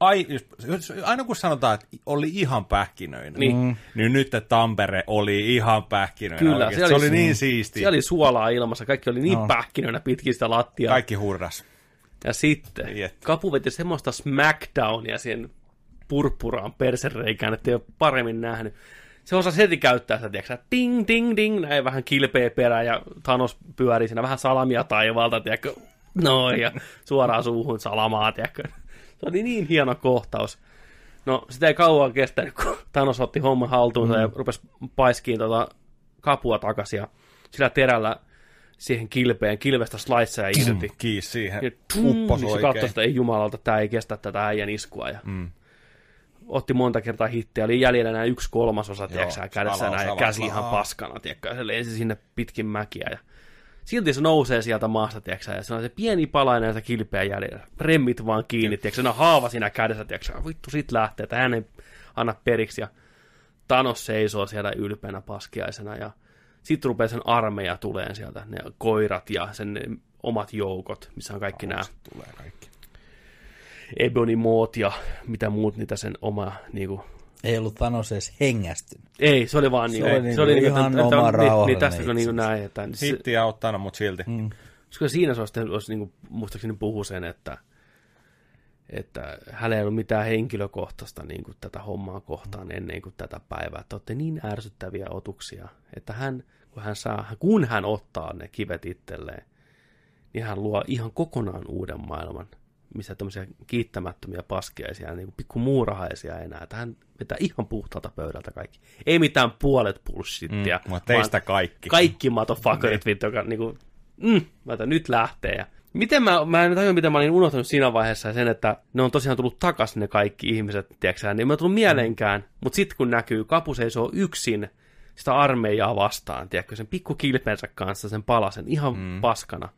ai, jos- aina kun sanotaan, että oli ihan pähkinöinä, Niin. niin, niin nyt Tampere oli ihan pähkinöinä. kyllä. oikeesti. se oli niin siisti. Siellä oli suolaa ilmassa. Kaikki oli niin No. pähkinöinä pitkin sitä lattiaa. Kaikki hurras. Ja sitten Niin, että- Kapu veti semmoista smackdownia siihen purppuraan persereikään, että ei ole paremmin nähnyt. Se osasi heti käyttää sitä, tiedätkö, ding, ding, ding, näin vähän kilpeä perään ja Thanos pyörii siinä vähän salamia taivaalta, tiedätkö, noin, ja suoraan suuhun salamaa, tiedätkö. Se oli niin hieno kohtaus. No, sitä ei kauan kestänyt, kun Thanos otti homman haltuunsa mm. ja rupesi paiskiin tota kapua takaisin ja sillä terällä siihen kilpeen, kilvestä slaitseja irti. Kiis siihen. Ja tum, niin se oikein. katsoi sitä, ei jumalalta, tämä ei kestä tätä äijän iskua. Ja mm. Otti monta kertaa hittiä, oli jäljellä enää yksi kolmasosa, tiedätkö, sä, kädessä näin, ja käsi ihan paskana, tiedätkö, ja se lensi sinne pitkin mäkiä. Ja silti se nousee sieltä maasta, tiedätkö, ja se on se pieni palainen näitä kilpeä jäljellä. Remmit vaan kiinni, tiedätkö, se on haava siinä kädessä, tiedätkö, vittu sit lähtee, että hän ei anna periksi. Ja Thanos seisoo siellä ylpeänä paskiaisena, ja sitten rupeaa sen armeija tuleen sieltä, ne koirat ja sen omat joukot, missä on kaikki nämä Tulee kaikki. Ebony Moot ja mitä muut niitä sen oma niinku, Ei ollut Thanos edes hengästynyt. ei, se oli vaan Se niinku, oli se niinku oli niinku, ihan että- että- oma niin, niin, rauhallinen tästä kun niinku itsensä. näin, että se, Hitti auttanut, mutta silti. Mm. koska siinä se olisi, olisi niinku, muistaakseni puhu sen, että että hänellä ei ollut mitään henkilökohtaista niin kuin tätä hommaa kohtaan ennen kuin tätä päivää. Että olette niin ärsyttäviä otuksia, että hän, kun hän, saa, kun hän ottaa ne kivet itselleen, niin hän luo ihan kokonaan uuden maailman, missä tämmöisiä kiittämättömiä paskiaisia, niin kuin pikku muurahaisia enää. Että hän vetää ihan puhtaalta pöydältä kaikki. Ei mitään puolet bullshittia. Mm, teistä kaikki. Kaikki motherfuckerit, vittu, joka niinku, mm, mä nyt lähtee. Ja miten mä, mä en tajua, miten mä olin unohtanut siinä vaiheessa sen, että ne on tosiaan tullut takaisin ne kaikki ihmiset, tiedätkö niin mä tullut mieleenkään. Mutta sitten kun näkyy, Kapu seisoo yksin sitä armeijaa vastaan, tiedätkö, sen pikku kilpensä kanssa, sen palasen, ihan mm. paskana,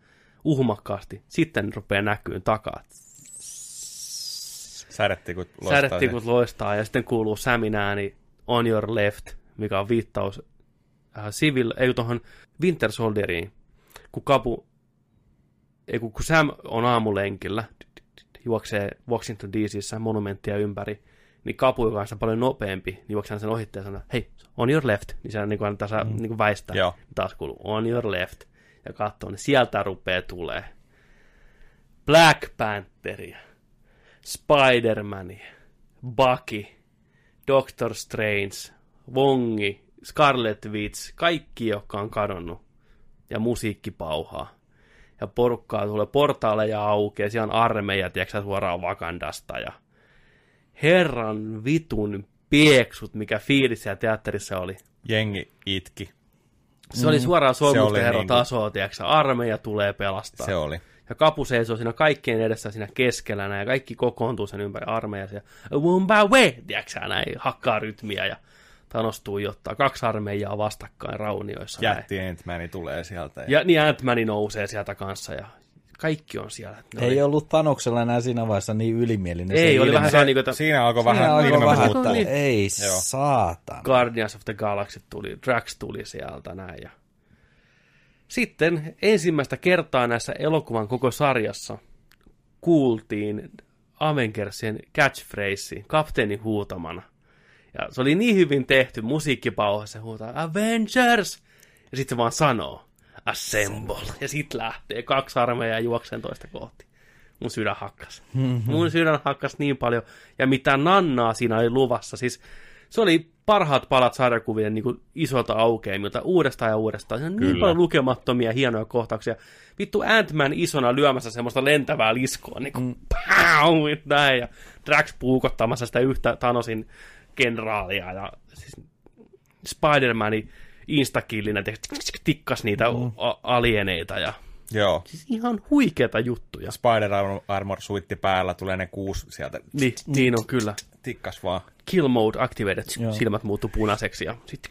uhmakkaasti. Sitten rupeaa näkyyn takaa. Sädetikut loistaa. Sädetikut loistaa ja sitten kuuluu Samin ääni On Your Left, mikä on viittaus äh, Civil, ei tuohon Winter Soldieriin, kun Kapu, ei kun, kun Sam on aamulenkillä, juoksee Washington DCissä monumenttia ympäri, niin Kapu, joka on sitä paljon nopeampi, niin juoksee sen ohitte ja sanoo, hei, on your left, niin se niin kuin tässä mm. niin kuin väistää. Joo. Taas kuuluu, on your left, ja katsoo, niin sieltä rupeaa tulee Black Pantheria, Spider-Mania, Bucky, Doctor Strange, Wongi, Scarlet Witch, kaikki, jotka on kadonnut. Ja musiikki pauhaa. Ja porukkaa tulee portaaleja aukeaa, siellä on armeija, tiedätkö suoraan Wakandasta. Ja herran vitun pieksut, mikä fiilis siellä teatterissa oli. Jengi itki. Se oli suoraan oli sormusten herran niinku- tasoa, tiedätkö armeija tulee pelastaa. Se oli. Ja kapu seisoo siinä kaikkien edessä siinä keskellä näin, ja kaikki kokoontuu sen ympäri armeijassa. Ja Wumba we, tiedätkö näin, hakkaa rytmiä ja Thanos tuijottaa. Kaksi armeijaa vastakkain raunioissa. Jätti Ant-Mani tulee sieltä. Ja... Ja niin Ant-Man nousee sieltä kanssa ja kaikki on siellä. Ne Ei oli, ollut Tanoksella enää siinä vaiheessa niin ylimielinen. ei se oli ilme. vähän sellainen, niin kuin, että Siinä alkoi Siinä vähän alkoi vähän, että Niin. ei Joo. saatana. Guardians of the Galaxy tuli, Drax tuli sieltä näin. Ja... Sitten ensimmäistä kertaa näissä elokuvan koko sarjassa kuultiin Avengersien catchphrase kapteenin huutamana. Ja se oli niin hyvin tehty, musiikkipauha, se huutaa Avengers! Ja sitten se vaan sanoo Assemble! Ja sitten lähtee kaksi armeijaa juokseen toista kohti. Mun sydän hakkas. Mun sydän hakkas niin paljon. Ja mitä nannaa siinä oli luvassa. Siis se oli parhaat palat sarjakuvien niin kuin isolta aukeamilta uudestaan ja uudestaan. Se on niin paljon lukemattomia hienoja kohtauksia. Vittu Ant-Man isona lyömässä semmoista lentävää liskoa, niin kuin mm. näin, ja Drax puukottamassa sitä yhtä Thanosin kenraalia ja siis Spider-Mani instakillinä tikkas niitä Mm. a- alieneita ja Joo. siis ihan huikeita juttuja. Spider Armor suitti päällä, tulee ne kuusi sieltä. Niin, niin on kyllä. Tikkas vaan. Kill mode activated, Joo. silmät muuttuu punaiseksi ja sitten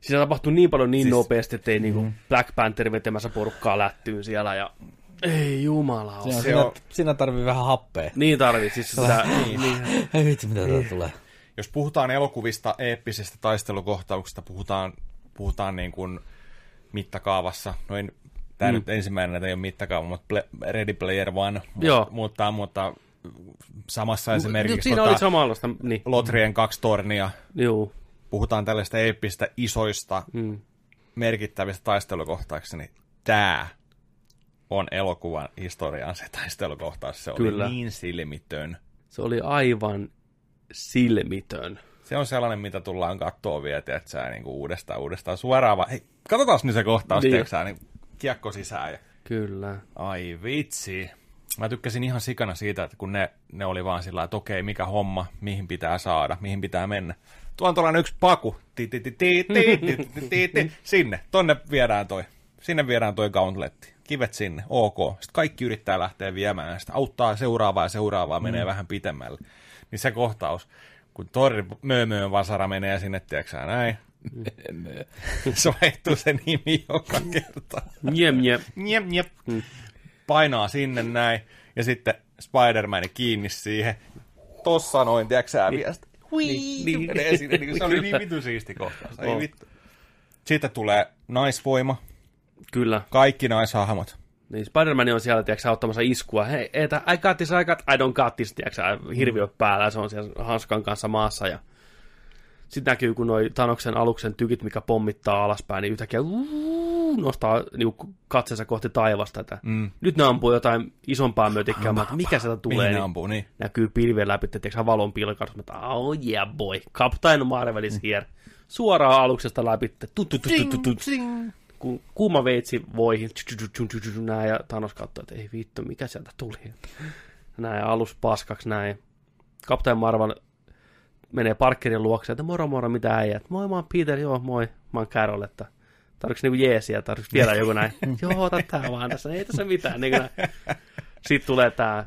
Siinä tapahtui niin paljon niin Siis- nopeasti, että ei Mm. niinku Black Panther vetämässä porukkaa lättyyn siellä ja ei jumala. Se on, Se siinä, on- siinä tarvii vähän happea. Niin tarvit, siis sitä, niin. Ei vitsi, mitä täältä tulee. Jos puhutaan elokuvista, eeppisistä taistelukohtauksista, puhutaan, puhutaan niin kuin mittakaavassa, noin tämä mm. nyt ensimmäinen ei ole mittakaava, mutta Ready Player One, Joo. mutta, mutta samassa esimerkiksi Siinä tota, oli samanlaista, niin, Lotrien kaksi tornia, juu, puhutaan tällaista eeppistä, isoista, mm. merkittävistä taistelukohtauksista, niin tämä on elokuvan historian se taistelukohtaus. Se Kyllä. oli niin silmitön. Se oli aivan silmitön. Se on sellainen, mitä tullaan katsoa vielä, tiedätkö, niin kuin uudestaan uudestaan suoraan. Vaan, hei, katsotaan nyt se kohtaus, niin. tiedätkö, niin kiekko sisään. Ja... Kyllä. Ai vitsi. Mä tykkäsin ihan sikana siitä, että kun ne, ne oli vaan sillä että okei, mikä homma, mihin pitää saada, mihin pitää mennä. Tuo on tuollainen yksi paku, sinne, tonne viedään toi. Sinne viedään toi gauntletti. Kivet sinne, ok. Sitten kaikki yrittää lähteä viemään sitä. Auttaa seuraavaa ja seuraavaa, menee vähän pitemmälle. Niin se kohtaus, kun Torri Möömöön vasara menee sinne, tiedätkö näin. se vaihtuu se nimi joka kerta. Jem, jem. Njep, njep. Painaa sinne näin. Ja sitten Spider-Man kiinni siihen. Tossa noin, tiedätkö sitä- Hui, niin. menee sinne, niin se oli niin vitu siisti kohtaus. Ei vittu. Sitten tulee naisvoima, Kyllä. kaikki naishahmot. Niin Spider-Man on siellä, tiedätkö, ottamassa iskua. Hei, etä, I got this, I got, I don't got this, tiedätkö, hirviö päällä, se on siellä hanskan kanssa maassa ja sitten näkyy, kun noi Tanoksen aluksen tykit, mikä pommittaa alaspäin, niin yhtäkkiä uuu, nostaa niinku katseensa kohti taivasta. Että Mm. Nyt ne ampuu jotain isompaa mötikkää, mutta mikä sieltä tulee, niin ampuu, niin. näkyy pilvien läpi, tiedätkö, valon pilkaus, että oh yeah boy, Captain Marvel is here. Suoraan aluksesta läpi, tu, tu, tu, tu, tu, tu, ku- kuuma veitsi voihin, näin, ja Thanos katsoi, että ei vittu, mikä sieltä tuli. Näin, alus paskaksi, näin. Captain Marvel menee parkkerin luokse, että moro moro, mitä äijät. Moi, mä oon Peter, joo, moi, mä oon Carol, että tarvitsi niinku jeesiä, tarvitsi vielä joku näin. joo, ota tää vaan tässä, ei tässä mitään. Niin näin. Sitten tulee tää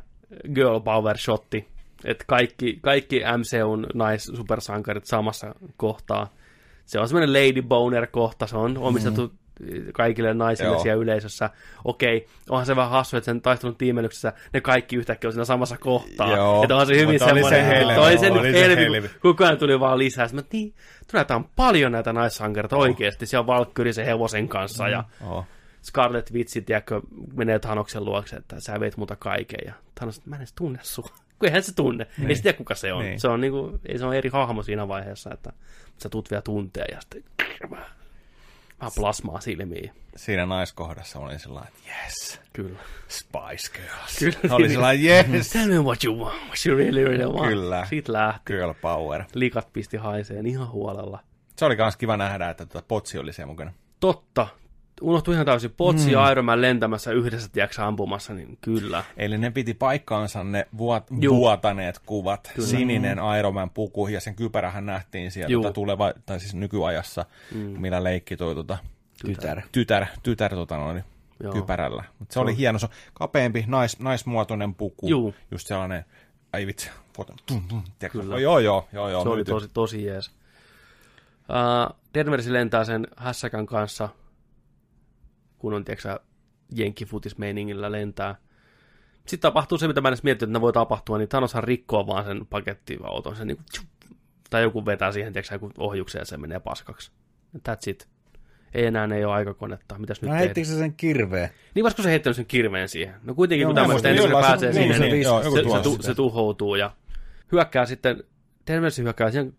girl power shotti, että kaikki, kaikki MCUn nais-supersankarit samassa kohtaa. Se on semmoinen Lady Boner-kohta, se on omistettu kaikille naisille Joo. siellä yleisössä. Okei, onhan se vähän hassu, että sen taistelun tiimelyksessä ne kaikki yhtäkkiä on siinä samassa kohtaa. Joo, Että onhan se hyvin mutta oli se semmoinen, helmi, toi se nyt oli se koko ajan tuli vaan lisää. Sitten niin, tulee on paljon näitä naissankareita oikeasti. Siellä on Valkyri sen hevosen kanssa ja Oh. Scarlet Witch, tiedätkö, menee Thanoksen luokse, että sä veit muuta kaiken. Ja Thanos, että mä en edes tunne sua. Kun eihän se tunne. Niin. Ei se tiedä, kuka se on. Niin. Se on, niinku, ei se on eri hahmo siinä vaiheessa, että sä tuut vielä tuntee ja sitten vähän plasmaa silmiin. Siinä naiskohdassa oli sellainen, että yes, Kyllä. Spice Girls. Kyllä. Oli sellainen, yes, Tell me what you want, what you really, really want. Kyllä. Siitä lähti. girl power. Likat pisti haiseen ihan huolella. Se oli kans kiva nähdä, että tuota Potsi oli siellä mukana. Totta. Unohtui ihan täysin. Potsi mm. ja Iron Man lentämässä yhdessä, tiedätkö, ampumassa, niin kyllä. Eli ne piti paikkaansa ne vuot, vuotaneet kuvat. Kyllä. Sininen Iron Man puku ja sen kypärähän nähtiin siellä Juu. tota, tuleva, tai siis nykyajassa, mm. millä leikki toi tota, Tytär. tytär, tytär tota noin, Joo. kypärällä. Mutta se oli hieno, se on kapeampi, nais, naismuotoinen puku. Juu. Just sellainen, ai vitsi, tum, tum? Kyllä. Oh, joo, joo, joo, joo. Se oli tosi, tosi jees. Uh, Denversi lentää sen hässäkän kanssa, kun on, tiedätkö jenkkifutismeiningillä lentää. Sitten tapahtuu se, mitä mä en edes miettinyt, että ne voi tapahtua, niin Thanoshan rikkoo vaan sen pakettiauton, sen niin kuin, tai joku vetää siihen, tiedätkö joku ohjukseen ja se menee paskaksi. That's it. Ei enää ei ole aikakonetta. Mitäs nyt No heittikö se sen kirveen? Niin voisiko se heittänyt sen kirveen siihen? No kuitenkin, Joo, kun tämmöistä ennen kuin se pääsee niin, siihen, niin, niin se, se, sitä. se tuhoutuu ja hyökkää sitten, Termersi hyökkää sen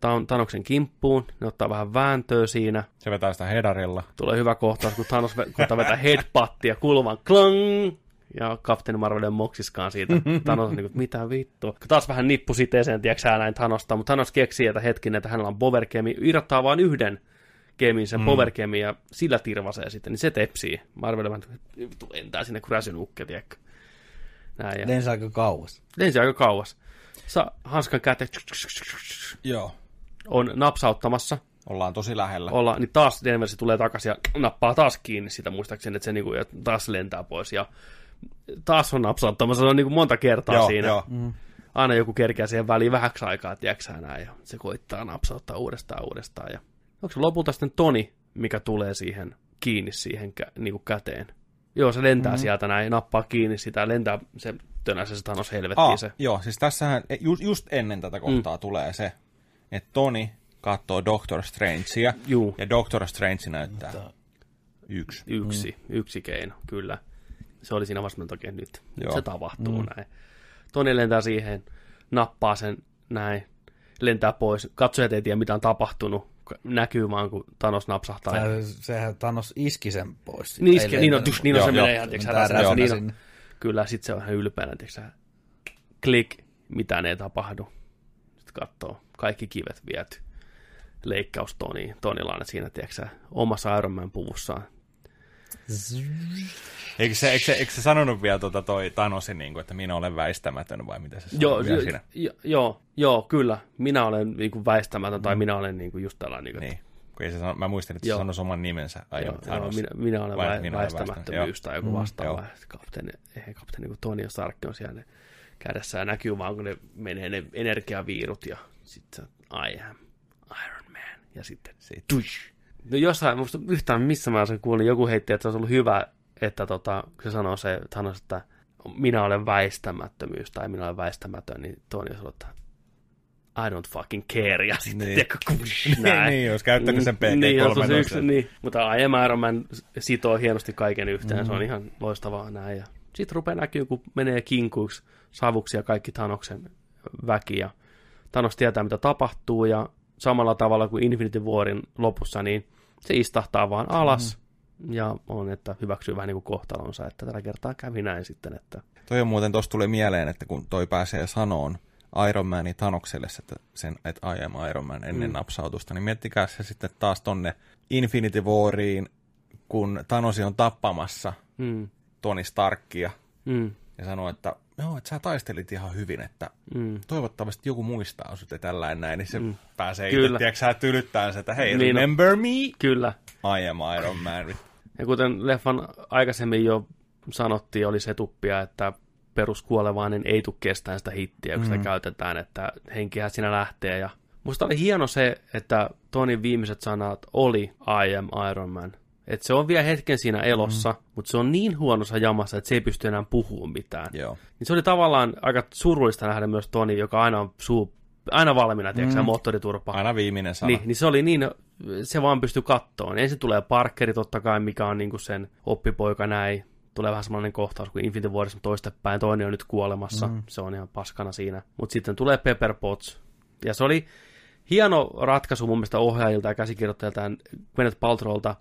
Tan- Tanoksen kimppuun, ne ottaa vähän vääntöä siinä, Se vetää sitä hedarilla. tulee hyvä kohtaus, kun Thanos kohtaa vetää headbuttia kulman klang, ja Captain Marvelin moksiskaan siitä. Thanos on niin kuin, mitä vittua. Taas vähän nippu siteeseen, tiedätkö sä näin Thanosta, mutta Thanos keksii, että hetkinen, että hänellä on powerkemi, irrottaa vain yhden kemin, sen mm. powerkemi, ja sillä tirvasee sitten, niin se tepsii. Marvel vähän lentää sinne kuin räsynukke, tiedätkö. Näin, ja Lensi aika kauas. lensi aika kauas. Sa- hanskan käteen, Joo. on napsauttamassa, Ollaan tosi lähellä. olla, niin taas Denversi tulee takaisin ja nappaa taas kiinni sitä muistaakseni, että se niinku, ja taas lentää pois ja taas on napsauttamassa, se on niinku monta kertaa joo, siinä. joo. Aina joku kerkeää siihen väliin vähäksi aikaa, tiedätkö näin, ja se koittaa napsauttaa uudestaan uudestaan. Ja onko se lopulta sitten Toni, mikä tulee siihen kiinni siihen kä- niinku käteen? Joo, se lentää mm-hmm. sieltä näin, nappaa kiinni sitä, lentää se tönäsee se Thanos helvettiin Ah, se. joo, siis tässähän just, just ennen tätä kohtaa mm. tulee se, että Toni katsoo Doctor Strangea, Juu. ja Doctor Strange näyttää yksi. Yksi, mm. yksi keino, kyllä. Se oli siinä vasta takia nyt. nyt Joo. se tapahtuu mm. näin. Toni lentää siihen, nappaa sen näin, lentää pois. Katsojat ei tiedä, mitä on tapahtunut. Näkyy vaan, kun Thanos napsahtaa. Sehän Thanos iski sen pois. Niin, Ei iske, niin on, just, niin on Joo, se joo. menee ihan, räjähtää niin on. Kyllä, sit se on ihan ylpeänä, tiiäks, sä, klik, mitään ei tapahdu. Sitten katsoo, kaikki kivet viety. Leikkaus Toni, Tonilla on siinä, tiiäks, sä, omassa Iron Man puvussaan. Eikö se, eikö, se, eikö se sanonut vielä tuota toi Thanosin, niin kuin, että minä olen väistämätön, vai mitä se sanoi Joo, vielä jo, siinä? jo, joo, joo, kyllä. Minä olen niin kuin väistämätön, tai minä olen niin kuin just tällainen. Niin kuin, Niin. Kun ei se sano, mä muistin, että Joo. se sanoi oman nimensä. Ai, Joo, joo, minä, minä olen Vai, minä väistämättömyys tai joku Mm, vastaava. Ja Kapteeni, ei, kapteeni niin Tony Stark on siellä ne kädessä ja näkyy vaan, kun ne menee ne energiaviirut ja sitten I am Iron Man. Ja sitten Sitten. tush. No jossain, musta yhtään missä mä sen kuulin, joku heitti, että se olisi ollut hyvä, että tota, kun se sanoo se Thanos, että minä olen väistämättömyys tai minä olen väistämätön, niin Tony ollut, että I don't fucking care. Ja sitten, Niin. tiedätkö, kush, Niin, näin. niin, jos käyttänyt sen Niin, jos on se PG-13. yksi, niin. Mutta I am Iron Man sitoo hienosti kaiken yhteen, mm. se Mm-hmm. on ihan loistavaa näin. Ja sitten rupeaa näkyy, kun menee kinkuiksi savuksi ja kaikki Thanoksen väki. Ja Thanos tietää, mitä tapahtuu, ja samalla tavalla kuin Infinity Warin lopussa, niin se istahtaa vaan alas. Mm. Ja on, että hyväksyy vähän niin kuin kohtalonsa, että tällä kertaa kävi näin sitten, että Toi on muuten, tosta tuli mieleen, että kun toi pääsee sanoon Iron Manin Thanokselle että, sen, että I am Iron Man ennen mm. napsautusta, niin miettikää se sitten taas tonne Infinity Wariin, kun Thanosi on tappamassa mm, Tony Starkia mm, ja sanoo, että joo, että sä taistelit ihan hyvin, että mm. toivottavasti joku muistaa sut ja tällainen näin, niin se mm. pääsee Kyllä. itse, tiedätkö sä, tylyttää se, että hei, Niin on. remember me? Kyllä. I am Iron Man. Ja kuten leffan aikaisemmin jo sanottiin, oli se tuppia, että peruskuolevainen ei tule kestään sitä hittiä, kun mm. sitä käytetään, että henkihän siinä lähtee. Ja musta oli hieno se, että Tonin viimeiset sanat oli I am Iron Man. Että se on vielä hetken siinä elossa, mm. mutta se on niin huonossa jamassa, että se ei pysty enää puhumaan mitään. Joo. Niin se oli tavallaan aika surullista nähdä myös Toni, joka aina on suu, aina valmiina, tiedätkö, mm. moottoriturpa. Aina viimeinen sana. Niin, niin se oli niin, se vaan pystyi kattoon. Ensin tulee Parkeri totta kai, mikä on niinku sen oppipoika näin. Tulee vähän samanlainen kohtaus kuin Infinity Warissa toistepäin. Toinen on nyt kuolemassa. Mm. Se on ihan paskana siinä. Mutta sitten tulee Pepper Potts. Ja se oli hieno ratkaisu mun mielestä ohjaajilta ja käsikirjoittajilta Gwyneth Paltrowlta,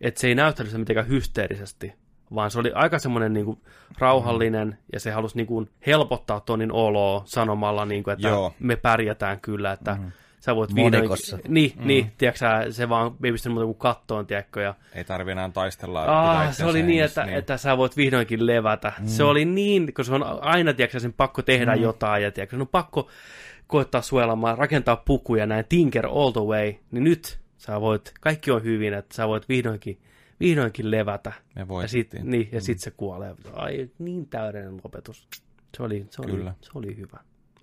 että se ei näyttänyt sitä mitenkään hysteerisesti, vaan se oli aika semmoinen niin rauhallinen, mm. ja se halusi niin kuin helpottaa Tonin oloa sanomalla, niin kuin, että Joo. me pärjätään kyllä, että mm. Sä voit. Monikossa. Niin, mm. niin tiedätkö sä, se vaan ei pystynyt muuta kuin kattoon, tiedätkö, ja Ei tarvi enää taistella. pitää Ah, se oli niin että, niin, että sä voit vihdoinkin levätä. Mm. Se oli niin, kun se on aina, tiedätkö, sen pakko tehdä mm. jotain, ja tiedätkö, on pakko koettaa suojelemaan, rakentaa pukuja, näin tinker all the way, niin nyt sä voit, kaikki on hyvin, että sä voit vihdoinkin, vihdoinkin levätä. Me Ja voitettiin. sit, niin, ja sit se kuolee. Ai, niin täydellinen lopetus. Se oli, se oli, Kyllä. se oli hyvä.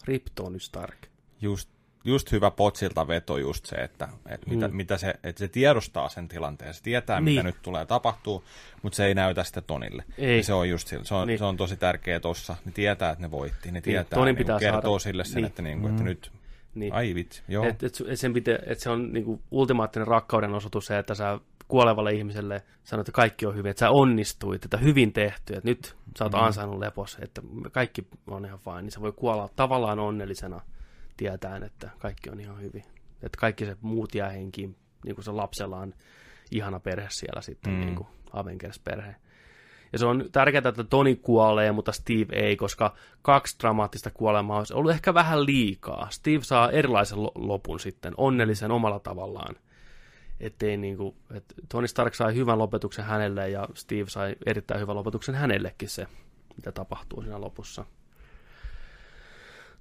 Rip Tony Stark. just, just hyvä potsilta veto just se, että, että, mitä, Mm. mitä se, että se tiedostaa sen tilanteen, se tietää, Niin. mitä nyt tulee tapahtuu, mutta se ei näytä sitä Tonille. Ei. Ja se on just sillä, se on, Niin. se on tosi tärkeä tossa. Ne tietää, että ne voitti, ne tietää, Tonin niin pitää kertoo saada- sille sen, niin. että, niin kuin, että nyt, Niin. ai vitsi, joo, Et, et, et, sen pitä, et se on niinku ultimaattinen rakkauden osoitus se, että sä kuolevalle ihmiselle sanot, että kaikki on hyvin, että sä onnistuit, että hyvin tehty, että nyt sä oot mm. ansainnut lepos, että kaikki on ihan fine, niin se voi kuolla tavallaan onnellisena tietäen, että kaikki on ihan hyvin. Että kaikki se muut jää henkiin, niin kuin se lapsella on ihana perhe siellä sitten, Mm. niin kuin Avengers-perhe. Ja se on tärkeää, että Toni kuolee, mutta Steve ei, koska kaksi dramaattista kuolemaa olisi ollut ehkä vähän liikaa. Steve saa erilaisen lo- lopun sitten, onnellisen omalla tavallaan. Ettei niinku, et Tony Stark sai hyvän lopetuksen hänelle ja Steve sai erittäin hyvän lopetuksen hänellekin se, mitä tapahtuu siinä lopussa.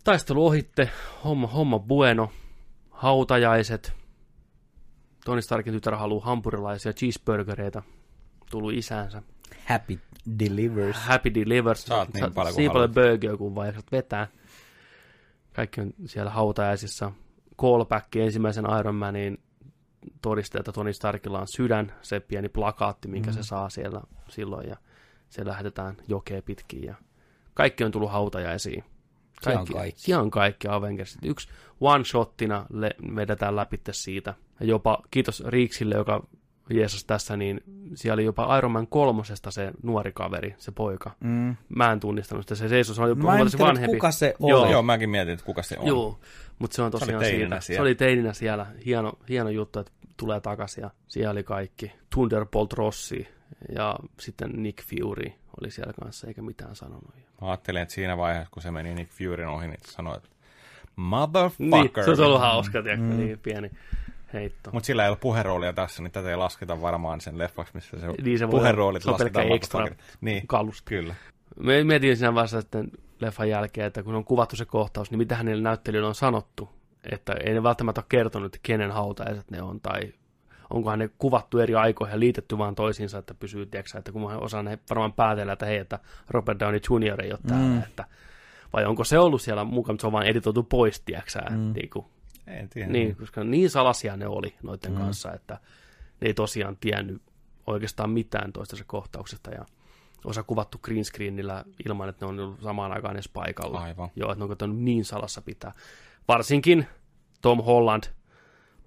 Taistelu ohitte, homma, homma bueno, hautajaiset. Tony Starkin tytär haluaa hampurilaisia cheeseburgereita. Tullut isäänsä. Happy delivers. Happy Delivers. Saat niin paljon kuin paljon haluat. burger kuin vaan jaksat vetää. Kaikki on siellä hautajaisissa. Callback ensimmäisen Iron Manin todistaa, että Tony Starkilla on sydän, se pieni plakaatti, minkä mm. se saa siellä silloin, ja se lähetetään jokea pitkin, ja kaikki on tullut hautajaisiin. Siellä on kaikki. On kaikki Avengersit. Yksi one-shottina le- vedetään läpi siitä. Ja jopa, kiitos Riiksille, joka Jeesus tässä, niin siellä oli jopa Iron Man kolmosesta se nuori kaveri, se poika. Mm. Mä en tunnistanut sitä, se seisoi, se oli Mä en tiedä, vanhempi. kuka se Joo. oli. Joo, mäkin mietin, että kuka se on. Joo, mutta se on tosiaan teininä siitä. siellä. Se oli teininä siellä. Hieno, hieno juttu, että tulee takaisin ja siellä oli kaikki. Thunderbolt Rossi ja sitten Nick Fury oli siellä kanssa eikä mitään sanonut. Mä ajattelin, että siinä vaiheessa, kun se meni Nick Furyn ohi, niin sanoi, että Niin, motherfucker. se olisi ollut hauska, tiedätkö, mm. niin pieni heitto. Mutta sillä ei ollut puheroolia tässä, niin tätä ei lasketa varmaan sen leffaksi, missä se, Niin, se voi- puheroolit se on lasketaan extra motherfucker. Niin, kalusta. kyllä. Me mietin siinä vaiheessa sitten leffan jälkeen, että kun on kuvattu se kohtaus, niin mitä hänelle näyttelijöille on sanottu. Että ei ne välttämättä ole kertonut, että kenen hautajaiset ne on, tai onkohan ne kuvattu eri aikoihin ja liitetty vaan toisiinsa, että pysyy, tiedätkö, että kun mä osaan ne varmaan päätellä, että hei, että Robert Downey Jr. ei ole täällä, mm. että vai onko se ollut siellä mukaan, mutta se on vaan editoitu pois, tiedätkö, mm. niin, kuin, En tiedä. niin, koska niin salaisia ne oli noiden mm. kanssa, että ne ei tosiaan tiennyt oikeastaan mitään toistensa kohtauksesta ja osa kuvattu green screenillä ilman, että ne on ollut samaan aikaan edes paikalla. Aivan. Joo, että ne on niin salassa pitää. Varsinkin Tom Holland,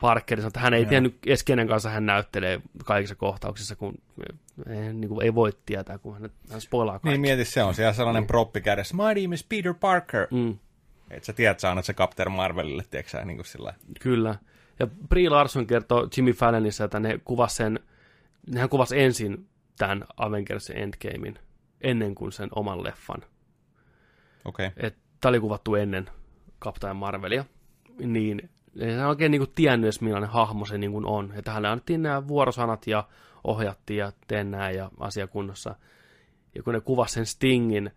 Parker, sanoi, että hän ei tiennyt edes kenen kanssa hän näyttelee kaikissa kohtauksissa, kun ei, niin kuin ei voi tietää, kun hän, hän spoilaa kaikki. Niin mieti, se on siellä sellainen proppi kädessä. My name is Peter Parker. Mm. Et sä tiedät, sä annat se Captain Marvelille, tiedätkö sä, niin kuin sillä Kyllä. Ja Brie Larson kertoo Jimmy Fallonissa, että ne kuvas sen, nehän kuvas ensin tämän Avengers Endgamein ennen kuin sen oman leffan. Okei. Okay. Tämä oli kuvattu ennen Captain Marvelia. Niin ei se oikein niinku tiennyt edes millainen hahmo se niinku on. Että hänelle annettiin nämä vuorosanat ja ohjattiin ja teen nää ja asia kunnossa. Ja kun ne kuvasi sen Stingin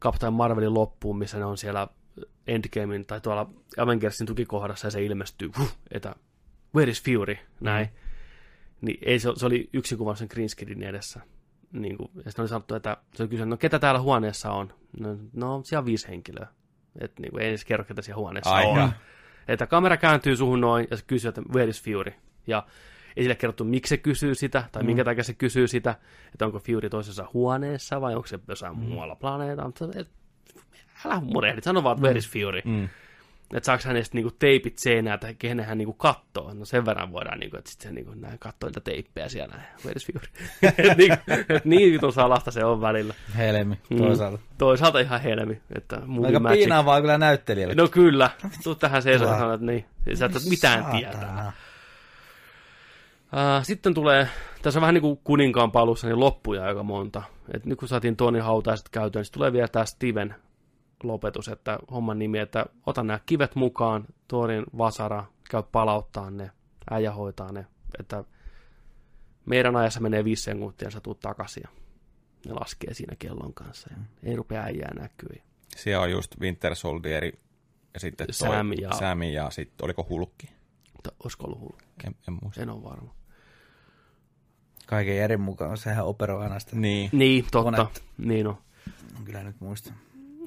Captain Marvelin loppuun, missä ne on siellä Endgamein tai tuolla Avengersin tukikohdassa ja se ilmestyy, huh, että where is Fury, näin. Mm. Niin ei, se, se oli yksi kuva sen green screenin edessä. Niin kuin, ja sitten oli sanottu, että se oli kysynyt, no ketä täällä huoneessa on? No, no siellä on viisi henkilöä. Että niin kuin, ei edes kerro, ketä siellä huoneessa Ai on. Että kamera kääntyy suhun noin ja se kysyy, että where is Fury? Ja ei sille kerrottu, miksi se kysyy sitä, tai mm. minkä takia se kysyy sitä, että onko Fury toisessa huoneessa vai onko se jossain mm. muualla planeetalla. Älä murehdit, sano vaan, where is Fury? Mm. Että saako hänestä niinku teipit seinään, tai kenen hän niinku kattoo. No sen verran voidaan, niinku, että sitten se niinku, näin kattoo niitä teippejä siellä. Where is Fury? et niin, et niin vitun salasta se on välillä. Helmi, Mm. toisaalta. Toisaalta ihan helmi. Että Aika magic. piinaavaa kyllä näyttelijälle. No kyllä. Tuu tähän seisoo ja että niin. Sä et mitään tietää. Uh, sitten tulee, tässä on vähän niin kuin kuninkaan palussa, niin loppuja aika monta. Et nyt kun saatiin Tony hautaiset käyttöön, niin tulee vielä tämä Steven lopetus, että homman nimi, että ota nämä kivet mukaan, Thorin vasara, käy palauttaa ne, äijä hoitaa ne, että meidän ajassa menee viisi sekuntia, sä tuut takaisin ja ne laskee siinä kellon kanssa ja ei rupea äijää näkyä. Siellä on just Winter Soldieri ja sitten toi Sam ja- Sam ja sitten oliko Hulkki? Mutta olisiko ollut hullu? En, en muista. En ole varma. Kaiken järjen mukaan, sehän operoi aina sitä. Niin. Niin, totta. Monet. Niin on. Kyllä nyt muista.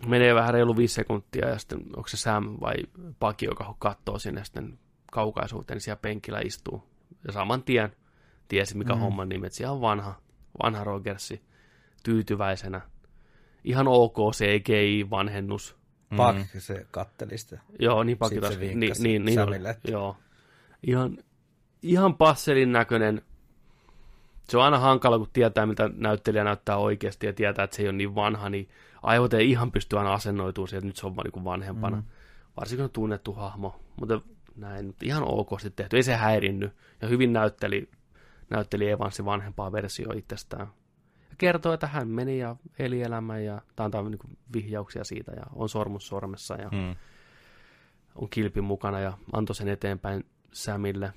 Menee vähän reilu viisi sekuntia ja sitten onko se Sam vai Paki, joka katsoo sinne sitten kaukaisuuteen, niin siellä penkillä istuu. Ja saman tien tiesi, mikä mm. homman nimi, että siellä on vanha, vanha Rogersi tyytyväisenä. Ihan ok CGI-vanhennus. Pak se katteli sitä. Joo, niin Paki Sitten taas. Niin, niin, niin. Samille, että- Joo. Ihan, ihan passelin näköinen. Se on aina hankala, kun tietää, mitä näyttelijä näyttää oikeasti ja tietää, että se ei ole niin vanha, niin aivot ei ihan pysty aina asennoitumaan siihen, että nyt se on vaan niin vanhempana. Mm. Varsinkin on tunnettu hahmo. Mutta näin, ihan ok sitten tehty. Ei se häirinnyt. Ja hyvin näytteli, näytteli Evansin vanhempaa versio itsestään. Ja kertoo, että hän meni ja eli elämän ja tämä antaa niin vihjauksia siitä ja on sormus sormessa ja Mm. on kilpin mukana ja antoi sen eteenpäin Samille.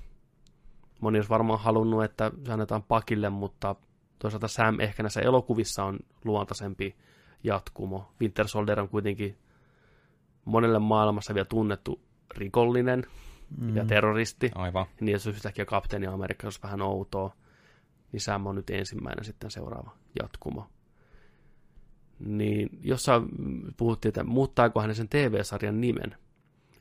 Moni olisi varmaan halunnut, että se annetaan pakille, mutta toisaalta Sam ehkä näissä elokuvissa on luontaisempi jatkumo. Winter Soldier on kuitenkin monelle maailmassa vielä tunnettu rikollinen mm. ja terroristi. Aivan. Niin jos yhtäkkiä kapteeni Amerikka olisi vähän outoa, niin Sam on nyt ensimmäinen sitten seuraava jatkumo. Niin jossain puhuttiin, että muuttaako hän sen TV-sarjan nimen.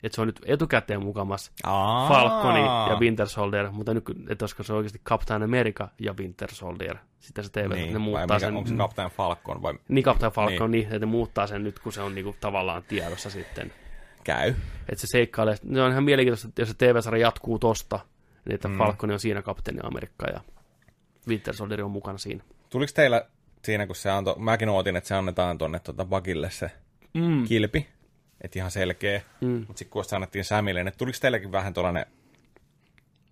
Että se on nyt etukäteen mukamas Aa. Falconi ja Winter Soldier, mutta nyt, että olisiko se oikeasti Captain America ja Winter Soldier. Sitten se TV, Niin, ne muuttaa mikä, sen. onko se Captain Falcon vai Niin Captain Falcon, niin. niin, että ne muuttaa sen nyt, kun se on niinku tavallaan tiedossa sitten. käy? Että se seikkailee. Se on ihan mielenkiintoista, että jos se TV-sarja jatkuu tosta, niin että mm. Falconi on siinä kapteeni Amerikka ja Winter Soldier on mukana siinä. Tuliko teillä siinä, kun se antoi, mäkin ootin, että se annetaan tuonne tuota Bagille se Mm. kilpi, että ihan selkeä, Mm. mutta sitten kun se annettiin Samille, niin tuliko teillekin vähän tuollainen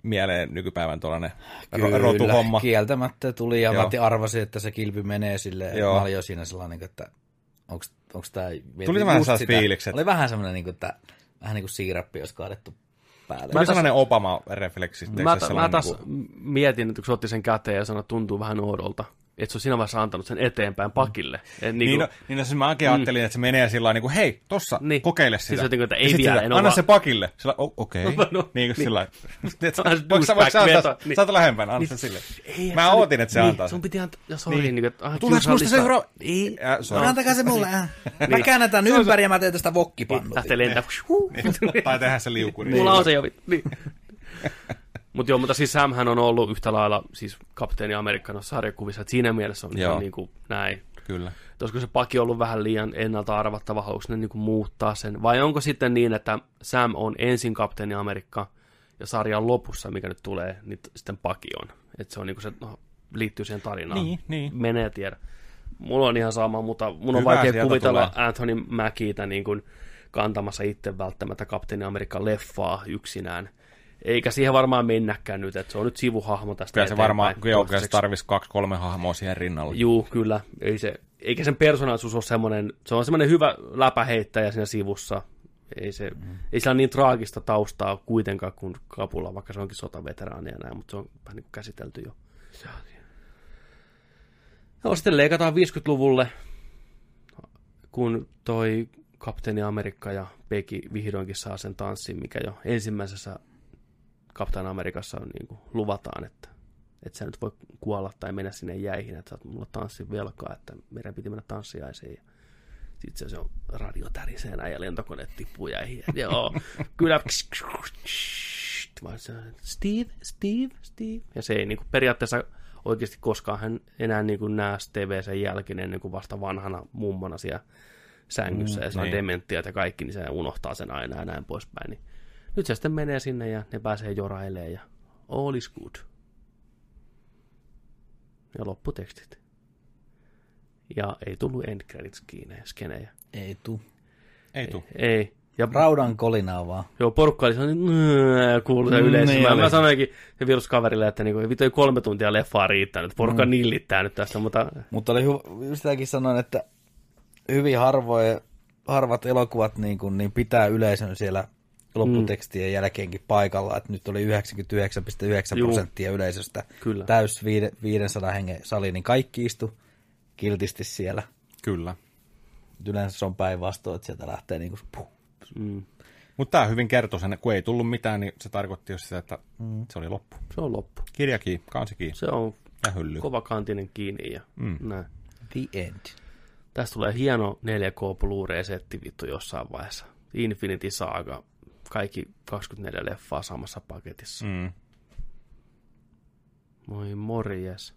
mieleen nykypäivän tuollainen ro- rotuhomma? kieltämättä tuli ja Joo. mä arvasin, että se kilpi menee silleen. Joo. Mä olin jo siinä sellainen, että onks, onks tää... Tuli vähän sellaiset fiilikset. Oli vähän semmoinen, niin kuin, että vähän niin kuin siirappi olisi kaadettu päälle. Tuli sellainen Obama-refleksi. Mä, se mä sellainen taas niinku- mietin, että kun se otti sen käteen ja sanoi, että tuntuu vähän oudolta. Että se on siinä vaiheessa antanut sen eteenpäin pakille. Et Niin, niinku, no, niin no, siis mäkin ajattelin, että se menee sillä niin kuin, hei, tossa, Niin. niin. kokeile Siis sitä. jotenkin, että Ja ei vielä, sillä, en Anna se pakille. Sillä, oh, okei. No, Okay. no, niin kuin niin. sillä. Vähän Voiko sä, veto, niin. saat lähempänä, anna Niin. se sille. ei, Mä oli- ootin, että se niin, antaa Sun piti antaa, ja sorry, Niin. niin. että ah, Tuleeko musta seuraava? Ei, Ja, sorry. Antakaa se mulle. äh. Mä Niin. käännetään ympäri ja mä teen tästä Niin, vokkipannu. lähtee lentää. Tai tehdä se liukuri. Mulla on se jo. Niin. Mutta joo, mutta siis Samhän on ollut yhtä lailla siis kapteeni Amerikka noissa sarjakuvissa, että siinä mielessä on Joo. ihan niin kuin näin. Kyllä. Et Olisiko se paki ollut vähän liian ennalta arvattava, haluaisi ne niin kuin muuttaa sen? Vai onko sitten niin, että Sam on ensin kapteeni Amerikka ja sarjan lopussa, mikä nyt tulee, niin sitten paki on. Että se on niin kuin se, no, liittyy siihen tarinaan. Niin, niin. Menee tiedä. Mulla on ihan sama, mutta mun on Hyvä, vaikea kuvitella tulee. Anthony Mackieitä niin kuin kantamassa itse välttämättä kapteeni Amerikan leffaa yksinään. Eikä siihen varmaan mennäkään nyt, että se on nyt sivuhahmo tästä Kyllä se varmaan, joo, kyllä se toistaiseksi. tarvitsisi kaksi-kolme hahmoa siihen rinnalle. Juu, kyllä. Ei se, eikä sen persoonallisuus ole semmoinen, se on semmoinen hyvä läpäheittäjä siinä sivussa. Ei, se, mm. ei sillä ole niin traagista taustaa kuitenkaan kuin Kapula, vaikka se onkin sotaveteraani ja näin, mutta se on vähän niin käsitelty jo. No, sitten leikataan 50-luvulle, kun toi kapteeni Amerikka ja Peki vihdoinkin saa sen tanssin, mikä jo ensimmäisessä Kapteeni Amerikassa on niin kuin luvataan, että että sä nyt voi kuolla tai mennä sinne jäihin, että saat mulla tanssin velkaa, että meidän piti mennä tanssiaiseen. Ja sitten se, se on radio tärisee näin ja lentokoneet tippuu jäihin. Ja, joo, kyllä. Steve, Steve, Steve. Ja se ei niin kuin periaatteessa oikeasti koskaan hän enää niin kuin näe TV sen jälkeen ennen kuin vasta vanhana mummona siellä sängyssä mm, ja se on niin. dementiat ja kaikki, niin se unohtaa sen aina ja näin poispäin. Niin nyt se sitten menee sinne ja ne pääsee jorailemaan ja all is good. Ja lopputekstit. Ja ei tullut end credits skenejä. Ei tuu. Ei tuu. Ei. Ja Raudan kolinaa vaan. joo, porukka oli sellainen, kuuluu se yleisö. niin mä, mä sanoinkin se viruskaverille, että niinku, vittu ei kolme tuntia leffaa riittänyt. Porukka Mm. nillittää nyt tästä, mutta Mutta oli hy- sitäkin sanoin, että hyvin harvoin, harvat elokuvat niin, kuin, niin pitää yleisön siellä lopputekstien jälkeenkin paikalla, että nyt oli 99,9 Juu. prosenttia yleisöstä Kyllä. täys viide- 500 hengen sali, niin kaikki istu kiltisti siellä. Kyllä. Yleensä se on päinvastoin, että sieltä lähtee niin kuin, puh. mm, Mutta tämä hyvin kertoi sen, että kun ei tullut mitään, niin se tarkoitti just sitä, että mm. se oli loppu. se on loppu. Kirja kiinni, kansi kiinni Se on ja hylly. kova kantinen kiinni ja Mm. näin. The end. Tästä tulee hieno 4K Blu-ray-setti vittu jossain vaiheessa. Infinity Saga, kaikki 24 leffaa samassa paketissa. Mm. Moi morjes.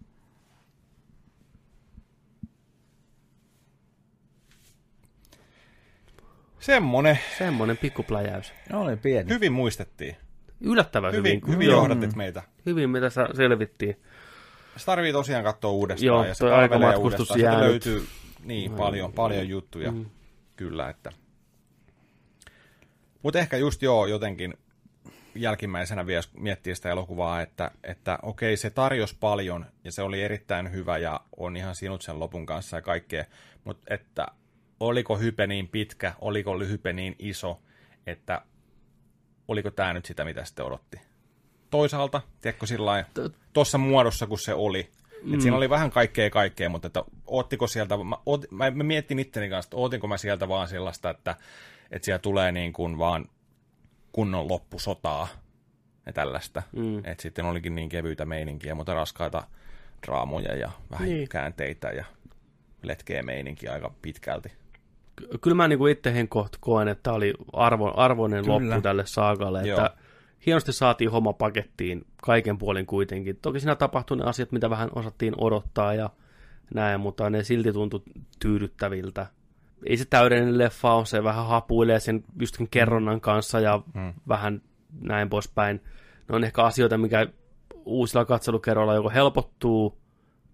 Semmonen. Semmonen pikkupläjäys. No oli pieni. Hyvin muistettiin. Yllättävän hyvin. Hyvin, hyvin johdatit meitä. Hyvin me tässä selvittiin. Se tarvii tosiaan katsoa uudestaan. Joo, ja se aikamatkustus uudestaan. Sieltä jää löytyy niin paljon, paljon juttuja. Mm. Kyllä, että... Mutta ehkä just joo, jotenkin jälkimmäisenä vielä miettii sitä elokuvaa, että, että okei, se tarjosi paljon ja se oli erittäin hyvä ja on ihan sinut sen lopun kanssa ja kaikkea, mutta että oliko hype niin pitkä, oliko hype niin iso, että oliko tämä nyt sitä, mitä sitten odotti? Toisaalta, tiedätkö sillä tuossa muodossa, kun se oli, mm. Et siinä oli vähän kaikkea kaikkea, mutta että oottiko sieltä, mä, oot, mä, mä mietin itteni kanssa, että ootinko mä sieltä vaan sellaista, että että siellä tulee niin kuin vaan kunnon loppusotaa ja tällaista. Mm. Että sitten olikin niin kevyitä meininkiä, mutta raskaita draamoja ja vähän Niin. niin. käänteitä ja letkeä meininkiä aika pitkälti. Ky- Kyllä mä niinku itse henkkoht koen, että tämä oli arvo, arvoinen Kyllä. loppu tälle saagalle. Joo. Että hienosti saatiin homma pakettiin kaiken puolin kuitenkin. Toki siinä tapahtui ne asiat, mitä vähän osattiin odottaa ja näin, mutta ne silti tuntui tyydyttäviltä. Ei se täydellinen leffa ole, se vähän hapuilee sen just sen kerronnan kanssa ja Mm. vähän näin poispäin. Ne on ehkä asioita, mikä uusilla katselukerroilla joko helpottuu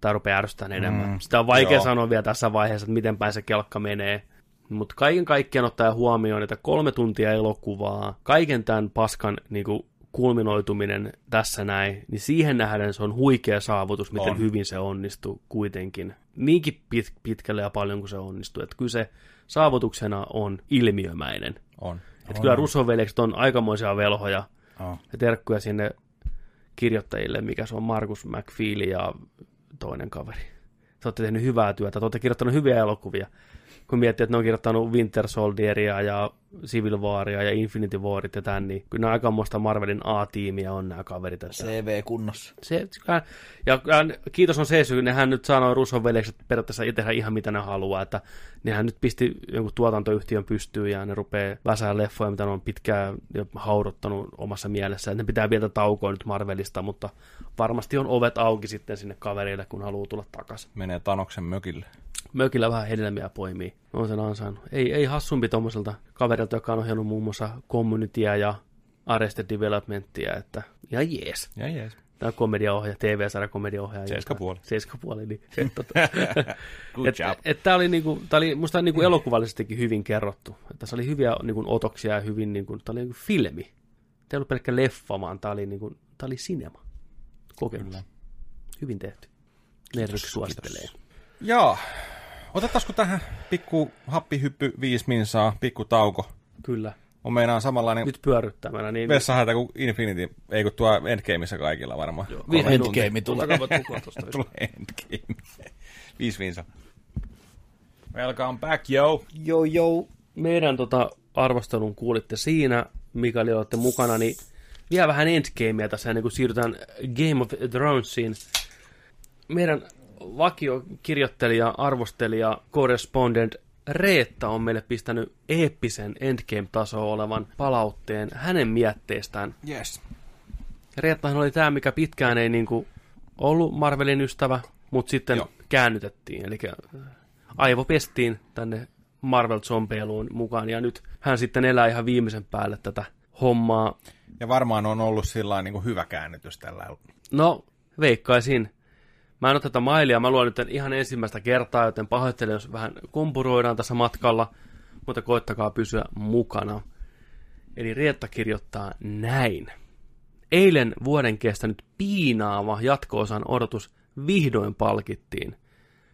tai rupeaa ärsyttämään enemmän. Mm, Sitä on vaikea joo. sanoa vielä tässä vaiheessa, että miten päin se kelkka menee. Mutta kaiken kaikkiaan ottaa huomioon, että kolme tuntia elokuvaa, kaiken tämän paskan niin kuin, kulminoituminen tässä näin, niin siihen nähden se on huikea saavutus, miten On. hyvin se onnistuu kuitenkin. Niinkin pit, pitkälle ja paljon kuin se onnistuu. Että kyllä se saavutuksena on ilmiömäinen. On. Että kyllä Russo-veljekset on aikamoisia velhoja. Oh. Ja terkkuja sinne kirjoittajille, mikä se on Markus McFeely ja toinen kaveri. Te olette tehnyt hyvää työtä, te olette kirjoittanut hyviä elokuvia. Kun miettii, että ne on kirjoittanut Winter Soldieria ja Civil Waria ja Infinity Warit ja tän, niin kyllä nämä aikamoista Marvelin A-tiimiä on nämä kaverit. Että CV kunnossa. se, ja ja kiitos on se syy, nehän nyt sanoi Russon veljekset periaatteessa tehdä ihan mitä ne haluaa, että nehän nyt pisti jonkun tuotantoyhtiön pystyyn ja ne rupeaa väsää leffoja, mitä ne on pitkään jo haudottanut omassa mielessä, että ne pitää vielä taukoa nyt Marvelista, mutta varmasti on ovet auki sitten sinne kaverille, kun haluaa tulla takaisin. Menee Tanoksen mökille. Mökillä vähän hedelmiä poimii. On sen ansainnut. Ei, ei hassumpi tuommoiselta kaverilta, joka on ohjannut muun muassa Communitya ja Arrested Developmentia, että ihan jees. Ja jees. Tämä on komediaohjaaja, TV-sarja komediaohjaaja. Seiskapuoli. Seiskapuoli, niin. Et, tota, Good et, job. et, tää oli, niinku, tää oli musta niinku elokuvallisestikin hyvin kerrottu. Et tässä oli hyviä niinku, otoksia ja hyvin, niinku, tää oli niinku filmi. Tämä ei ollut pelkkä leffa, vaan tää oli, niinku, tää oli sinema. Kokemus. Kyllä. Hyvin tehty. Nerryk suosittelee. Joo. Otettaisiko tähän pikku happihyppy viisi minsaa, pikku tauko? Kyllä. On meinaan samanlainen Nyt pyörryttämänä. Niin, vessahätä kuin Infinity, ei kun tuo Endgameissa kaikilla varmaan. Joo, Kolme. Endgame tulee. Tulee Endgame. Viisi minsa. Welcome back, yo. Joo, joo. meidän tota, arvostelun kuulitte siinä, mikäli olette mukana, niin vielä vähän Endgamea tässä ennen kuin siirrytään Game of Thronesiin. Meidän vakiokirjoittelija, arvostelija, correspondent Reetta on meille pistänyt eeppisen Endgame-tasoa olevan palautteen hänen mietteestään. Yes. Reettahan oli tämä, mikä pitkään ei niinku ollut Marvelin ystävä, mutta sitten Joo. käännytettiin. Eli aivopestiin tänne marvel zombeiluun mukaan, ja nyt hän sitten elää ihan viimeisen päälle tätä hommaa. Ja varmaan on ollut sillä niin hyvä käännytys tällä. No, veikkaisin. Mä en ole tätä mailia, mä luen nyt ihan ensimmäistä kertaa, joten pahoittelen, jos vähän kumpuroidaan tässä matkalla, mutta koittakaa pysyä mukana. Eli Rietta kirjoittaa näin. Eilen vuoden kestänyt piinaava jatko-osan odotus vihdoin palkittiin,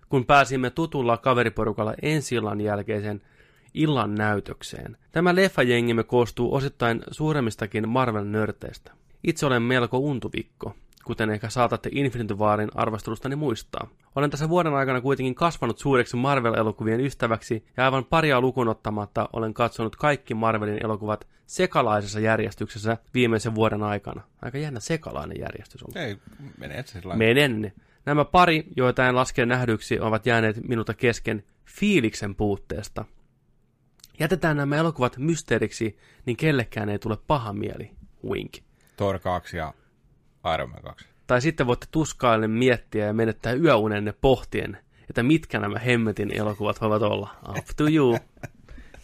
kun pääsimme tutulla kaveriporukalla ensi illan jälkeisen illan näytökseen. Tämä leffajengimme koostuu osittain suuremmistakin Marvel-nörteistä. Itse olen melko untuvikko, kuten ehkä saatatte Infinity Warin arvostelustani muistaa. Olen tässä vuoden aikana kuitenkin kasvanut suureksi Marvel-elokuvien ystäväksi ja aivan paria lukuun ottamatta olen katsonut kaikki Marvelin elokuvat sekalaisessa järjestyksessä viimeisen vuoden aikana. Aika jännä sekalainen järjestys on. Ei, menee se sillä Menen. Nämä pari, joita en laske nähdyksi, ovat jääneet minulta kesken fiiliksen puutteesta. Jätetään nämä elokuvat mysteeriksi, niin kellekään ei tule paha mieli. Wink. Thor 2 ja Iron Man 2. Tai sitten voitte tuskaille miettiä ja menettää yöunenne pohtien, että mitkä nämä hemmetin elokuvat voivat olla. Up to you.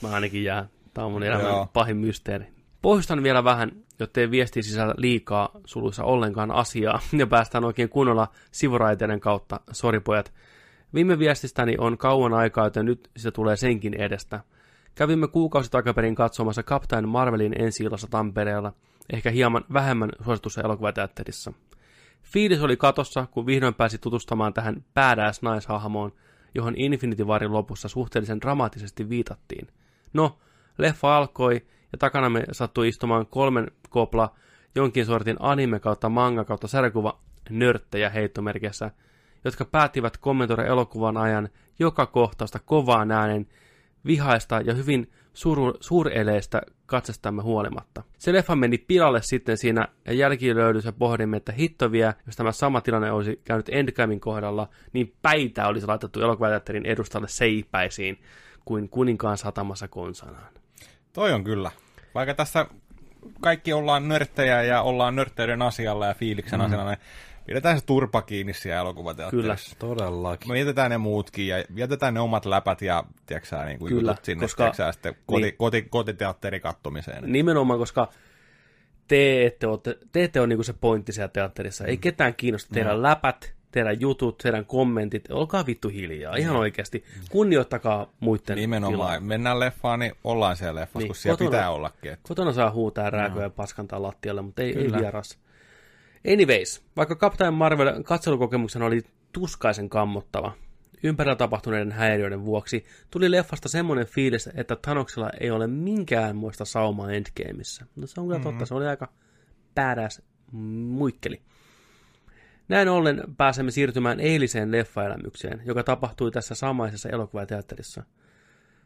Mä ainakin jää. Tämä on mun elämän Joo. pahin mysteeri. Pohjustan vielä vähän, jottei viesti sisällä liikaa suluissa ollenkaan asiaa ja päästään oikein kunnolla sivuraiteiden kautta. Sori pojat. Viime viestistäni on kauan aikaa, joten nyt se tulee senkin edestä. Kävimme kuukausi takaperin katsomassa Captain Marvelin ensi Tampereella, ehkä hieman vähemmän suositussa elokuvateatterissa. Fiilis oli katossa, kun vihdoin pääsi tutustumaan tähän badass naishahmoon, johon Infinity Warin lopussa suhteellisen dramaattisesti viitattiin. No, leffa alkoi ja takanamme sattui istumaan kolmen kopla jonkin sortin anime kautta manga kautta sarjakuva nörttejä heittomerkissä, jotka päättivät kommentoida elokuvan ajan joka kohtausta kovaan äänen, vihaista ja hyvin suru, suureleistä katsestamme huolimatta. Se leffa meni pilalle sitten siinä ja jälkilöydyissä pohdimme, että hitto vie, jos tämä sama tilanne olisi käynyt Endgamein kohdalla, niin päitä olisi laitettu elokuvateatterin edustalle seipäisiin kuin kuninkaan satamassa konsanaan. Toi on kyllä. Vaikka tässä kaikki ollaan nörttejä ja ollaan nörtteyden asialla ja fiiliksen mm. asialla, niin pidetään se turpa kiinni siellä elokuvateatterissa. Todellakin. Me jätetään ne muutkin ja jätetään ne omat läpät ja tiiäksä, niin kuin Kyllä, sinne koska- tiiäksä, sitten koti, niin. koti, kotiteatterin kattomiseen. Nimenomaan, koska te ette ole, te ette ole niinku se pointti siellä teatterissa. Ei ketään kiinnosta teidän läpät, teidän jutut, teidän kommentit. Olkaa vittu hiljaa, ihan oikeasti. Kunnioittakaa muiden Nimenomaan. tilaa. Mennään leffaan, niin ollaan siellä leffassa, Niin, niin, kun siellä kotona- pitää ollakin. Et. Kotona saa huutaa rääköä ja paskantaa lattialle, mutta ei, ei Kyllä. vieras. Anyways, vaikka Captain Marvel katselukokemuksena oli tuskaisen kammottava, ympärillä tapahtuneiden häiriöiden vuoksi tuli leffasta semmoinen fiilis, että Thanoksella ei ole minkäänmoista saumaa Endgameissa. No se on kyllä totta, se oli aika badass muikkeli. Näin ollen pääsemme siirtymään eiliseen leffaelämykseen, joka tapahtui tässä samaisessa elokuvateatterissa.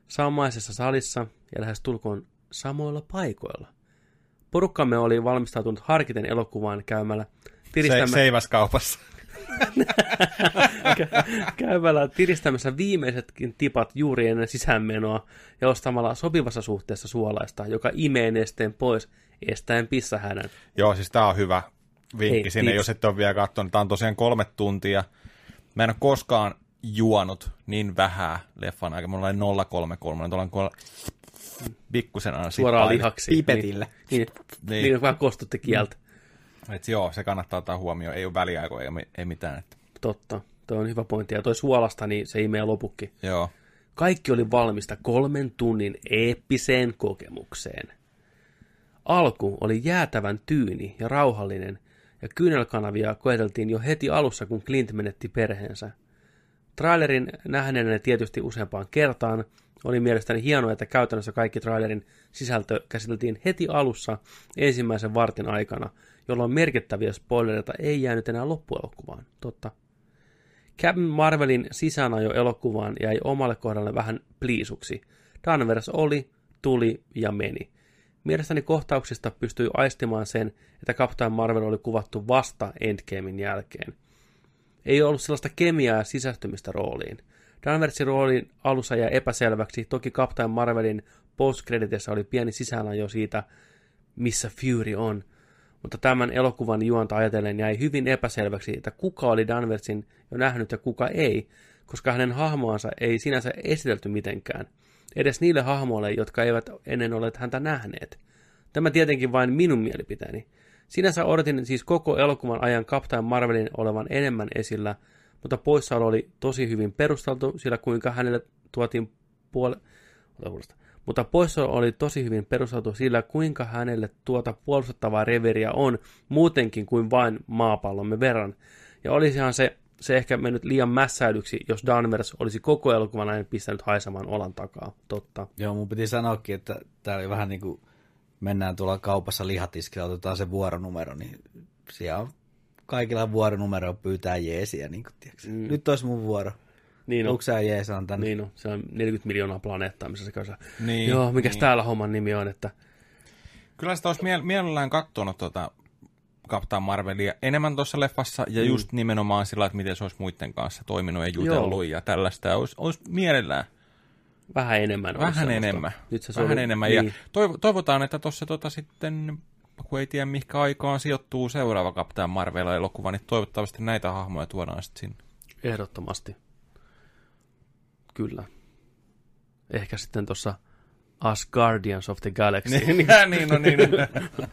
Samaisessa salissa ja lähes tulkoon samoilla paikoilla. Porukkamme oli valmistautunut harkiten elokuvaan käymällä Se, tiristämä, seiväskaupassa. käymällä tiristämässä viimeisetkin tipat juuri ennen sisäänmenoa ja ostamalla sopivassa suhteessa suolaista, joka imee nesteen pois estäen pissahädän. Joo, siis tää on hyvä vinkki Hei, sinne, tips. jos et ole vielä katsonut. Tää on tosiaan kolme tuntia. Mä en ole koskaan juonut niin vähän leffan aika. Mulla oli 033, tuolla. Pikkusen aina Suoraan lihaksi. Pipetillä. Niin, niin. Niin. niin vähän kostutti kieltä. Et joo, se kannattaa ottaa huomioon. Ei ole väliaikoja, ei, ei mitään. Että. Totta. Tuo on hyvä pointti. Ja toi suolasta, niin se imee lopukki. Joo. Kaikki oli valmista kolmen tunnin eeppiseen kokemukseen. Alku oli jäätävän tyyni ja rauhallinen, ja kyynelkanavia koeteltiin jo heti alussa, kun Clint menetti perheensä. Trailerin nähneenä tietysti useampaan kertaan oli mielestäni hienoa, että käytännössä kaikki trailerin sisältö käsiteltiin heti alussa ensimmäisen vartin aikana, jolloin merkittäviä spoilereita ei jäänyt enää loppuelokuvaan. Totta. Captain Marvelin sisäänajo elokuvaan jäi omalle kohdalle vähän pliisuksi. Danvers oli, tuli ja meni. Mielestäni kohtauksista pystyi aistimaan sen, että Captain Marvel oli kuvattu vasta Endgamein jälkeen. Ei ollut sellaista kemiaa ja sisästymistä rooliin. Danversin roolin alussa jäi epäselväksi, toki Captain Marvelin postcreditissa oli pieni sisäänajo siitä, missä Fury on, mutta tämän elokuvan juonta ajatellen jäi hyvin epäselväksi, että kuka oli Danversin jo nähnyt ja kuka ei, koska hänen hahmoansa ei sinänsä esitelty mitenkään. Edes niille hahmoille, jotka eivät ennen ole häntä nähneet. Tämä tietenkin vain minun mielipiteeni. Sinänsä odotin siis koko elokuvan ajan Captain Marvelin olevan enemmän esillä, mutta poissaolo oli tosi hyvin perusteltu, sillä kuinka hänelle tuotiin puole... Mutta poissaolo oli tosi hyvin perusteltu sillä, kuinka hänelle tuota puolustettavaa reveriä on muutenkin kuin vain maapallomme verran. Ja olisihan se, se ehkä mennyt liian mässäilyksi, jos Danvers olisi koko elokuvan ajan pistänyt haisemaan olan takaa. Totta. Joo, mun piti sanoakin, että tää oli vähän niin kuin mennään tuolla kaupassa lihatiskillä, otetaan se vuoronumero, niin siellä on kaikilla vuoronumero pyytää jeesiä, niin kuin. Mm. Nyt olisi mun vuoro. Niin on. Onko sä jeesaan tänne? Niin on. Se on 40 miljoonaa planeettaa, missä se käy. Niin, Joo, mikäs niin. täällä homman nimi on, että Kyllä sitä olisi miel- mielellään katsonut tuota Captain Marvelia enemmän tuossa leffassa, ja mm. just nimenomaan sillä, että miten se olisi muiden kanssa toiminut ja jutellut ja tällaista. Olisi, olisi mielellään vähän enemmän. olisi vähän enemmän. Nyt se vähän oli- enemmän. Niin. Ja toiv- toivotaan, että tuossa tota sitten, kun ei tiedä mihinkä aikaan sijoittuu seuraava Captain Marvel-elokuva, niin toivottavasti näitä hahmoja tuodaan sitten sinne. Ehdottomasti. Kyllä. Ehkä sitten tuossa As Guardians of the Galaxy. Niin, niin, no niin.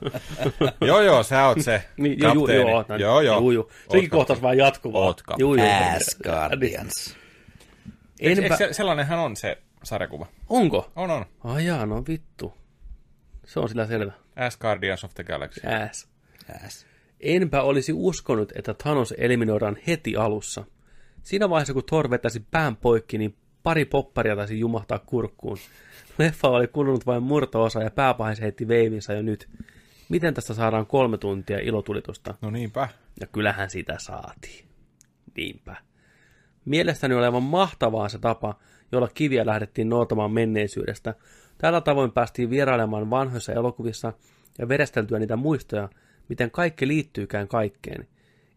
joo, joo, sä oot se Niin, joo, joo, joo, joo, joo. Juu, juu. Sekin kohtaus vaan jatkuvaa. Oot. Juu, juu. Asgardians. Eikö, Enpä... eikö se, sellainenhan on se sarjakuva? Onko? On, on. Ai jaa, no vittu. Se on sillä selvä. As Guardians of the Galaxy. Ääs. As. Enpä olisi uskonut, että Thanos eliminoidaan heti alussa. Siinä vaiheessa, kun Thor vetäisi pään poikki, niin pari popparia taisi jumahtaa kurkkuun. Leffa oli kulunut vain murto-osa ja pääpahis heitti veivinsä jo nyt. Miten tästä saadaan kolme tuntia ilotulitusta? No niinpä. Ja kyllähän sitä saatiin. Niinpä. Mielestäni oli aivan mahtavaa se tapa, jolla kiviä lähdettiin noutamaan menneisyydestä. Tällä tavoin päästiin vierailemaan vanhoissa elokuvissa ja veresteltyä niitä muistoja, miten kaikki liittyykään kaikkeen.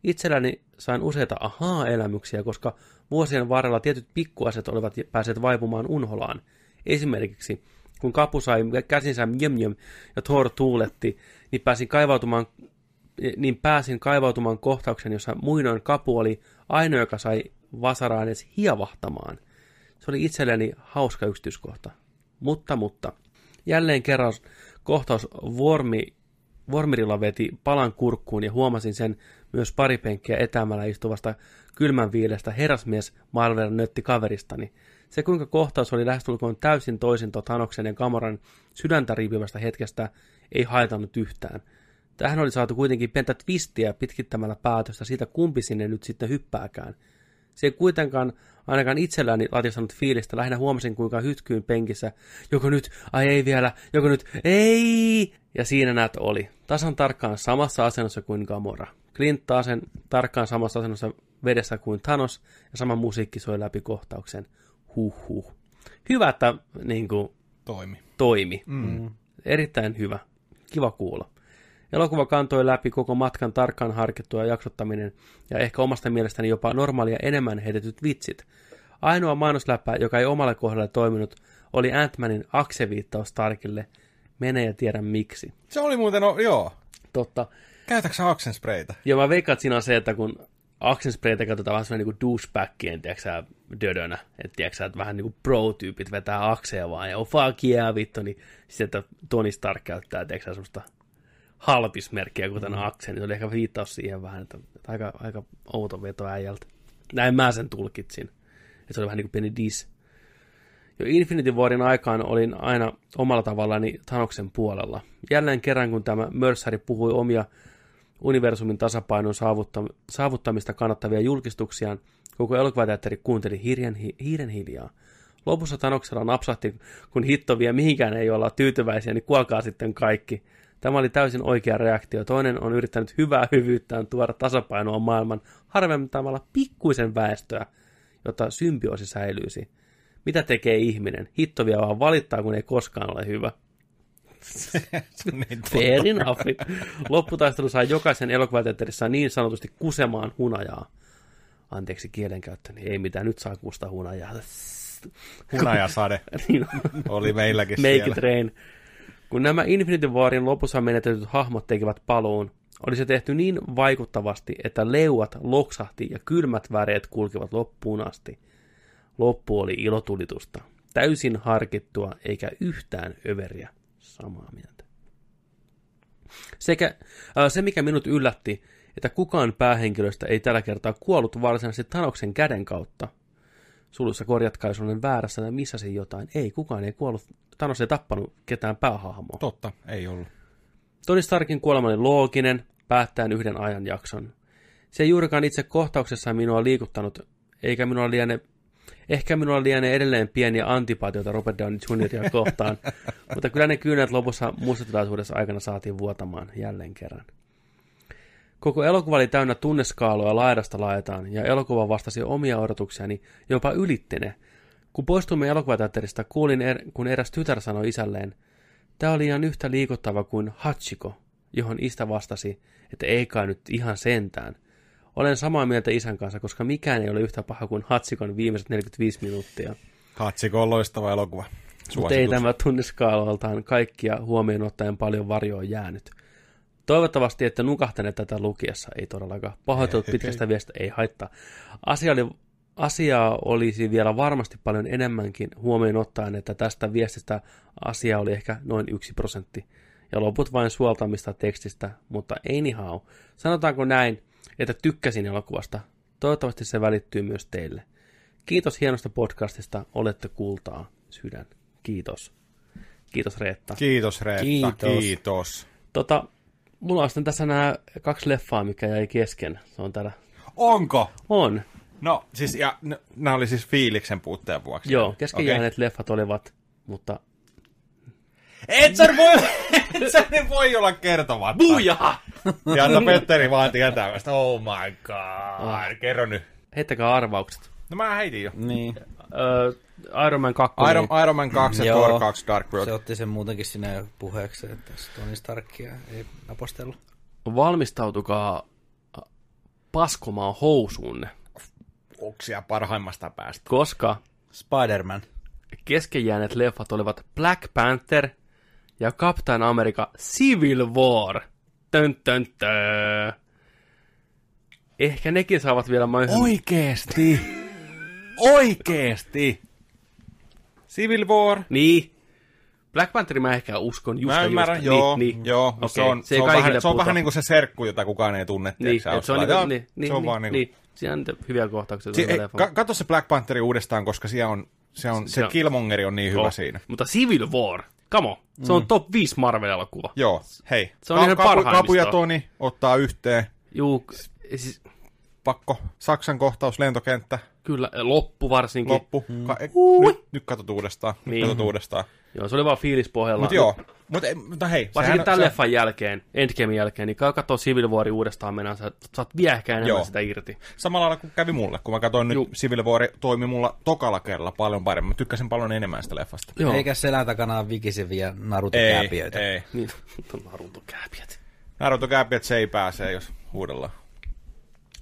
Itselläni sain useita ahaa-elämyksiä, koska vuosien varrella tietyt pikkuaset olivat päässeet vaipumaan unholaan. Esimerkiksi kun Kapu sai käsinsä mjem ja Thor tuuletti, niin pääsin kaivautumaan niin pääsin kaivautumaan kohtauksen, jossa muinoin Kapu oli ainoa, joka sai Vasaraa edes hiavahtamaan. Se oli itselleni hauska yksityiskohta. Mutta, mutta, jälleen kerran kohtaus Vormi, Vormirilla veti palan kurkkuun ja huomasin sen myös pari penkkiä etämällä istuvasta kylmän viilestä herrasmies Marvel nötti kaveristani. Se kuinka kohtaus oli lähestulkoon täysin toisin Tanoksen ja Kamoran sydäntä riipivästä hetkestä ei haitannut yhtään. Tähän oli saatu kuitenkin pientä twistiä pitkittämällä päätöstä siitä, kumpi sinne nyt sitten hyppääkään. Se ei kuitenkaan ainakaan itselläni latistanut fiilistä, lähinnä huomasin kuinka hytkyyn penkissä, joko nyt, ai ei vielä, joko nyt, ei! Ja siinä näet oli, tasan tarkkaan samassa asennossa kuin Gamora. Clint taasen tarkkaan samassa asennossa vedessä kuin Thanos, ja sama musiikki soi läpi kohtauksen. Huh huh. Hyvä, että niin kuin, Toimi. toimi. Mm. Erittäin hyvä. Kiva kuulla. Elokuva kantoi läpi koko matkan tarkkaan harkittua jaksottaminen ja ehkä omasta mielestäni jopa normaalia enemmän heitetyt vitsit. Ainoa mainosläppä, joka ei omalle kohdalle toiminut, oli Ant-Manin akseviittaus Starkille. Mene ja tiedä miksi. Se oli muuten, no, joo. Totta. Käytätkö aksenspreitä? Ja mä veikkaan, että siinä on se, että kun aksenspreitä katsotaan vähän sellainen niin kuin douchebaggien, tiedätkö dödönä. Että tiedätkö että vähän niin kuin pro-tyypit vetää akseja vaan ja oh fuck yeah, vittu, niin sitten, että Tony Stark käyttää, tiedätkö semmoista halpismerkkiä, kuten mm. akse, niin se oli ehkä viittaus siihen vähän, että, aika, aika outo veto äijältä. Näin mä sen tulkitsin. Että se oli vähän niin kuin pieni dis. Jo Infinity Warin aikaan olin aina omalla tavallani Thanoksen puolella. Jälleen kerran, kun tämä Mercery puhui omia universumin tasapainon saavuttamista kannattavia julkistuksiaan, koko elokuvateatteri kuunteli hiiren, hiiren hiljaa. Lopussa Tanoksella napsahti, kun hitto vie mihinkään ei olla tyytyväisiä, niin kuolkaa sitten kaikki. Tämä oli täysin oikea reaktio. Toinen on yrittänyt hyvää hyvyyttään tuoda tasapainoa maailman harvemmin pikkuisen väestöä, jotta symbioosi säilyisi. Mitä tekee ihminen? Hittovia vaan valittaa, kun ei koskaan ole hyvä. niin Fair enough. Lopputaistelu sai jokaisen elokuvateatterissa niin sanotusti kusemaan hunajaa. Anteeksi kielenkäyttöni, ei mitään, nyt saa kusta hunajaa. Hunajasade niin, oli meilläkin Make siellä. it rain. Kun nämä Infinity Warin lopussa menetetyt hahmot tekivät paluun, oli se tehty niin vaikuttavasti, että leuat loksahti ja kylmät väreet kulkivat loppuun asti. Loppu oli ilotulitusta. Täysin harkittua eikä yhtään överiä. Samaa mieltä. Sekä äh, se, mikä minut yllätti, että kukaan päähenkilöistä ei tällä kertaa kuollut varsinaisesti Tanoksen käden kautta. Sulussa korjatkaa, jos olen väärässä tai missasin jotain. Ei, kukaan ei kuollut. Thanos ei tappanut ketään päähahmoa. Totta, ei ollut. Tony Starkin kuolema oli looginen, päättäen yhden ajanjakson. Se ei juurikaan itse kohtauksessa minua liikuttanut, eikä minua liene, ehkä minulla lienee edelleen pieniä antipatioita Robert Downey Jr. kohtaan, mutta kyllä ne kyynet lopussa muistotilaisuudessa aikana saatiin vuotamaan jälleen kerran. Koko elokuva oli täynnä tunneskaaloja laidasta laitaan, ja elokuva vastasi omia odotuksiani jopa ylittene. Kun poistuimme elokuvateatterista, kuulin, er, kun eräs tytär sanoi isälleen, Tämä oli ihan yhtä liikuttava kuin Hachiko, johon isä vastasi, että ei kai nyt ihan sentään. Olen samaa mieltä isän kanssa, koska mikään ei ole yhtä paha kuin Hatsikon viimeiset 45 minuuttia. Hatsiko on loistava elokuva. Mutta ei tämä tunniskaaloiltaan kaikkia huomioon ottaen paljon varjoa jäänyt. Toivottavasti, että nukahtaneet tätä lukiessa, ei todellakaan. Pahoittelut pitkästä viestä ei haittaa. Asia oli, asiaa olisi vielä varmasti paljon enemmänkin huomioon ottaen, että tästä viestistä asia oli ehkä noin yksi prosentti. Ja loput vain suoltamista tekstistä, mutta anyhow. Sanotaanko näin, että tykkäsin elokuvasta. Toivottavasti se välittyy myös teille. Kiitos hienosta podcastista, olette kultaa, sydän. Kiitos. Kiitos Reetta. Kiitos Reetta, Kiitos. kiitos. Tota, mulla on sitten tässä nämä kaksi leffaa, mikä jäi kesken. Se on täällä. Onko? On. No, siis, ja n- nämä oli siis fiiliksen puutteen vuoksi. Joo, kesken jääneet leffat olivat, mutta... Et sä voi, et sä nyt voi olla kertomatta. Buja! Ja anna Petteri vaan tietää, että oh my god, kerro nyt. Heittäkää arvaukset. No mä heitin jo. Niin. Uh, Iron Man 2. Iron, Iron Man 2 ja Joo. Thor 2 Dark World. Se otti sen muutenkin sinne jo puheeksi, että Tony Starkia ei apostellut. Valmistautukaa paskomaan housuunne, Oksia parhaimmasta päästä. koska Spider-Man. kesken jääneet leffat olivat Black Panther ja Captain America Civil War. Tön, tön, tö. Ehkä nekin saavat vielä myöhemmin. Oikeesti! Oikeesti! Civil War. Niin. Black Panther mä ehkä uskon just Mä ymmärrän, just. joo, niin, niin. joo, mutta se Okei, on, se se on, vähän, se on vähän niin kuin se serkku, jota kukaan ei tunne. Niin, se on Joo, niin, niin, se on niin, vaan niin, niin. Siinä on niitä hyviä kohtauksia. Si- tuolla ei, ka- katso se Black Pantheri uudestaan, koska siellä on, se, on, se, Se on- Killmongeri on niin hyvä Joo. siinä. Mutta Civil War, come on. Se on top 5 Marvel-elokuva. Joo, hei. Se on ihan Kapu, parhaimmista. Kapu ja Toni ottaa yhteen. Juu, siis, Pakko. Saksan kohtaus, lentokenttä, kyllä, loppu varsinkin. loppu. Ka- e- nyt, nyt katsot uudestaan. Nyt Niin. katsot uudestaan. Joo, se oli vaan fiilispohjalla. Mutta joo, mutta, mutta hei. Varsinkin tämän se- leffan jälkeen, Endgamein jälkeen, niin käy katsoa Civil Warin uudestaan mennään, sä saat vielä ehkä enemmän Joo. sitä irti. Samalla lailla kuin kävi mulle, kun mä katsoin nyt Juu. Civil War toimi mulla tokalla kerralla paljon paremmin. Mä tykkäsin paljon enemmän sitä leffasta. Joo. Eikä selän takana ole vikiseviä Ei, Naruto-kääpiöitä. ei. Niin, mutta Naruto kääpiät. Naruto Gap, että se ei pääse, jos huudellaan.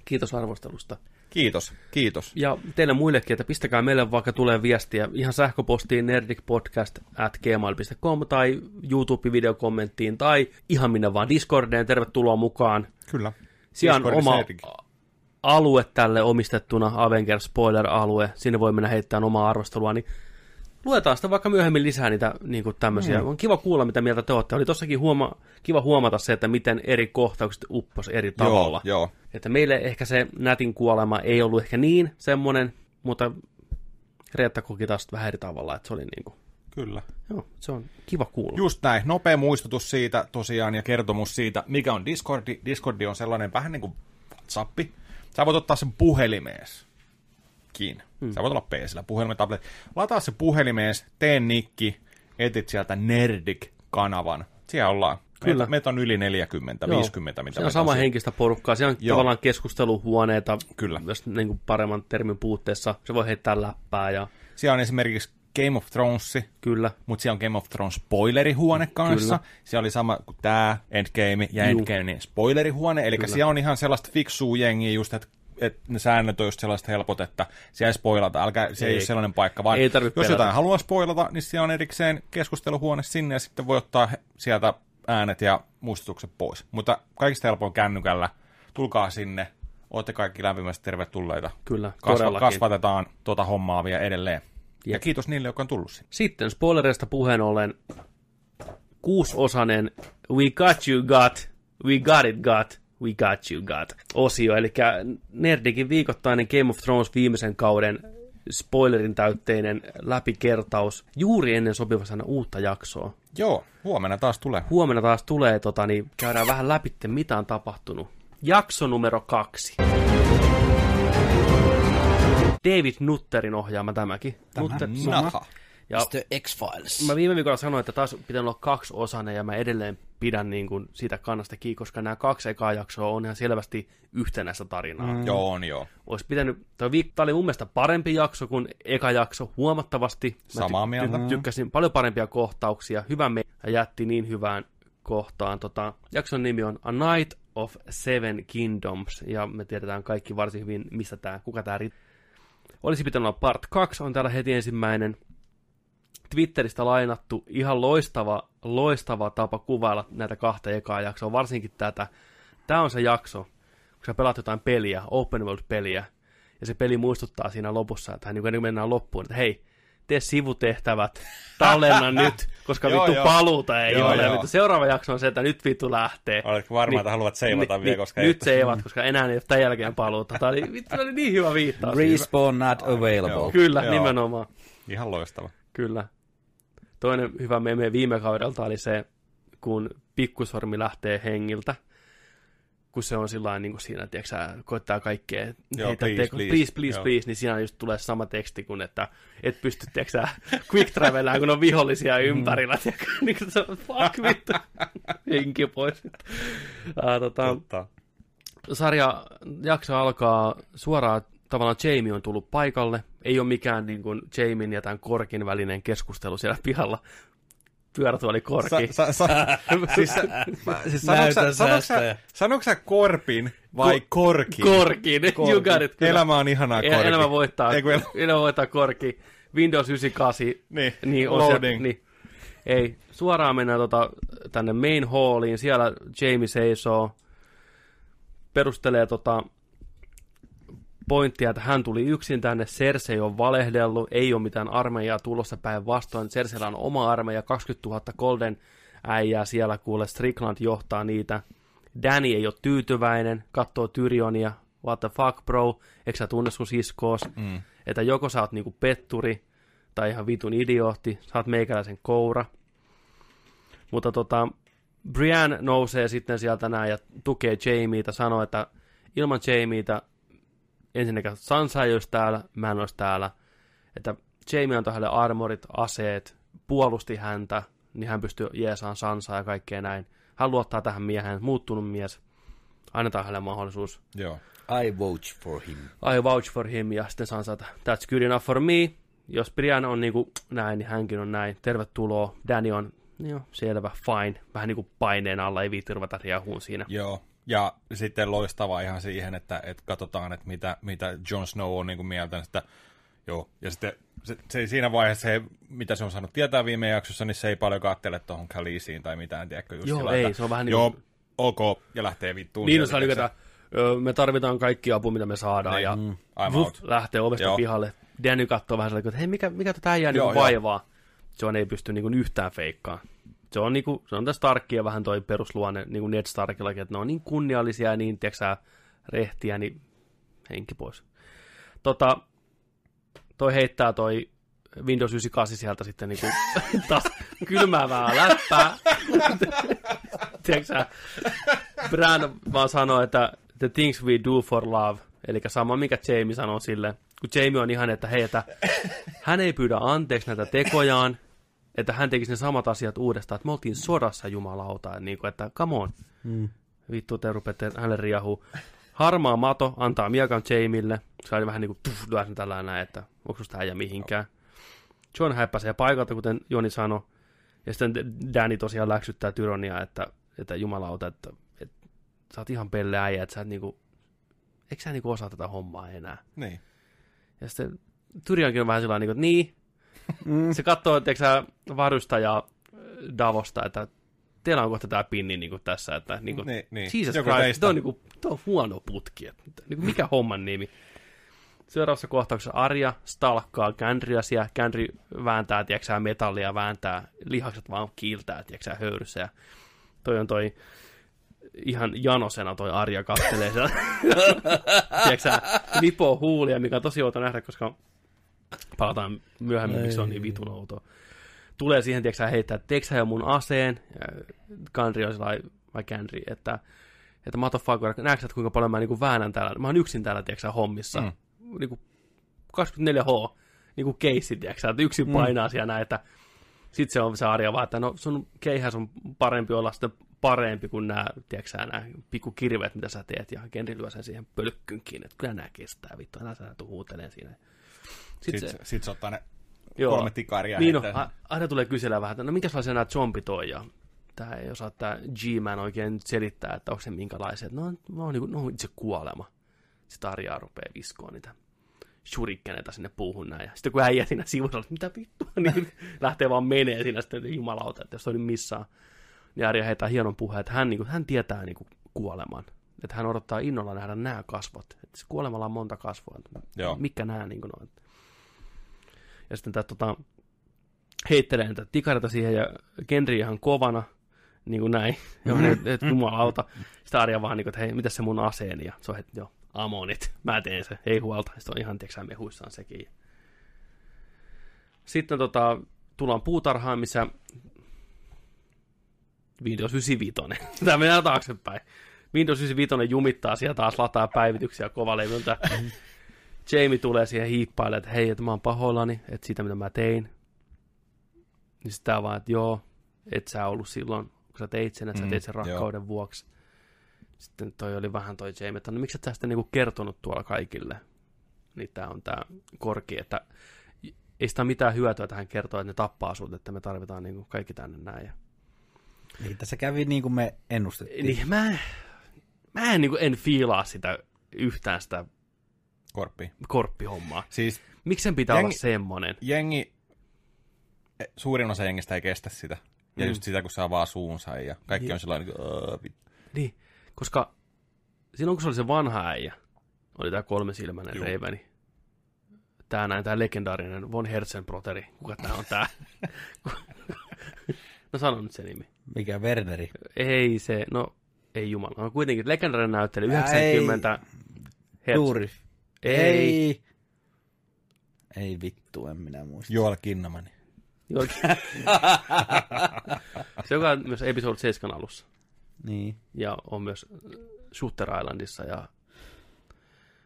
Kiitos arvostelusta. Kiitos, kiitos. Ja teille muillekin, että pistäkää meille vaikka tulee viestiä ihan sähköpostiin nerdicpodcast at gmail.com tai YouTube-videokommenttiin tai ihan minne vaan Discordeen. Tervetuloa mukaan. Kyllä. Siellä on oma alue tälle omistettuna, Avengers Spoiler-alue. Sinne voi mennä heittämään omaa arvostelua, niin luetaan sitä vaikka myöhemmin lisää niitä niin kuin tämmöisiä. Mm. On kiva kuulla, mitä mieltä te olette. Oli tossakin huoma- kiva huomata se, että miten eri kohtaukset uppos eri tavalla. Joo, joo. Että meille ehkä se nätin kuolema ei ollut ehkä niin semmoinen, mutta Reetta koki taas vähän eri tavalla, että se oli niin kuin, Kyllä. joo, se on kiva kuulla. Just näin. Nopea muistutus siitä tosiaan ja kertomus siitä, mikä on Discordi. Discordi on sellainen vähän niin kuin WhatsApp. Sä voit ottaa sen puhelimees. Kiinni. Hmm. Sä voit olla PCllä, puhelimen, tablet. Lataa se puhelimees, tee nikki, etit sieltä Nerdik-kanavan. Siellä ollaan. Kyllä. Meitä, on yli 40, Joo. 50, mitä Se on sama henkistä porukkaa. Siellä on Joo. tavallaan keskusteluhuoneita, Kyllä. jos niin kuin paremman termin puutteessa. Se voi heittää läppää ja Siellä on esimerkiksi Game of Thrones, kyllä. mutta siellä on Game of Thrones spoilerihuone kanssa. Kyllä. Siellä oli sama kuin tämä Endgame ja. Endgame spoilerihuone. Eli Kyllä. siellä on ihan sellaista fiksua jengiä just, että että ne säännöt on just sellaista helpot, että siellä ei spoilata, älkää, se ei, Ei. ole sellainen paikka, vaan Ei jos pelätä. jotain haluaa spoilata, niin siellä on erikseen keskusteluhuone sinne ja sitten voi ottaa sieltä äänet ja muistutukset pois. Mutta kaikista helpoin kännykällä, tulkaa sinne, olette kaikki lämpimästi tervetulleita. Kyllä, Kasva, kasvatetaan tuota hommaa vielä edelleen. Ja Jep. kiitos niille, jotka on tullut sinne. Sitten spoilereista puheen ollen kuusosainen We Got You Got, We Got It Got, We Got You Got osio, eli Nerdikin viikoittainen Game of Thrones viimeisen kauden spoilerin täytteinen läpikertaus juuri ennen sopivassa uutta jaksoa. Joo, huomenna taas tulee. Huomenna taas tulee, tota, niin käydään vähän läpi, mitä on tapahtunut. Jakso numero kaksi. David Nutterin ohjaama tämäkin. Nutter, Naha. Ja Mr. X-Files. Mä viime viikolla sanoin, että taas pitää olla kaksi osainen ja mä edelleen pidän niin kuin siitä kannasta kiinni, koska nämä kaksi ekaa jaksoa on ihan selvästi yhtenäistä tarinaa. Mm. Joo, on joo. Olisi pitänyt, toi viik- tää oli mun mielestä parempi jakso kuin eka jakso huomattavasti. Mä Samaa mieltä. tykkäsin paljon parempia kohtauksia, hyvä me ja jätti niin hyvään kohtaan. Tota, jakson nimi on A Night of Seven Kingdoms ja me tiedetään kaikki varsin hyvin, mistä tää, kuka tää rit- olisi pitänyt olla part 2, on täällä heti ensimmäinen. Twitteristä lainattu ihan loistava, loistava tapa kuvailla näitä kahta ekaa jaksoa, varsinkin tätä. Tämä on se jakso, kun sä pelaat jotain peliä, open world-peliä, ja se peli muistuttaa siinä lopussa, että niin kuin mennään loppuun, että hei, tee sivutehtävät, tallenna nyt, koska Joo, vittu joo. paluuta ei Joo, ole. joo. Vittu, seuraava jakso on se, että nyt vittu lähtee. Oletko varma, että haluat seivata vielä, koska ei- Nyt seivat, koska enää ei ole tämän jälkeen paluuta. Tämä oli, vittu, oli niin hyvä viittaus. Respawn not available. Joo. Kyllä, Joo. nimenomaan. Ihan loistava. Kyllä. Toinen hyvä meme viime kaudelta oli se, kun pikkusormi lähtee hengiltä, kun se on sillä niin kuin siinä, tiedätkö, koittaa kaikkea, Joo, heitä please, teko, please. please, please, Joo. please, niin siinä just tulee sama teksti kuin, että et pysty, tiedätkö, quick travelään, kun on vihollisia ympärillä, tiedätkö, niin kuin se on, fuck vittu, henki pois. Uh, tota, Totta. sarja jakso alkaa suoraan tavallaan Jamie on tullut paikalle. Ei ole mikään niin kuin Jamien ja tämän Korkin välinen keskustelu siellä pihalla. Pyörätuoli Korki. Sa, sa, sa, siis, mä, siis Korpin vai Ko- Korkin? Korkin, Korkin. you got it. Kyllä. Elämä on ihanaa Korki. Elämä voittaa, el- elämä voittaa Korki. Windows 98. Niin, niin on loading. Se, niin. Ei, suoraan mennään tota, tänne main halliin. Siellä Jamie seisoo, perustelee tota, pointtia, että hän tuli yksin tänne, Cersei on valehdellut, ei ole mitään armeijaa tulossa päin vastoin, Cerseillä on oma armeija, 20 000 Golden äijää siellä, kuule Strickland johtaa niitä. Danny ei ole tyytyväinen, katsoo Tyrionia, what the fuck bro, eikö sä tunne sun siskoos, mm. että joko sä oot niinku petturi, tai ihan vitun idiootti, sä oot meikäläisen koura. Mutta tota, Brienne nousee sitten sieltä näin ja tukee Jamieta, sanoo, että ilman Jamieta ensinnäkään Sansa ei olisi täällä, mä en olisi täällä. Että Jamie antoi hänelle armorit, aseet, puolusti häntä, niin hän pystyy jeesaan Sansaa ja kaikkea näin. Hän luottaa tähän mieheen, muuttunut mies. Annetaan hänelle mahdollisuus. Joo. I vote for him. I vouch for him, ja sitten Sansa, että that's good enough for me. Jos Brian on niinku näin, niin hänkin on näin. Tervetuloa. Danny on, joo, selvä, fine. Vähän niinku paineen alla, ei viitti ruveta riehuun siinä. Joo. Ja sitten loistava ihan siihen, että, että katsotaan, että mitä, mitä Jon Snow on niin kuin mieltä. Että, joo. Ja sitten se, se, siinä vaiheessa, se, mitä se on saanut tietää viime jaksossa, niin se ei paljon kattele tuohon Khaleesiin tai mitään, tiedätkö, just Joo, sillä, ei, että, se on vähän niin Joo, kuin- ok, ja lähtee vittuun. Niin, sieltä, se oli, ö, me tarvitaan kaikki apu, mitä me saadaan, Niin, ja mm, out. lähtee ovesta Joo. pihalle. Danny katsoo vähän sellainen, että hei, mikä, mikä tätä äijää Joo, niinku joo. vaivaa. John ei pysty niinku yhtään feikkaan. Se on, niinku, se on tässä Starkkia vähän toi perusluonne, niin kuin Ned Starkillakin, että ne on niin kunniallisia ja niin, tiedätkö rehtiä, niin henki pois. Tota, toi heittää toi Windows 98 sieltä sitten niinku taas kylmäävää läppää. Tiedätkö sä, Bran vaan sanoo, että the things we do for love, eli sama mikä Jamie sanoo sille, kun Jamie on ihan, että hei, että hän ei pyydä anteeksi näitä tekojaan, että hän tekisi ne samat asiat uudestaan, että me oltiin sodassa jumalauta, että, niin kuin, että come on, Mm. vittu te rupette hänelle riahuu. Harmaa mato antaa miekan Jamille, se oli vähän niin kuin tuff, tällä näin, että onko susta äijä mihinkään. John häppäsee paikalta, kuten Joni sanoi, ja sitten Danny tosiaan läksyttää Tyronia, että, että jumalauta, että, että sä oot ihan pelle äijä, että sä et niinku, eikö sä niinku osaa tätä hommaa enää? Niin. Ja sitten Tyriankin on vähän sellainen, niin kuin, niin. Mm. Se katsoo, että sä varustajaa Davosta, että teillä on kohta tämä pinni niin kuin tässä, että niin kuin, Niin, niin. Jesus Joku Christ, toi on, niin kuin, toi on huono putki. Että, niin kuin, mikä homman nimi? Seuraavassa kohtauksessa Arja stalkkaa Gandriasia. Gandri vääntää, tiedätkö metallia, vääntää, lihakset vaan kiiltää, tiedätkö sä, höyryssä. Ja toi on toi ihan janosena toi Arja kattelee siellä. tiedätkö sä, lipoo huulia, mikä on tosi outo nähdä, koska palataan myöhemmin, miksi se on niin vitun outoa. Tulee siihen, tiedätkö heittää, että jo mun aseen? Ja Gandri on sellainen, vai Gandri, että että motherfucker, näetkö kuinka paljon mä niinku väännän täällä? Mä oon yksin täällä, tiedätkö hommissa. Mm. Mm. Niinku 24H, niinku keissi, tiedätkö että yksin painaa siellä näin, että sit se on se Arja vaan, että no sun keihäs on parempi olla sitten parempi kuin nämä, tiedätkö nämä pikku kirveet, mitä sä teet, ja Genri lyö sen siihen pölkkyyn kiinni, että kyllä nämä kestää, vittu, älä sä tuu huuteleen siinä. Sitten Sitten se, se, sit se ottaa ne Joo. kolme tikaria. niin no, a- aina tulee kysellä vähän, että no minkälaisia nämä zombit on, ja tää ei osaa tää G-Man oikein nyt selittää, että onko se minkälaiset. No, no, niin no itse kuolema. Sitten Arjaa rupeaa viskoon niitä shurikkeneita sinne puuhun näin. Ja sitten kun äijä siinä sivussa, että mitä vittua, niin lähtee vaan menee siinä sitten jumalauta, että jos on nyt missään. Niin Arja heittää hienon puheen, että hän, niin kuin, hän tietää niin kuin, kuoleman. Että hän odottaa innolla nähdä nämä kasvot. Että se kuolemalla on monta kasvoa. Joo. Mikä nämä niin kuin, on. Ja sitten tämä tota, heittelee niitä tikareita siihen ja Genri ihan kovana, niin kuin näin, joo, et, et jumalauta. Sitten Arja vaan niin kuin, että hei, mitä se mun aseeni? Ja se on, että joo, amonit, mä teen se, ei huolta. Sitten on ihan, tiedätkö mehuissaan sekin. Sitten tota, tullaan puutarhaan, missä Windows 95. Tämä mennään taaksepäin. Windows 95 jumittaa siellä taas lataa päivityksiä kovalevyltä. Jamie tulee siihen hiippailemaan, että hei, että mä oon pahoillani, että siitä mitä mä tein. Niin sitä vaan, että joo, et sä ollut silloin, kun sä teit sen, että sä Mm, teit sen joo. rakkauden vuoksi. Sitten toi oli vähän toi Jamie, että no miksi et sä sitä niinku kertonut tuolla kaikille? niin tämä on tämä korki, että ei sitä mitään hyötyä tähän kertoa, että ne tappaa sut, että me tarvitaan niin kuin kaikki tänne näin. Ja... Niin, tässä kävi niin kuin me ennustettiin. Niin, mä, en- mä en, niin kuin, en fiilaa sitä yhtään sitä Korppi. korppihommaa. Siis Miksi sen pitää Jengi- olla semmonen? jengi, eh, suurin osa jengistä ei kestä sitä. Ja Mm. just sitä, kun saa vaan suunsa ja kaikki Niin. on sellainen, niin Niin, koska silloin kun se oli se vanha äijä, oli tämä kolmesilmäinen Juu. reiveni. Tää näin, tää legendaarinen von Herzenbroteri. Kuka tää on tää? no sano nyt se nimi. Mikä Werneri? Ei se, no ei jumala. No kuitenkin legendaarinen näyttely, Ää, 90 hertz. Juuri. Ei. Ei. Ei vittu, en minä muista. Joel Kinnamani. Joo. se joka on myös episode 7 alussa. Niin. Ja on myös Shooter Islandissa ja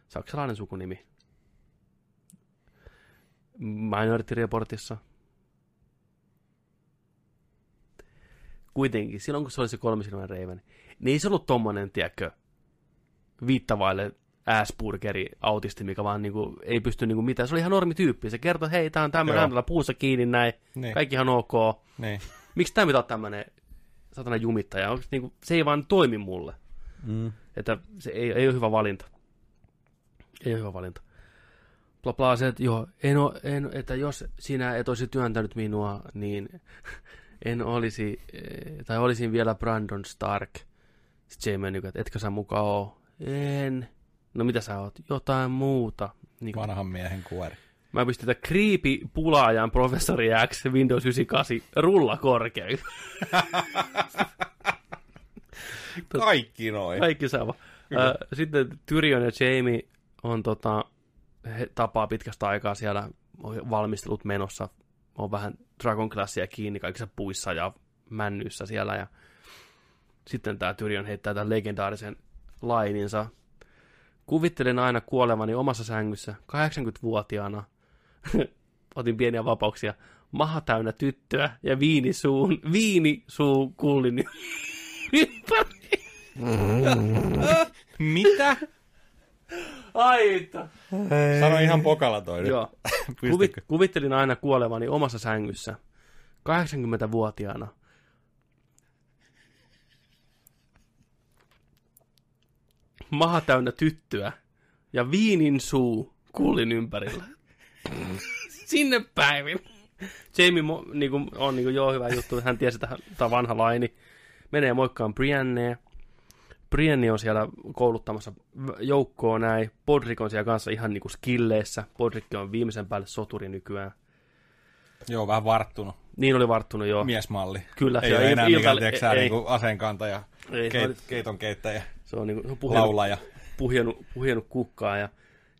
saksalainen sukunimi. Minority Reportissa. Kuitenkin, silloin kun se oli se kolmisilmäinen Raven, niin ei se ollut tommonen, tiedätkö, viittavaille Aspergeri autisti, mikä vaan niinku, ei pysty niinku mitään. Se oli ihan normityyppi. Se kertoi, hei, tää on tämmöinen, hänellä puussa kiinni näin, Niin. kaikki ihan ok. Niin. Miksi tämä pitää olla tämmöinen satana jumittaja? Onks, niinku, se ei vaan toimi mulle. Mm. Että se ei, ei ole hyvä valinta. Ei ole hyvä valinta. Bla bla se, että joo, en o, en, että jos sinä et olisi työntänyt minua, niin en olisi, eh, tai olisin vielä Brandon Stark. Sitten Jamie niin, että etkö sä mukaan oo? En. No mitä sä oot? Jotain muuta. Niin kuin, Vanhan miehen kuori. mä pystyn tätä creepy pulaajan professori X Windows 98 rulla korkein. Kaikki noin. Kaikki sama. Ö, Sitten Tyrion ja Jamie on tota, he tapaa pitkästä aikaa siellä, on valmistelut menossa, on vähän Dragon Classia kiinni kaikissa puissa ja männyissä siellä ja sitten tämä Tyrion heittää tämän legendaarisen laininsa. Kuvittelen aina kuolevani omassa sängyssä 80-vuotiaana. Otin pieniä vapauksia. Maha täynnä tyttöä ja viinisuun, viinisuu kullin ympäri. Mitä? Aita. Sano ihan pokala toi nyt. Joo. Kuvit, kuvittelin aina kuolevani omassa sängyssä. 80-vuotiaana. Maha täynnä tyttöä ja viinin suu kullin ympärillä. Sinne päivin. Jamie mo, niinku, on niinku, joo hyvä juttu, hän tiesi, että tämä on vanha laini. Menee moikkaan Briannea. Brienne on siellä kouluttamassa joukkoa näin. Podrick on siellä kanssa ihan niinku skilleissä. Podrick on viimeisen päälle soturi nykyään. Joo, vähän varttunut Niin oli varttunut joo. miesmalli. Kyllä, Ei ole enää il- mikään, ilta- tiedätkö sä, ei. niinku aseenkantaja, Ei, keit, on- keiton keittäjä, Se on niinku puhjennut, laulaja. puhjennut, puhjennut kukkaa ja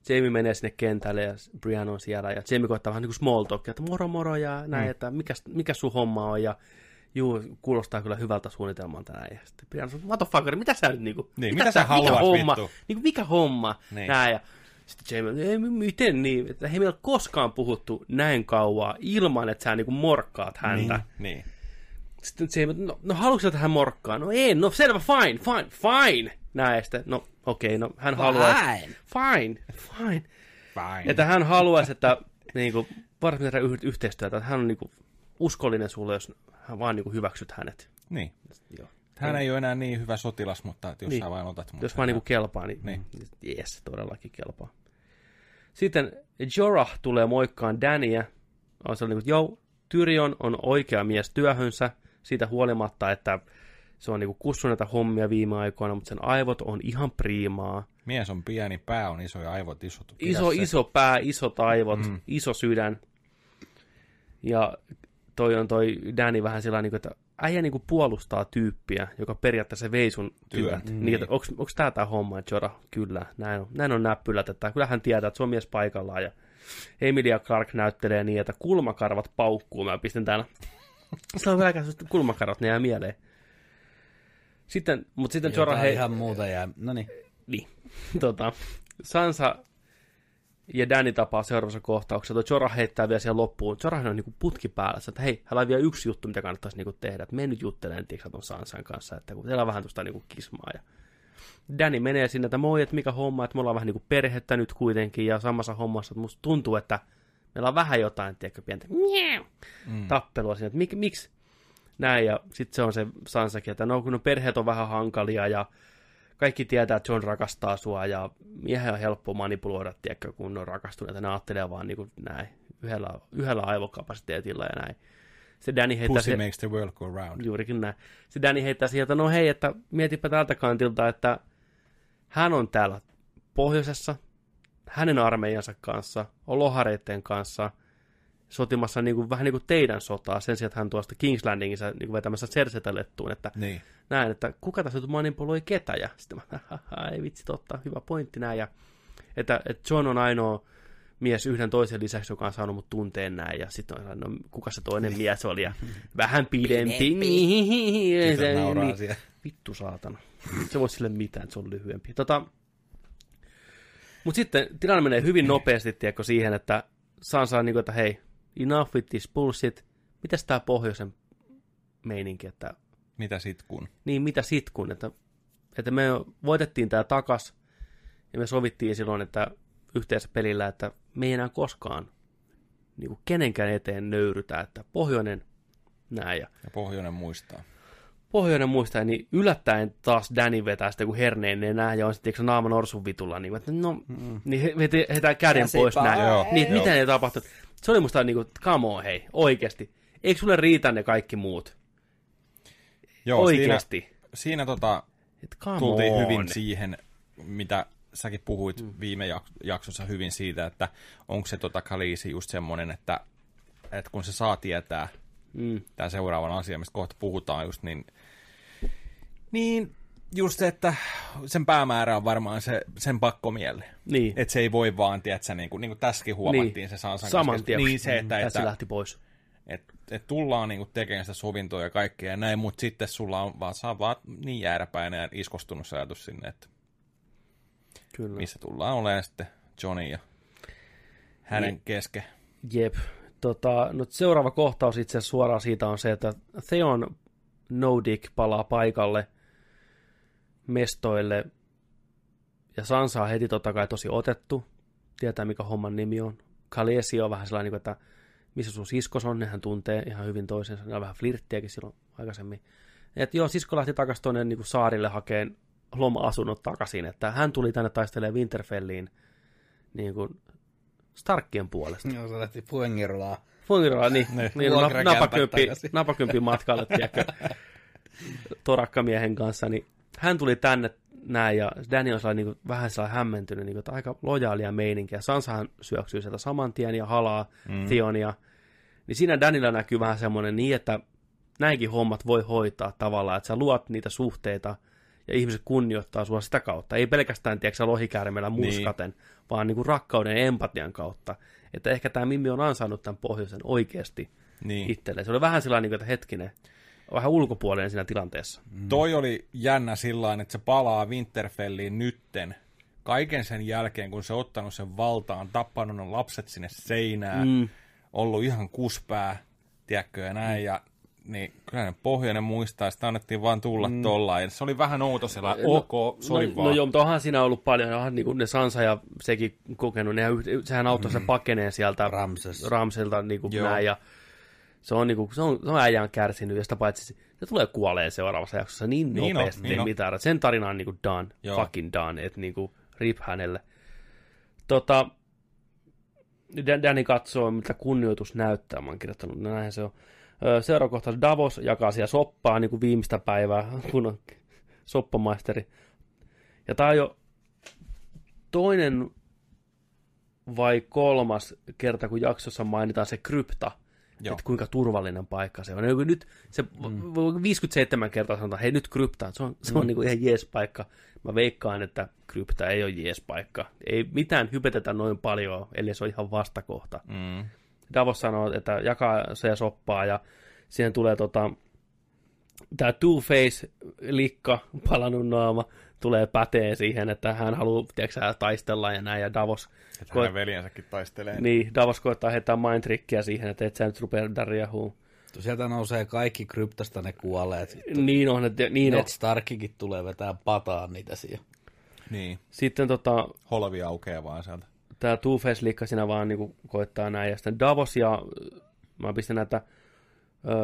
Jamie menee sinne kentälle ja Brian on siellä ja Jamie koittaa vähän niin kuin small talkia, että moro moro ja näin, mm. että mikä, mikä sun homma on ja juu, kuulostaa kyllä hyvältä suunnitelmalta näin. Ja sitten Brian sanoo, what the fucker, mitä sä nyt niinku, Niin, mitä sä haluat, mikä homma, vittu? niinku, mikä homma, Niin. näin ja sitten Jamie, ei, miten niin, että ei meillä ole koskaan puhuttu näin kauaa ilman, että sä niinku morkkaat häntä. Niin, niin. Sitten se, no, no haluatko sä tähän morkkaan? No ei, no selvä, fine, fine, fine. Näin, sitten, no okei, okay, no hän haluaa... Fine. Fine, fine. Fine. Että hän haluaisi, että niinku, varsinkin tehdä yh- yhteistyötä, että hän on niinku, uskollinen sulle, jos hän vaan niinku, hyväksyt hänet. Niin. Joo. Hän ei ole enää niin hyvä sotilas, mutta että jos Niin. sä vain otat mut. Jos vaan niinku kelpaa, niin, Niin. niin. Yes, todellakin kelpaa. Sitten Jorah tulee moikkaan Dania. On se niin kuin, joo, Tyrion on oikea mies työhönsä, siitä huolimatta, että se on niinku kussuneita hommia viime aikoina, mutta sen aivot on ihan priimaa. Mies on pieni, pää on iso ja aivot isot. Iso, se. iso pää, isot aivot, Mm. mm. iso sydän. Ja toi on toi Danny vähän sillä niin että äijä niin puolustaa tyyppiä, joka periaatteessa vei sun työt. Työt, Niin, että onks, onks tää tää homma, että Jora, kyllä, näin on, näin on näppylät, että kyllä hän tietää, että se on mies paikallaan ja Emilia Clark näyttelee niin, että kulmakarvat paukkuu, mä pistän täällä. Se on vielä kulmakarvat, ne jää mieleen. Sitten, mutta sitten Jora Jotain hei, ihan muuta jää. No niin. niin. tota, Sansa ja Danny tapaa seuraavassa kohtauksessa. Tuo Jorah heittää vielä siihen loppuun. Jorah on niinku putki päällä, että hei, hänellä on vielä yksi juttu, mitä kannattaisi niinku tehdä. Että me nyt juttelen, tiiäksä, ton Sansan kanssa, että kun teillä on vähän tuosta niinku kismaa. Ja... Danny menee sinne, että moi, että mikä homma, että me ollaan vähän niin kuin perhettä nyt kuitenkin ja samassa hommassa, että musta tuntuu, että meillä on vähän jotain, tiedätkö, pientä mm. tappelua siinä, että mik, miksi näin, ja sitten se on se Sansakin, että no kun no perheet on vähän hankalia ja kaikki tietää, että John rakastaa sua ja miehen on helppo manipuloida, tiedätkö, kun on rakastuneita, ne ajattelee vaan niin kuin näin, yhdellä, yhdellä aivokapasiteetilla ja näin. Se Danny heittää Pussy se, makes the world go round. juurikin näin. Se Danny heittää sieltä, no hei, että mietipä tältä kantilta, että hän on täällä pohjoisessa, hänen armeijansa kanssa, on lohareiden kanssa, sotimassa niin kuin, vähän niin kuin teidän sotaa, sen sijaan, että hän tuosta King's Landingissa niin kuin vetämässä Cersetä lettuun, että Niin. näin, että kuka tässä nyt manipuloi ketä, ja sitten mä, ei vitsi, totta, hyvä pointti näin, ja että, että John on ainoa mies yhden toisen lisäksi, joka on saanut mut tunteen näin, ja sitten on no, kuka se toinen mies oli, ja vähän pidempi, niin, se- niin, siellä. vittu saatana, se voisi sille mitään, että se on lyhyempi. Tota, mutta sitten tilanne menee hyvin nopeasti, tiedätkö, siihen, että Sansa on niin kuin, että hei, enough with this bullshit, mitäs tää pohjoisen meininki, että Mitä sit kun? niin mitä sit kun, että, että me voitettiin tämä takas ja me sovittiin silloin, että yhteensä pelillä, että me ei enää koskaan niin kuin kenenkään eteen nöyrytä, että pohjoinen näin ja Ja pohjoinen muistaa. pohjoinen muistaa, niin yllättäen taas Danny vetää sitä, kun herneen enää ja on sitten tiedätkö, naama norsun vitulla, niin, että no, mm. niin he, he, heitää käden Käsi pois näin. Joo, niin, joo. mitä ei tapahtunut. Se oli musta niin kuin, come on, hei, oikeasti. Eikö sulle riitä ne kaikki muut? Joo, siinä, oikeasti. siinä tota, Et come tultiin on. hyvin siihen, mitä säkin puhuit mm. viime jak- jaksossa hyvin siitä, että onko se tota Kalisi just semmoinen, että, että kun se saa tietää Mm. tämä seuraavan asian, mistä kohta puhutaan just, niin, niin just se, että sen päämäärä on varmaan se, sen pakkomielle. Niin. Että se ei voi vaan, tiedätkö, niin kuin, niin kuin tässäkin huomattiin niin. se Sansan Saman tien. Niin se, että, Tässä että, lähti pois. et, et tullaan niinku tekemään sitä sovintoa ja kaikkea ja näin, mutta sitten sulla on vaan, saa vaan niin jääräpäinen ja iskostunut ajatus sinne, että Kyllä. missä tullaan olemaan sitten Johnny ja hänen Niin. kesken. Jep. Tota, no seuraava kohtaus itse asiassa suoraan siitä on se, että Theon No Dick palaa paikalle mestoille ja Sansa on heti totta kai tosi otettu. Tietää mikä homman nimi on. Kalesi on vähän sellainen, niin että missä sun siskos on, nehän tuntee ihan hyvin toisensa. Ne on vähän flirttiäkin silloin aikaisemmin. Et joo, sisko lähti takaisin tuonne niin saarille hakeen loma-asunnot takaisin, että hän tuli tänne taistelemaan Winterfelliin niin kuin Starkkien puolesta. Joo, se lähti Fuengirolaa. Fuengirolaa, niin, niin nap, Vuokrakämpät napakymppi, takaisin. napakymppi matkalle, tiedätkö, torakkamiehen kanssa, niin hän tuli tänne näin, ja Danny on sellainen, niin kuin, vähän sellainen hämmentynyt, niin kuin, että aika lojaalia meininkiä. Sansahan syöksyy sieltä saman tien ja halaa mm. Theonia. Niin siinä Danilla näkyy vähän semmoinen niin, että näinkin hommat voi hoitaa tavallaan, että sä luot niitä suhteita, ja ihmiset kunnioittaa sua sitä kautta. Ei pelkästään, tiedätkö, lohikäärmeellä muskaten, niin. vaan niin kuin rakkauden ja empatian kautta. Että ehkä tämä Mimmi on ansainnut tämän pohjoisen oikeasti Niin. itselleen. Se oli vähän sellainen, että hetkinen, vähän ulkopuolinen siinä tilanteessa. Mm. Toi oli jännä sillä että se palaa Winterfelliin nytten, kaiken sen jälkeen, kun se on ottanut sen valtaan, tappanut ne lapset sinne seinään, mm. ollut ihan kuspää, tiedätkö, ja näin, ja niin kyllä ne pohjoinen muistaa, sitä annettiin vaan tulla mm. tollain. Se oli vähän outo sellainen, ok, sori no, vaan. no joo, mutta onhan siinä ollut paljon, onhan niin kuin ne Sansa ja sekin kokenut, ne, sehän auttoi mm. se pakeneen sieltä Ramses. Ramselta niin kuin näin, ja se on, niin kuin, se on, se on äijän kärsinyt, ja sitä paitsi se tulee kuoleen seuraavassa jaksossa niin Niin on, nopeasti, niin niin on. mitään. Sen tarina on niin kuin done, Joo. fucking done, että niin kuin rip hänelle. Tota, Dan- Danny katsoo, mitä kunnioitus näyttää, mä oon kirjoittanut, no näinhän se on. Seuraava kohta Davos jakaa siellä soppaa niin kuin viimeistä päivää, kun on soppamaisteri. Ja tää on jo toinen vai kolmas kerta, kun jaksossa mainitaan se krypta, Joo. että kuinka turvallinen paikka se on. Ja nyt se mm. 57 kertaa sanotaan, hei nyt krypta, se on, se on mm. niin kuin ihan jees paikka. Mä veikkaan, että krypta ei ole jees paikka. Ei mitään hypetetä noin paljon, eli se on ihan vastakohta. Mm. Davos sanoo, että jakaa se soppaa ja siihen tulee tota, tämä Two-Face-likka, palannut naama, tulee päteen siihen, että hän haluaa, tiedätkö, taistella ja näin, ja Davos, Että hänen veljensäkin taistelee. niin, Davos koittaa heittää mind trickia siihen, että et sä nyt rupea dariahuu. Sieltä nousee kaikki kryptasta ne kuolleet. Niin on, että, niin. Ned Starkikin tulee vetää pataan niitä siellä. Niin, Sitten tota, holvi aukeaa vaan sieltä. tämä two face liikka siinä vaan niin koittaa näin. Ja sitten Davos ja mä pistän näitä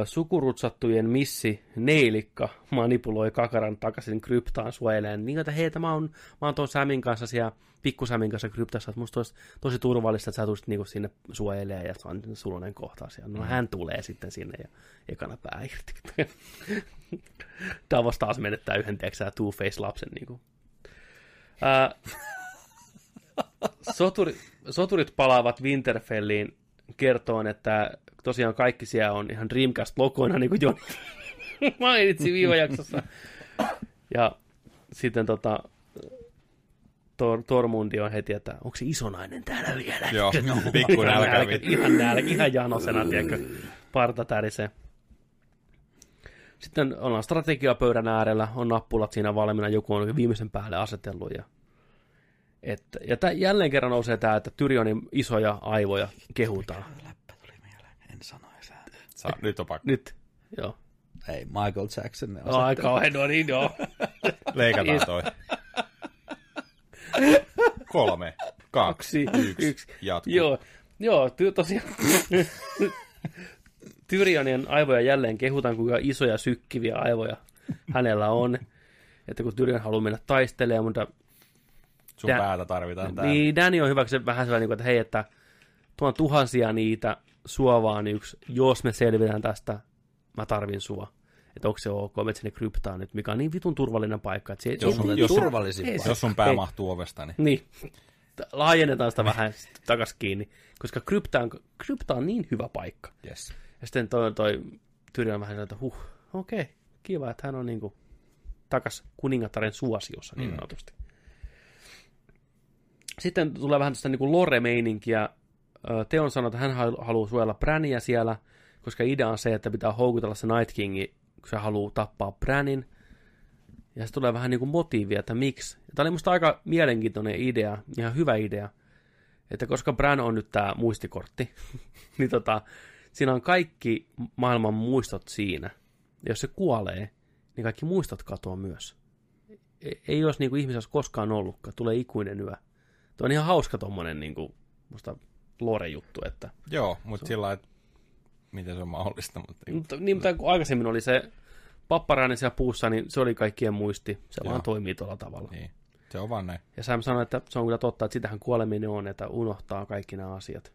sukurutsattujen missi Neilikka manipuloi kakaran takaisin kryptaan suojeleen. Niin, että hei, mä oon, mä oon tuon Samin kanssa siellä, pikku Samin kanssa kryptassa, että musta olisi tosi turvallista, että sä tulisit niinku sinne suojelemaan ja se on sulonen kohtaus. Ja no Mm. hän tulee sitten sinne ja ekana pää irti. Davos taas menettää yhden, tiedätkö two face lapsen niinku. Ää, Soturi, soturit palaavat Winterfelliin kertoon, että tosiaan kaikki siellä on ihan Dreamcast-logoina, niin kuin Joni mainitsi viime jaksossa. Ja sitten tota, Tor, Tormundi on heti, että onko se isonainen täällä vielä? Joo, pikku nälkä. Ihan nälkä, ihan janosena, tiedätkö, parta tärisee. Sitten ollaan strategiapöydän äärellä, on nappulat siinä valmiina, joku on viimeisen päälle asetellut. Ja, että, ja tä, jälleen kerran nousee tämä, että Tyrionin isoja aivoja kehutaan. En sano sä. Sa, nyt on pakko. Nyt, joo. Ei, Michael Jackson ne No, Ai kauhean, no niin joo. Leikataan toi. Kolme, kaksi, Kaksi, yksi, yksi. jatkuu. Joo, joo ty- tosiaan. Tyrionien aivoja jälleen kehutaan, kuinka isoja sykkiviä aivoja hänellä on. Että kun Tyrion haluaa mennä taistelemaan, mutta Sun Tää- päätä tarvitaan täällä. niin Danny on hyväksi vähän sellainen, että hei, että tuon tuhansia niitä, sua vaan yksi, jos me selvitään tästä, mä tarvin sua. Että onko se ok, menet sinne kryptaan nyt, mikä on niin vitun turvallinen paikka. Että se, Jos ei- on ei- jos- turvallisin paikka. Jos sun pää Ei. mahtuu ovesta, niin Niin. Laajennetaan sitä vähän takas kiinni, koska krypta on, krypta on niin hyvä paikka. yes. Ja sitten toi, toi Tyrion vähän sellainen, että huh, okei, okay, kiva, että hän on niinku takas kuningattaren suosiossa niin sanotusti. Sitten tulee vähän tästä niinku lore-meininkiä. Teon sanoi, että hän hal- haluaa suojella Brania siellä, koska idea on se, että pitää houkutella se Night Kingi, kun se haluaa tappaa Branin. Ja se tulee vähän niinku motiivia, että miksi. Ja Tämä oli musta aika mielenkiintoinen idea, ihan hyvä idea. Että koska Bran on nyt tämä muistikortti, niin tota, siinä on kaikki maailman muistot siinä. Ja jos se kuolee, niin kaikki muistot katoaa myös. Ei, ei olisi niin kuin ihmisessä koskaan ollutkaan, tulee ikuinen yö. Tuo on ihan hauska tommonen niin kuin, musta lore-juttu, että Joo, mutta sillä että miten se on mahdollista. Mutta mutta, niin, mutta kun aikaisemmin oli se papparainen siellä puussa, niin se oli kaikkien muisti. Se Joo. vaan toimii tuolla tavalla. niin, se on vaan näin. Ja Sam sanoi, että se on kyllä totta, että sitähän kuoleminen on, että unohtaa kaikki nämä asiat.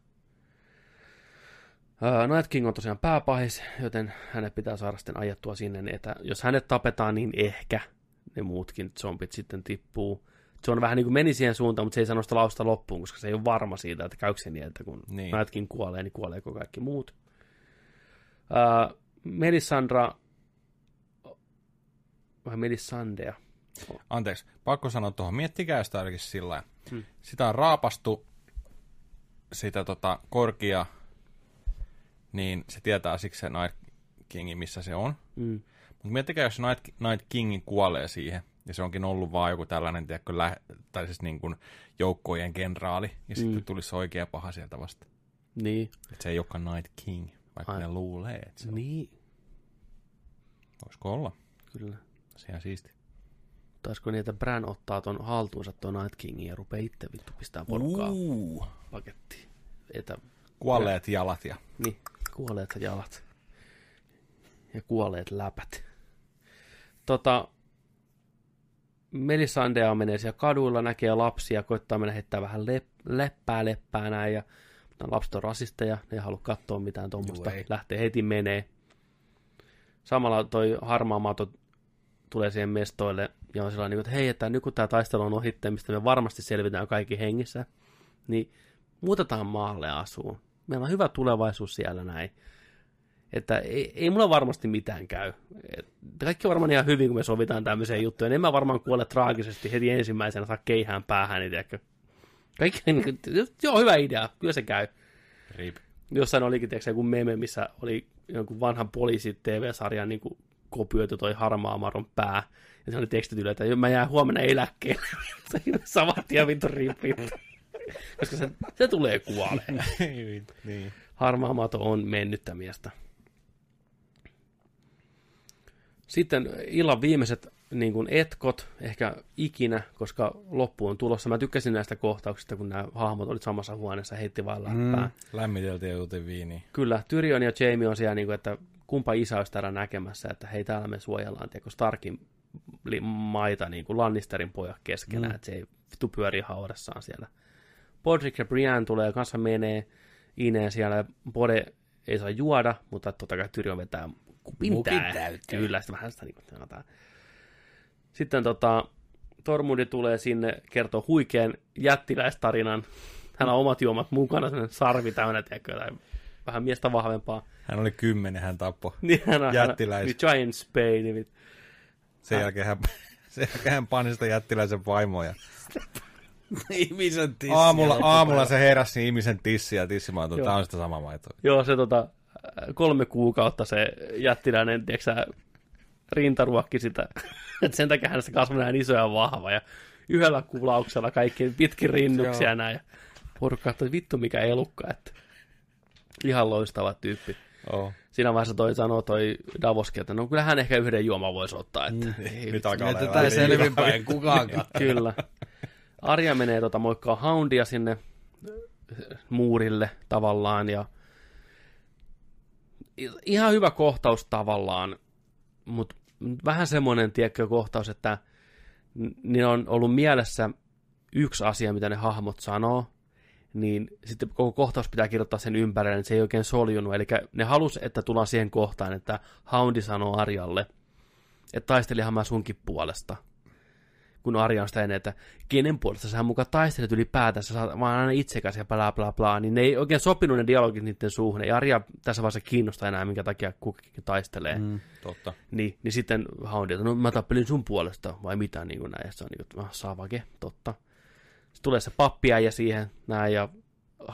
Uh, Night King on tosiaan pääpahis, joten hänet pitää saada sitten ajettua sinne, niin että jos hänet tapetaan, niin ehkä ne muutkin zombit sitten tippuu. Se on vähän niin kuin meni siihen suuntaan, mutta se ei sano sitä lausta loppuun, koska se ei ole varma siitä, että käykö se niin, että kun Niin. King kuolee, niin kuoleeko kaikki muut. Uh, Melisandra, vai Melisandea, Anteeksi, pakko sanoa tuohon. Miettikää sitä ainakin sillä. Hmm. Sitä on raapastu, sitä tota, korkia, niin se tietää siksi se Night Kingi, missä se on. mm. Mutta miettikää, jos Night, Night King kuolee siihen, ja se onkin ollut vaan joku tällainen, tiedätkö, lä- tai siis niin kuin joukkojen kenraali, ja sitten Mm. tulisi se oikea paha sieltä vasta. niin, Että se ei olekaan Night King, vaikka Ai. ne luulee, että se on. niin, Voisiko olla? kyllä. Se on ihan siisti. Taisiko niin, että Bran ottaa ton haltuunsa ton Night Kingin ja rupeaa itse vittu pistää porukkaa Uh, pakettiin. Että, kuolleet jalat ja... niin, kuolleet jalat. Ja kuolleet läpät. Tota, Melisandea menee siellä kaduilla, näkee lapsia, koittaa mennä heittää vähän lep, leppää leppää näin, ja mutta lapset on rasisteja, ne ei halua katsoa mitään tuommoista, lähtee heti menee. Samalla toi harmaa mato tulee siihen mestoille ja on sellainen, että hei, että nyt kun tämä taistelu on ohitte, mistä me varmasti selvitään kaikki hengissä, niin muutetaan maalle asuun. Meillä on hyvä tulevaisuus siellä näin. Että ei, ei mulla varmasti mitään käy. Et kaikki on varmaan ihan hyvin, kun me sovitaan tämmöiseen juttuun. En mä varmaan kuole traagisesti heti ensimmäisenä saa keihään päähän, niin tiedätkö. Kaikki, joo, hyvä idea, kyllä se käy. Rip. Jossain olikin tiedätkö, joku meme, missä oli jonkun vanhan poliisi TV-sarjan niin kopioitu toi harmaa maron pää. Ja se oli tekstityle, että mä jään huomenna eläkkeelle. Samat tien vittu ripit. Koska se, se tulee kuoleen. niin. Harmaa mato on mennyttä miestä. Sitten illan viimeiset niin kuin etkot, ehkä ikinä, koska loppu on tulossa. Mä tykkäsin näistä kohtauksista, kun nämä hahmot olivat samassa huoneessa, heitti vaan läppää. Mm. Lämmiteltiin ja juotiin viiniä. Kyllä, Tyrion ja Jamie on siellä, niin kuin, että kumpa isä olisi täällä näkemässä, että hei, täällä me suojellaan, tiedätkö, Starkin maita niin kuin Lannisterin pojat keskenään, mm. että se ei vittu pyöri haudessaan siellä. Podrick ja Brienne tulee kanssa menee Ineen siellä, Bode ei saa juoda, mutta totta kai Tyrion vetää kupin Mukin tää. täyteen. Kyllä, sitten vähän sitä niin kuin, Sitten tota, Tormundi tulee sinne, kertoo huikean jättiläistarinan. Hän on omat juomat mukana, sellainen sarvi täynnä, tiedätkö, tai vähän miestä vahvempaa. Hän oli kymmenen, hän tappoi. Niin hän on Jättiläis. Niin Giant Spade. Niin, Sen jälkeen hän, sen jälkeen hän pani sitä jättiläisen vaimoja. Ihmisen tissi. Aamulla, aamulla se heräsi ihmisen tissiä ja tissimaito. Joo. Tämä on sitä samaa maitoa. Joo, se tota, kolme kuukautta se jättiläinen, tiedätkö rintaruokki sitä. Et sen takia hänestä kasvoi näin iso ja vahva. Ja yhdellä kulauksella kaikki pitkin rinnuksia Joo. näin. Ja porukka että vittu mikä elukka. Että ihan loistava tyyppi. Oh. Siinä vaiheessa toi sanoo toi Davoskin, että no kyllä hän ehkä yhden juoman voisi ottaa. Että mm. ei, Nyt alkaa selvinpäin kukaankaan. Kyllä. Arja menee tota, moikkaa Houndia sinne muurille tavallaan ja ihan hyvä kohtaus tavallaan, mutta vähän semmoinen tiedätkö, kohtaus, että niin on ollut mielessä yksi asia, mitä ne hahmot sanoo, niin sitten koko kohtaus pitää kirjoittaa sen ympärille, niin se ei oikein soljunut. Eli ne halus, että tullaan siihen kohtaan, että Houndi sanoo Arjalle, että taistelihan mä sunkin puolesta kun Arja on sitä ennen, että kenen puolesta sä mukaan taistelet ylipäätään, sä vaan aina itsekäs ja bla bla bla, niin ne ei oikein sopinut ne dialogit niiden suuhun. Ei Arja tässä vaiheessa kiinnosta enää, minkä takia kukakin taistelee. Mm. Totta. Niin, niin sitten Houndi, että no mä tappelin sun puolesta, vai mitä niin kuin näin. Ja se on niin kuin, että saavake, totta. Sitten tulee se pappiäijä siihen, näin, ja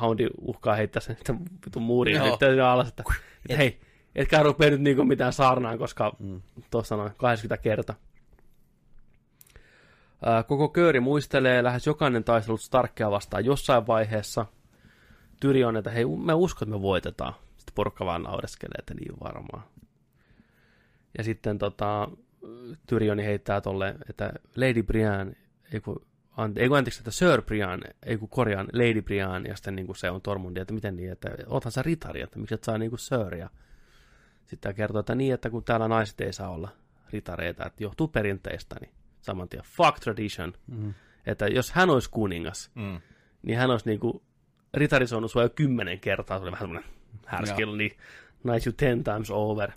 Houndi uhkaa heittää sen sitten vitun muuriin, Joo. ja sitten alas, että, että hei, etkä rupea nyt niin kuin mitään saarnaan, koska mm. tuossa noin 80 kertaa. Koko kööri muistelee lähes jokainen taistelut Starkia vastaan jossain vaiheessa. Tyrion, että hei, me uskon, että me voitetaan. Sitten porukka vaan naureskelee, että niin varmaan. Ja sitten tota, Tyrioni heittää tolle, että Lady Brian, ei kun, ante, ei kun anteeksi, että Sir Brian, ei kun korjaan Lady Brian, ja sitten niin kuin se on Tormundi, että miten niin, että oothan sä ritari, että miksi et saa niin kuin Sir, ja sitten kertoo, että niin, että kun täällä naiset ei saa olla ritareita, että johtuu perinteistä, niin saman tien fuck tradition. Mm. Että jos hän olisi kuningas, Mm. niin hän olisi niinku ritarisoinut sua jo kymmenen kertaa. Se oli vähän semmoinen härskillä, niin nice you ten times over.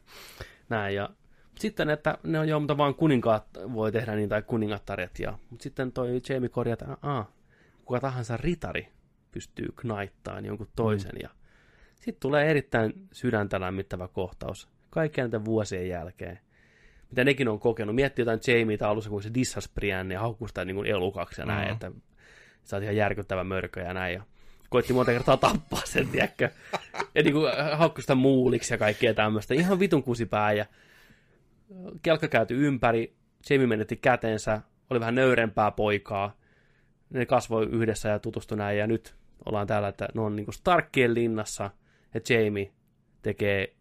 Näin, ja sitten, että ne on joo, mutta vaan kuninkaat voi tehdä niin, tai kuningattaret. Ja, mutta sitten toi Jamie korjaa, että aa, kuka tahansa ritari pystyy knaittaan jonkun toisen. Mm. Ja sitten tulee erittäin sydäntä lämmittävä kohtaus kaikkien näiden vuosien jälkeen. Mitä nekin on kokenut. Miettii jotain Jamieita alussa, kun se dissas Brienne ja haukkuu sitä niin elukaksi ja näin, Mhm. että sä oot ihan järkyttävä mörkö ja näin. Ja koitti monta kertaa tappaa sen, tiedätkö? Ja niin kuin haukkui sitä muuliksi ja kaikkea tämmöistä. Ihan vitun kusipää ja kelkka käyty ympäri. Jamie menetti kätensä, oli vähän nöyrempää poikaa. Ne kasvoi yhdessä ja tutustui näin ja nyt ollaan täällä, että ne on niin kuin Starkien linnassa ja Jamie tekee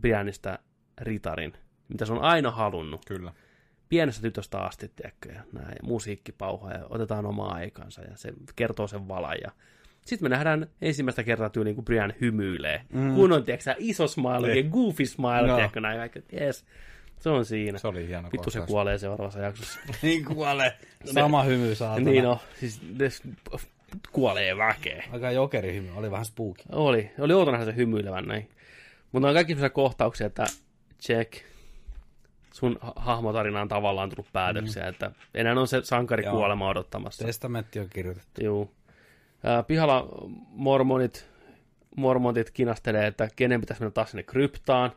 Briannista ritarin, mitä se on aina halunnut Kyllä. pienestä tytöstä asti, tiedätkö, ja näin, ja musiikki pauhaa, ja otetaan omaa aikansa, ja se kertoo sen valan, ja sitten me nähdään ensimmäistä kertaa tyyliin, kun Brian hymyilee. Mm. Kun on, tiedätkö, iso smile, Niin. ja goofy smile, no. tiedätkö, näin, vaikka, yes, se on siinä. Se oli hieno Vittu se kuolee seuraavassa jaksossa. niin kuolee. Sama hymy saatana. niin no, siis ne s- kuolee väkeä. Aika jokeri hymy, oli vähän spooky. Oli, oli outo nähdä se hymyilevän näin. Mutta on kaikki sellaisia kohtauksia, että check, sun ha- hahmotarina on tavallaan tullut päätöksiä, mm. että enää on se sankari Joo. kuolema odottamassa. Testamentti on kirjoitettu. Ää, pihalla mormonit, mormonit kinastelee, että kenen pitäisi mennä taas sinne kryptaan.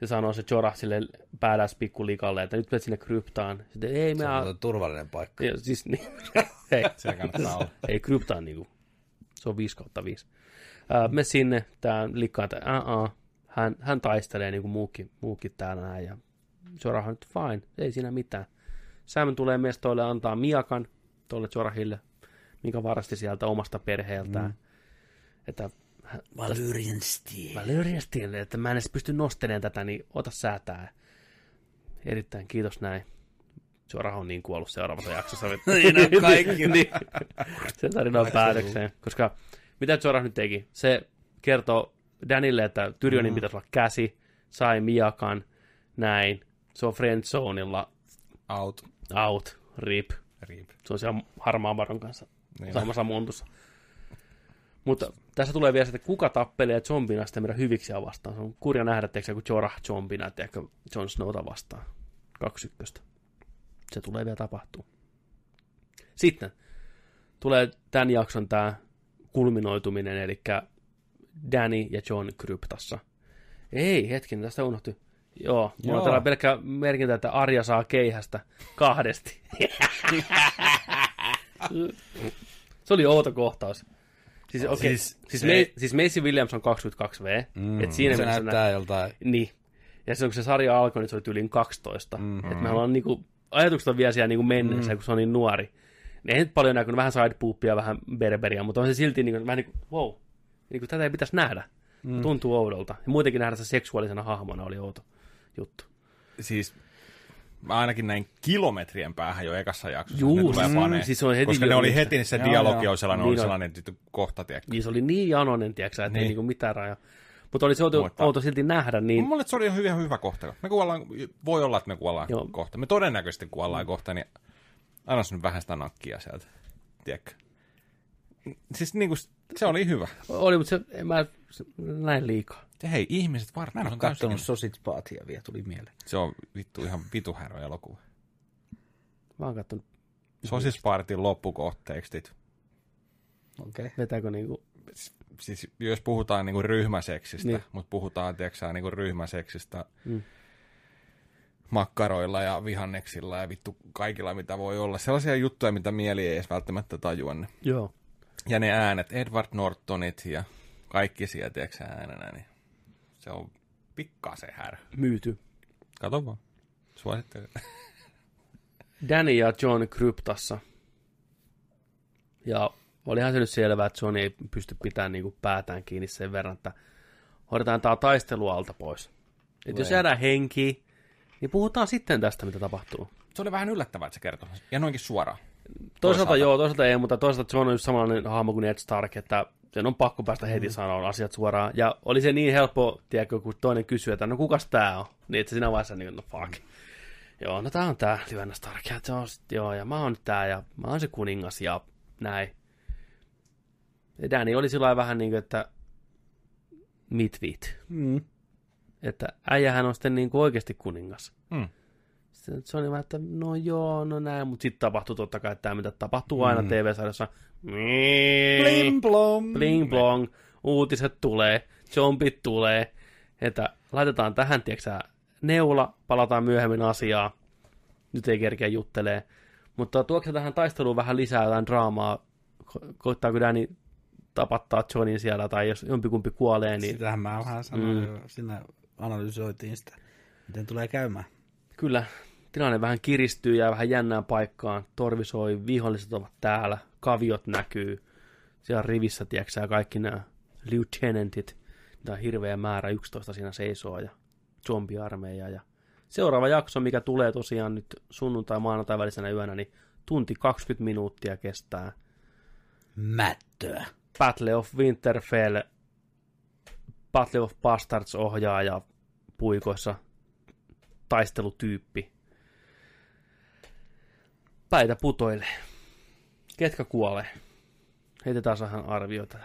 Se sanoo se Jorah sille päädäs pikkulikalle, että nyt menet sinne kryptaan. Sitten ei me... Se a- on turvallinen paikka. Ja, siis, niin, hei, Siellä kannattaa olla. ei kryptaan niinku, se on 5 kautta 5. Ää, me sinne, tää likkaa, että hän, hän taistelee niinku muukin, muukin täällä näin, ja Jorah on nyt fine, ei siinä mitään. Sam tulee mestoille antaa miakan tuolle Jorahille, minkä varasti sieltä omasta perheeltään. Mm. Että Valyrian Steel. Valyrian Steel, että mä en edes pysty nostelemaan tätä, niin ota säätää. Erittäin kiitos näin. Jorah on niin kuollut seuraavassa jaksossa. Niin on kaikki. niin, se tarina on päätökseen. Koska mitä Jorah nyt teki? Se kertoo Danille, että Tyrionin mm. pitäisi olla käsi, sai Miakan, näin. Se on friendzoneilla Out. out, rip. Rip. Se on siellä harmaan varon kanssa Niin. samassa montussa. Mutta tässä tulee vielä se, että kuka tappelee zombina sitten meidän hyviksiä vastaan. Se on kurja nähdä, etteikö kun Jorah zombina, etteikö Jon Snowta vastaan. Kaksi ykköstä. Se tulee vielä tapahtuu. Sitten tulee tämän jakson tämä kulminoituminen, eli Danny ja John kryptassa. Ei, hetken, tästä unohtui. Joo, mulla on Joo. täällä pelkkä merkintä, että Arja saa keihästä kahdesti. Se oli outo kohtaus. Siis, okay. Siis siis, se- me, siis Macy Williams on 22V. Mm, et siinä se näyttää joltain. Niin. Ja silloin kun se sarja alkoi, niin se oli tyyliin 12. Mm-hmm. Että me ollaan niinku, ajatukset on vielä siellä niinku menneessä, mm. kun se on niin nuori. Ne ei nyt paljon näkynyt, vähän sidepoopia, vähän berberia, mutta on se silti niinku, vähän niin kuin, wow, niin kuin tätä ei pitäisi nähdä. Mm. Tuntuu oudolta. Ja muutenkin nähdä se seksuaalisena hahmona oli outo juttu. Siis mä ainakin näin kilometrien päähän jo ekassa jaksossa. Juu, ne tulee mm, paneen. siis on heti Koska ne oli heti, niin se dialogi joo. oli sellainen, Niin oli on. sellainen tyttö kohta, tiedätkö. Niin se oli niin janonen, tiedätkö, että niin. ei Niin. niinku mitään rajaa. Mutta oli se outo, Mutta- outo silti nähdä, niin Mulle se oli ihan hyvä, hyvä kohta. Me kuollaan, voi olla, että me kuollaan Joo. Kohta. Me todennäköisesti kuollaan kohta, niin anna nyt vähän sitä nakkia sieltä. Tiedätkö? Siis niinku, se oli hyvä. oli, mutta se, mä näin liikaa. Ja hei, ihmiset varmaan Mä en on ole Sausage Partia vielä, tuli mieleen. Se on vittu ihan vitu härö elokuva. Mä oon kattonut, Sosis Partin loppukohteekstit. Okei. Okay. vetääkö niinku, Siis jos puhutaan niinku ryhmäseksistä, Niin. niin. mutta puhutaan tiedätkö, niinku ryhmäseksistä Mm. makkaroilla ja vihanneksilla ja vittu kaikilla mitä voi olla. Sellaisia juttuja, mitä mieli ei edes välttämättä tajua. Ne. joo. Ja ne äänet, Edward Nortonit ja kaikki tiedätkö äänenä, niin se on pikkasen härö. myyty. Kato vaan. Suosittelen. Danny ja John kryptassa. Ja olihan se nyt selvää, että John ei pysty pitämään niinku päätään kiinni sen verran, että hoidetaan tämä taistelu alta pois. Et jos Tulee. jäädään henkiin, niin puhutaan sitten tästä, mitä tapahtuu. Se oli vähän yllättävää, että se kertoi. Ja noinkin suoraan. Toisaalta, Toisaalta. joo, toisaalta ei, mutta toisaalta John on just samanlainen hahmo kuin Ned Stark, että sen on pakko päästä heti mm. sanoa asiat suoraan. Ja oli se niin helppo, tiedätkö, kun toinen kysyy, että no kukas tää on? Niin että siinä vaiheessa niin, no fuck. Mm. Joo, no tää on tää Lyvänä Stark, ja se on sit, joo, ja mä oon nyt tää, ja mä oon se kuningas, ja näin. Ja Danny oli sillä vähän niin kuin, että mitvit. Mm. Että äijähän on sitten niin kuin oikeasti kuningas. Mm. Sitten se oli vähän, että no joo, no näin, mutta sitten tapahtui totta kai tämä, mitä tapahtuu aina TV-sarjassa. Blim blom. Bling blong, uutiset tulee, zombit tulee, että laitetaan tähän, tiedätkö neula, palataan myöhemmin asiaa, nyt ei kerkeä juttelee, mutta tuokse tähän taisteluun vähän lisää jotain draamaa, Ko- koittaako Danny tapattaa Johnin siellä, tai jos jompikumpi kuolee, niin Sitähän mä vähän sanoin Mm. Siinä analysoitiin sitä, miten tulee käymään. kyllä tilanne vähän kiristyy ja vähän jännään paikkaan. Torvi soi, viholliset ovat täällä, kaviot näkyy. Siellä rivissä, tiedätkö kaikki nämä lieutenantit, tämä hirveä määrä, 11 siinä seisoo ja zombiarmeija. Ja seuraava jakso, mikä tulee tosiaan nyt sunnuntai maanantai välisenä yönä, niin tunti 20 minuuttia kestää. Mättöä. Battle of Winterfell, Battle of Bastards ohjaaja puikoissa, taistelutyyppi. Päitä putoilee. Ketkä kuolee? Heitetään vähän arviota.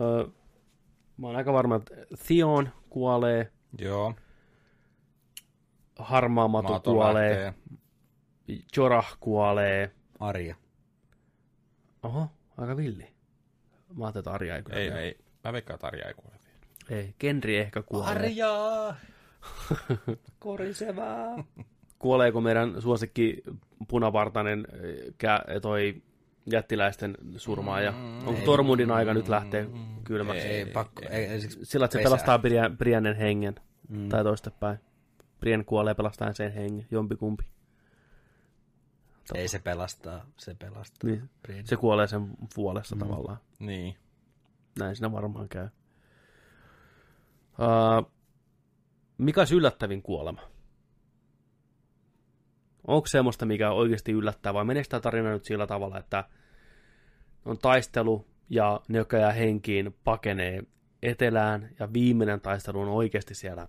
Öö, mä oon aika varma, että Theon kuolee, Joo. Harmaamato Maaton kuolee, lähtee. Jorah kuolee. Arja. Oho, aika villi. Mä ajattelin, että Arja ei kyllä Ei, kuole. ei. Mä veikkaan, että Arja ei kuole. Ei, Kenri ehkä kuolee. Arjaa! Korisevaa! Kuoleeko meidän suosikki punavartainen eh, kä- toi jättiläisten surmaaja? Onko Tormundin aika nyt lähteä kylmäksi? Ei, pakko. Ei, ei, siksi Sillä, että se pelastaa Brian, Briannen hengen. Mm. Tai toistepäin. Brian kuolee pelastaen sen hengen. Jompikumpi. Ei se pelastaa, se pelastaa. Niin. Brian. Se kuolee sen puolesta mm. tavallaan. Niin. Näin siinä varmaan käy. Uh, Mikä olisi yllättävin kuolema? Onko semmoista, mikä oikeasti yllättää, vai meneekö tämä tarina nyt sillä tavalla, että on taistelu ja ne, jotka jää henkiin, pakenee etelään, ja viimeinen taistelu on oikeasti siellä.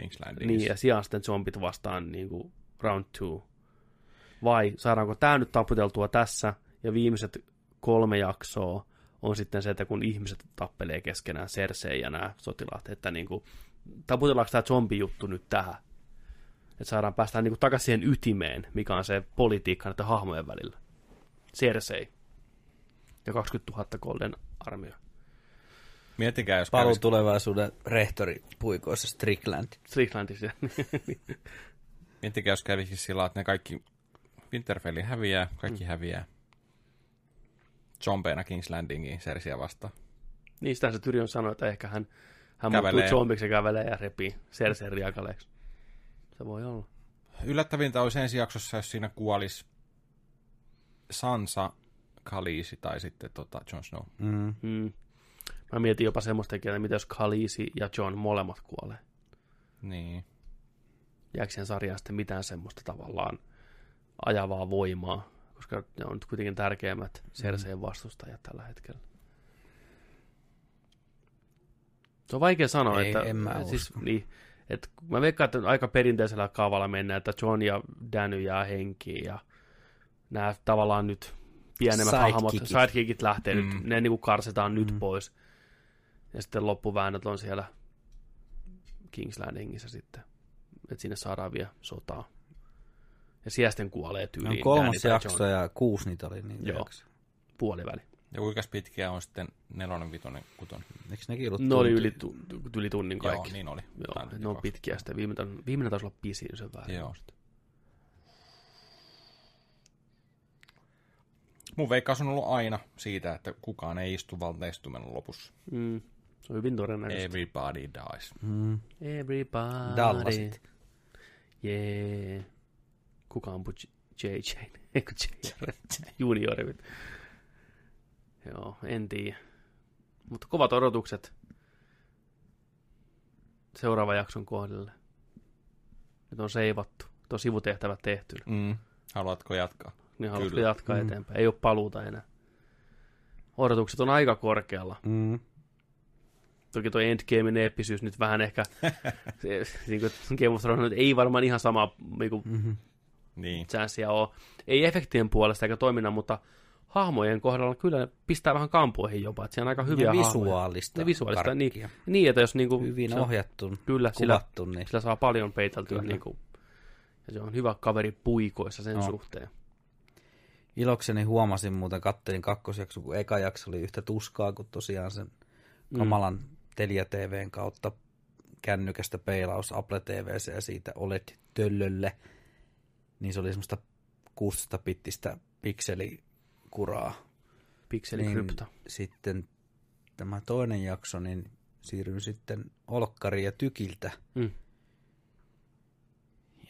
King's. Niin, ja sijaan sitten zombit vastaan niin kuin round two. Vai saadaanko tämä nyt taputeltua tässä, ja viimeiset kolme jaksoa on sitten se, että kun ihmiset tappelee keskenään, Cersei ja nämä sotilaat, että niin kuin, taputellaanko tämä zombi-juttu nyt tähän? Että saadaan päästä niin kuin takaisin siihen ytimeen, mikä on se politiikka näiden hahmojen välillä. Cersei ja 20 000 Golden armia. Miettikää, jos Paluu kävis, tulevaisuuden rehtori puikoissa Strickland. Stricklandissa. miettikää, jos kävisi sillä että ne kaikki Winterfelli häviää, kaikki mm. häviää. Zombeina King's Landingiin Sersiä vastaan. niin sitä se Tyrion sanoi, että ehkä hän, hän Kävelee. muuttuu zombiksi ja kävelee ja repii Cersei riakaleeksi. Se voi olla. Yllättävintä olisi ensi jaksossa, jos siinä kuolisi Sansa, Khaleesi tai sitten tota Jon Snow. Mm. Mm. Mä mietin jopa semmoista, että mitä jos Khaleesi ja John molemmat kuolee. Niin. Jääkö siihen sarjaan sitten mitään semmoista tavallaan ajavaa voimaa, koska ne on nyt kuitenkin tärkeimmät Cerseen vastustajat tällä hetkellä. Se on vaikea sanoa, Ei, että, en mä että siis, usko. niin, että mä veikkaan, että aika perinteisellä kaavalla mennään, että John ja Dany jää henkiin ja nämä tavallaan nyt pienemmät hahmot, Sidekickit. sidekickit lähtee mm. Mm. nyt, ne niinku karsitaan mm. nyt pois. Ja sitten loppuväännöt on siellä King's Landingissa sitten. Että sinne saadaan vielä sotaa. Ja siellä sitten kuolee tyyliin. Dany kolmas tai jakso ja kuusi niitä oli. Niin Joo. jakso. Puoliväli. Ja kuinka pitkiä on sitten nelonen, vitonen, kutonen? Eikö nekin ollut Ne oli yli, tu, yli tunnin kaikki. Joo, niin oli. Joo, Ainakin ne on kaksi. pitkiä. Sitten viimeinen, viimeinen taisi olla pisin sen väärin. Joo. Mun veikkaus on ollut aina siitä, että kukaan ei istu valteistumen lopussa. Mm, se on hyvin todennäköistä. Everybody dies. Mm. Everybody. Dallasit. Yeah. Kuka ampui J- JJ? Eikö JR? Juniori. Joo, en tiedä. Mutta kovat odotukset seuraavan jakson kohdalle. Nyt on seivattu. Nyt on sivutehtävät tehty. Mm. Haluatko jatkaa? Niin haluatko Kyllä. jatkaa Mm. eteenpäin? Ei ole paluuta enää. Odotukset on aika korkealla. Mm. Toki tuo Endgamein eeppisyys nyt vähän ehkä, se, niin kuin Game of Thrones ei varmaan ihan sama niin kuin Mm-hmm. Niin. chanssia ole. Ei efektien puolesta eikä toiminnan, mutta hahmojen kohdalla kyllä ne pistää vähän kampoihin jopa, että siellä on aika hyviä Ja hahmoja. visuaalista. Ja visuaalista, niin, karkkia. niin, että jos niin kuin, Hyvin se, ohjattu, kyllä, sillä, kuvattu, niin sillä saa paljon peiteltyä, Kyllä. niin kuin, ja se on hyvä kaveri puikoissa sen No. suhteen. ilokseni huomasin muuten, kattelin kakkosjakso, kun eka jakso oli yhtä tuskaa kuin tosiaan sen Mm. kamalan Telia TVn kautta kännykästä peilaus Apple TVC ja siitä olet töllölle, niin se oli semmoista 16 pittistä pikselikuraa. Pikselikrypto. Niin sitten tämä toinen jakso, niin siirryin sitten Olkkari ja Tykiltä Mm.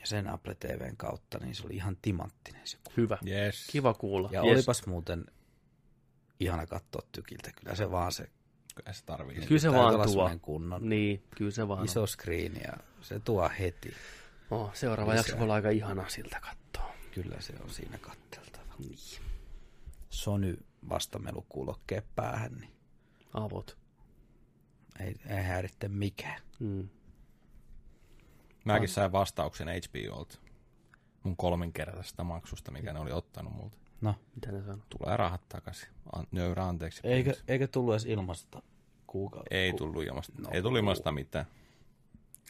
ja sen Apple TVn kautta, niin se oli ihan timanttinen se kuva. Hyvä. Yes. Kiva kuulla. Ja Yes. olipas muuten ihana katsoa Tykiltä, kyllä se vaan se Kyllä se tarvii. Kyllä se täytyy vaan tuo. kunnon Niin, kyllä se vaan iso screen ja se tuo heti. on. Oh, seuraava Lisää. jakso voi olla aika ihana siltä katsoa. Kyllä se on siinä katteltava. Niin. Sony vastamelukuulokkeen päähän, niin Avot. ei, ei häiritte mikään. Mm. Mäkin sain vastauksen HBOlta. Mun kolminkertaisesta maksusta, mikä ne oli ottanut multa. No, Mitä ne sanoo? Tulee rahat takaisin. An- nöyrä anteeksi. eikö, eikö tullut edes ilmasta kuukautta? Ei tullut ilmasta. No. ei tullut ilmasta mitään.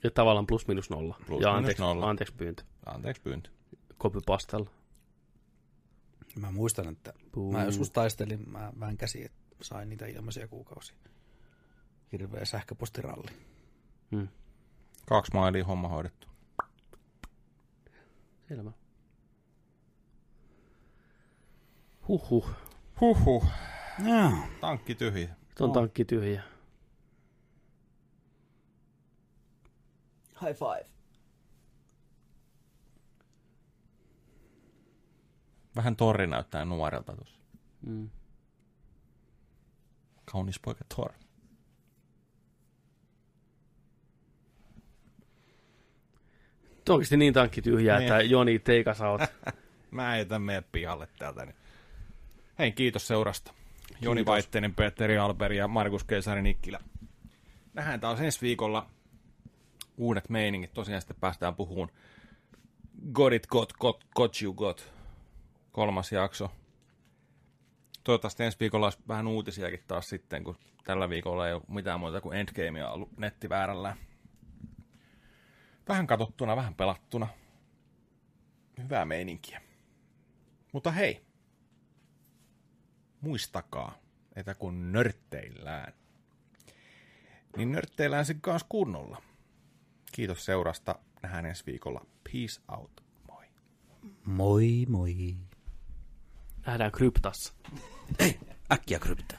Ja tavallaan plus minus nolla. Plus ja miinus anteeksi, nolla. anteeksi pyyntö. Anteeksi pyyntö. Copypastella. Mä muistan, että Puu. mä joskus taistelin, mä vänkäsin, että sain niitä ilmaisia kuukausia. Hirveä sähköpostiralli. Mm. Kaksi mailia homma hoidettu. Selvä. Huhhuh. Huhhuh. Joo. Tankki tyhjä. Nyt on tankki tyhjä. High five. Vähän torri näyttää nuorelta tuossa. Mm. Kaunis poika Thor. Oikeasti niin tankki tyhjää, Niin. että Joni, teikas out. Mä etän meidän pihalle täältä. Niin. Hei, kiitos seurasta. Joni Vaittinen, Petteri Alberi ja Markus Keisari Nikkilä. Nähdään taas ensi viikolla uudet meiningit. Tosiaan sitten päästään puhumaan Got it, got, got, got you got. Kolmas jakso. Toivottavasti ensi viikolla olisi vähän uutisiakin taas sitten, kun tällä viikolla ei ole mitään muuta kuin Endgamea ollut nettiväärällä. Vähän katsottuna, vähän pelattuna. Hyvää meininkiä. Mutta hei, muistakaa, että kun nörtteillään, niin nörtteillään sen kanssa kunnolla. Kiitos seurasta. Nähdään ensi viikolla. Peace out. Moi. Moi moi. Nähdään kryptassa. Äkkiä krypta.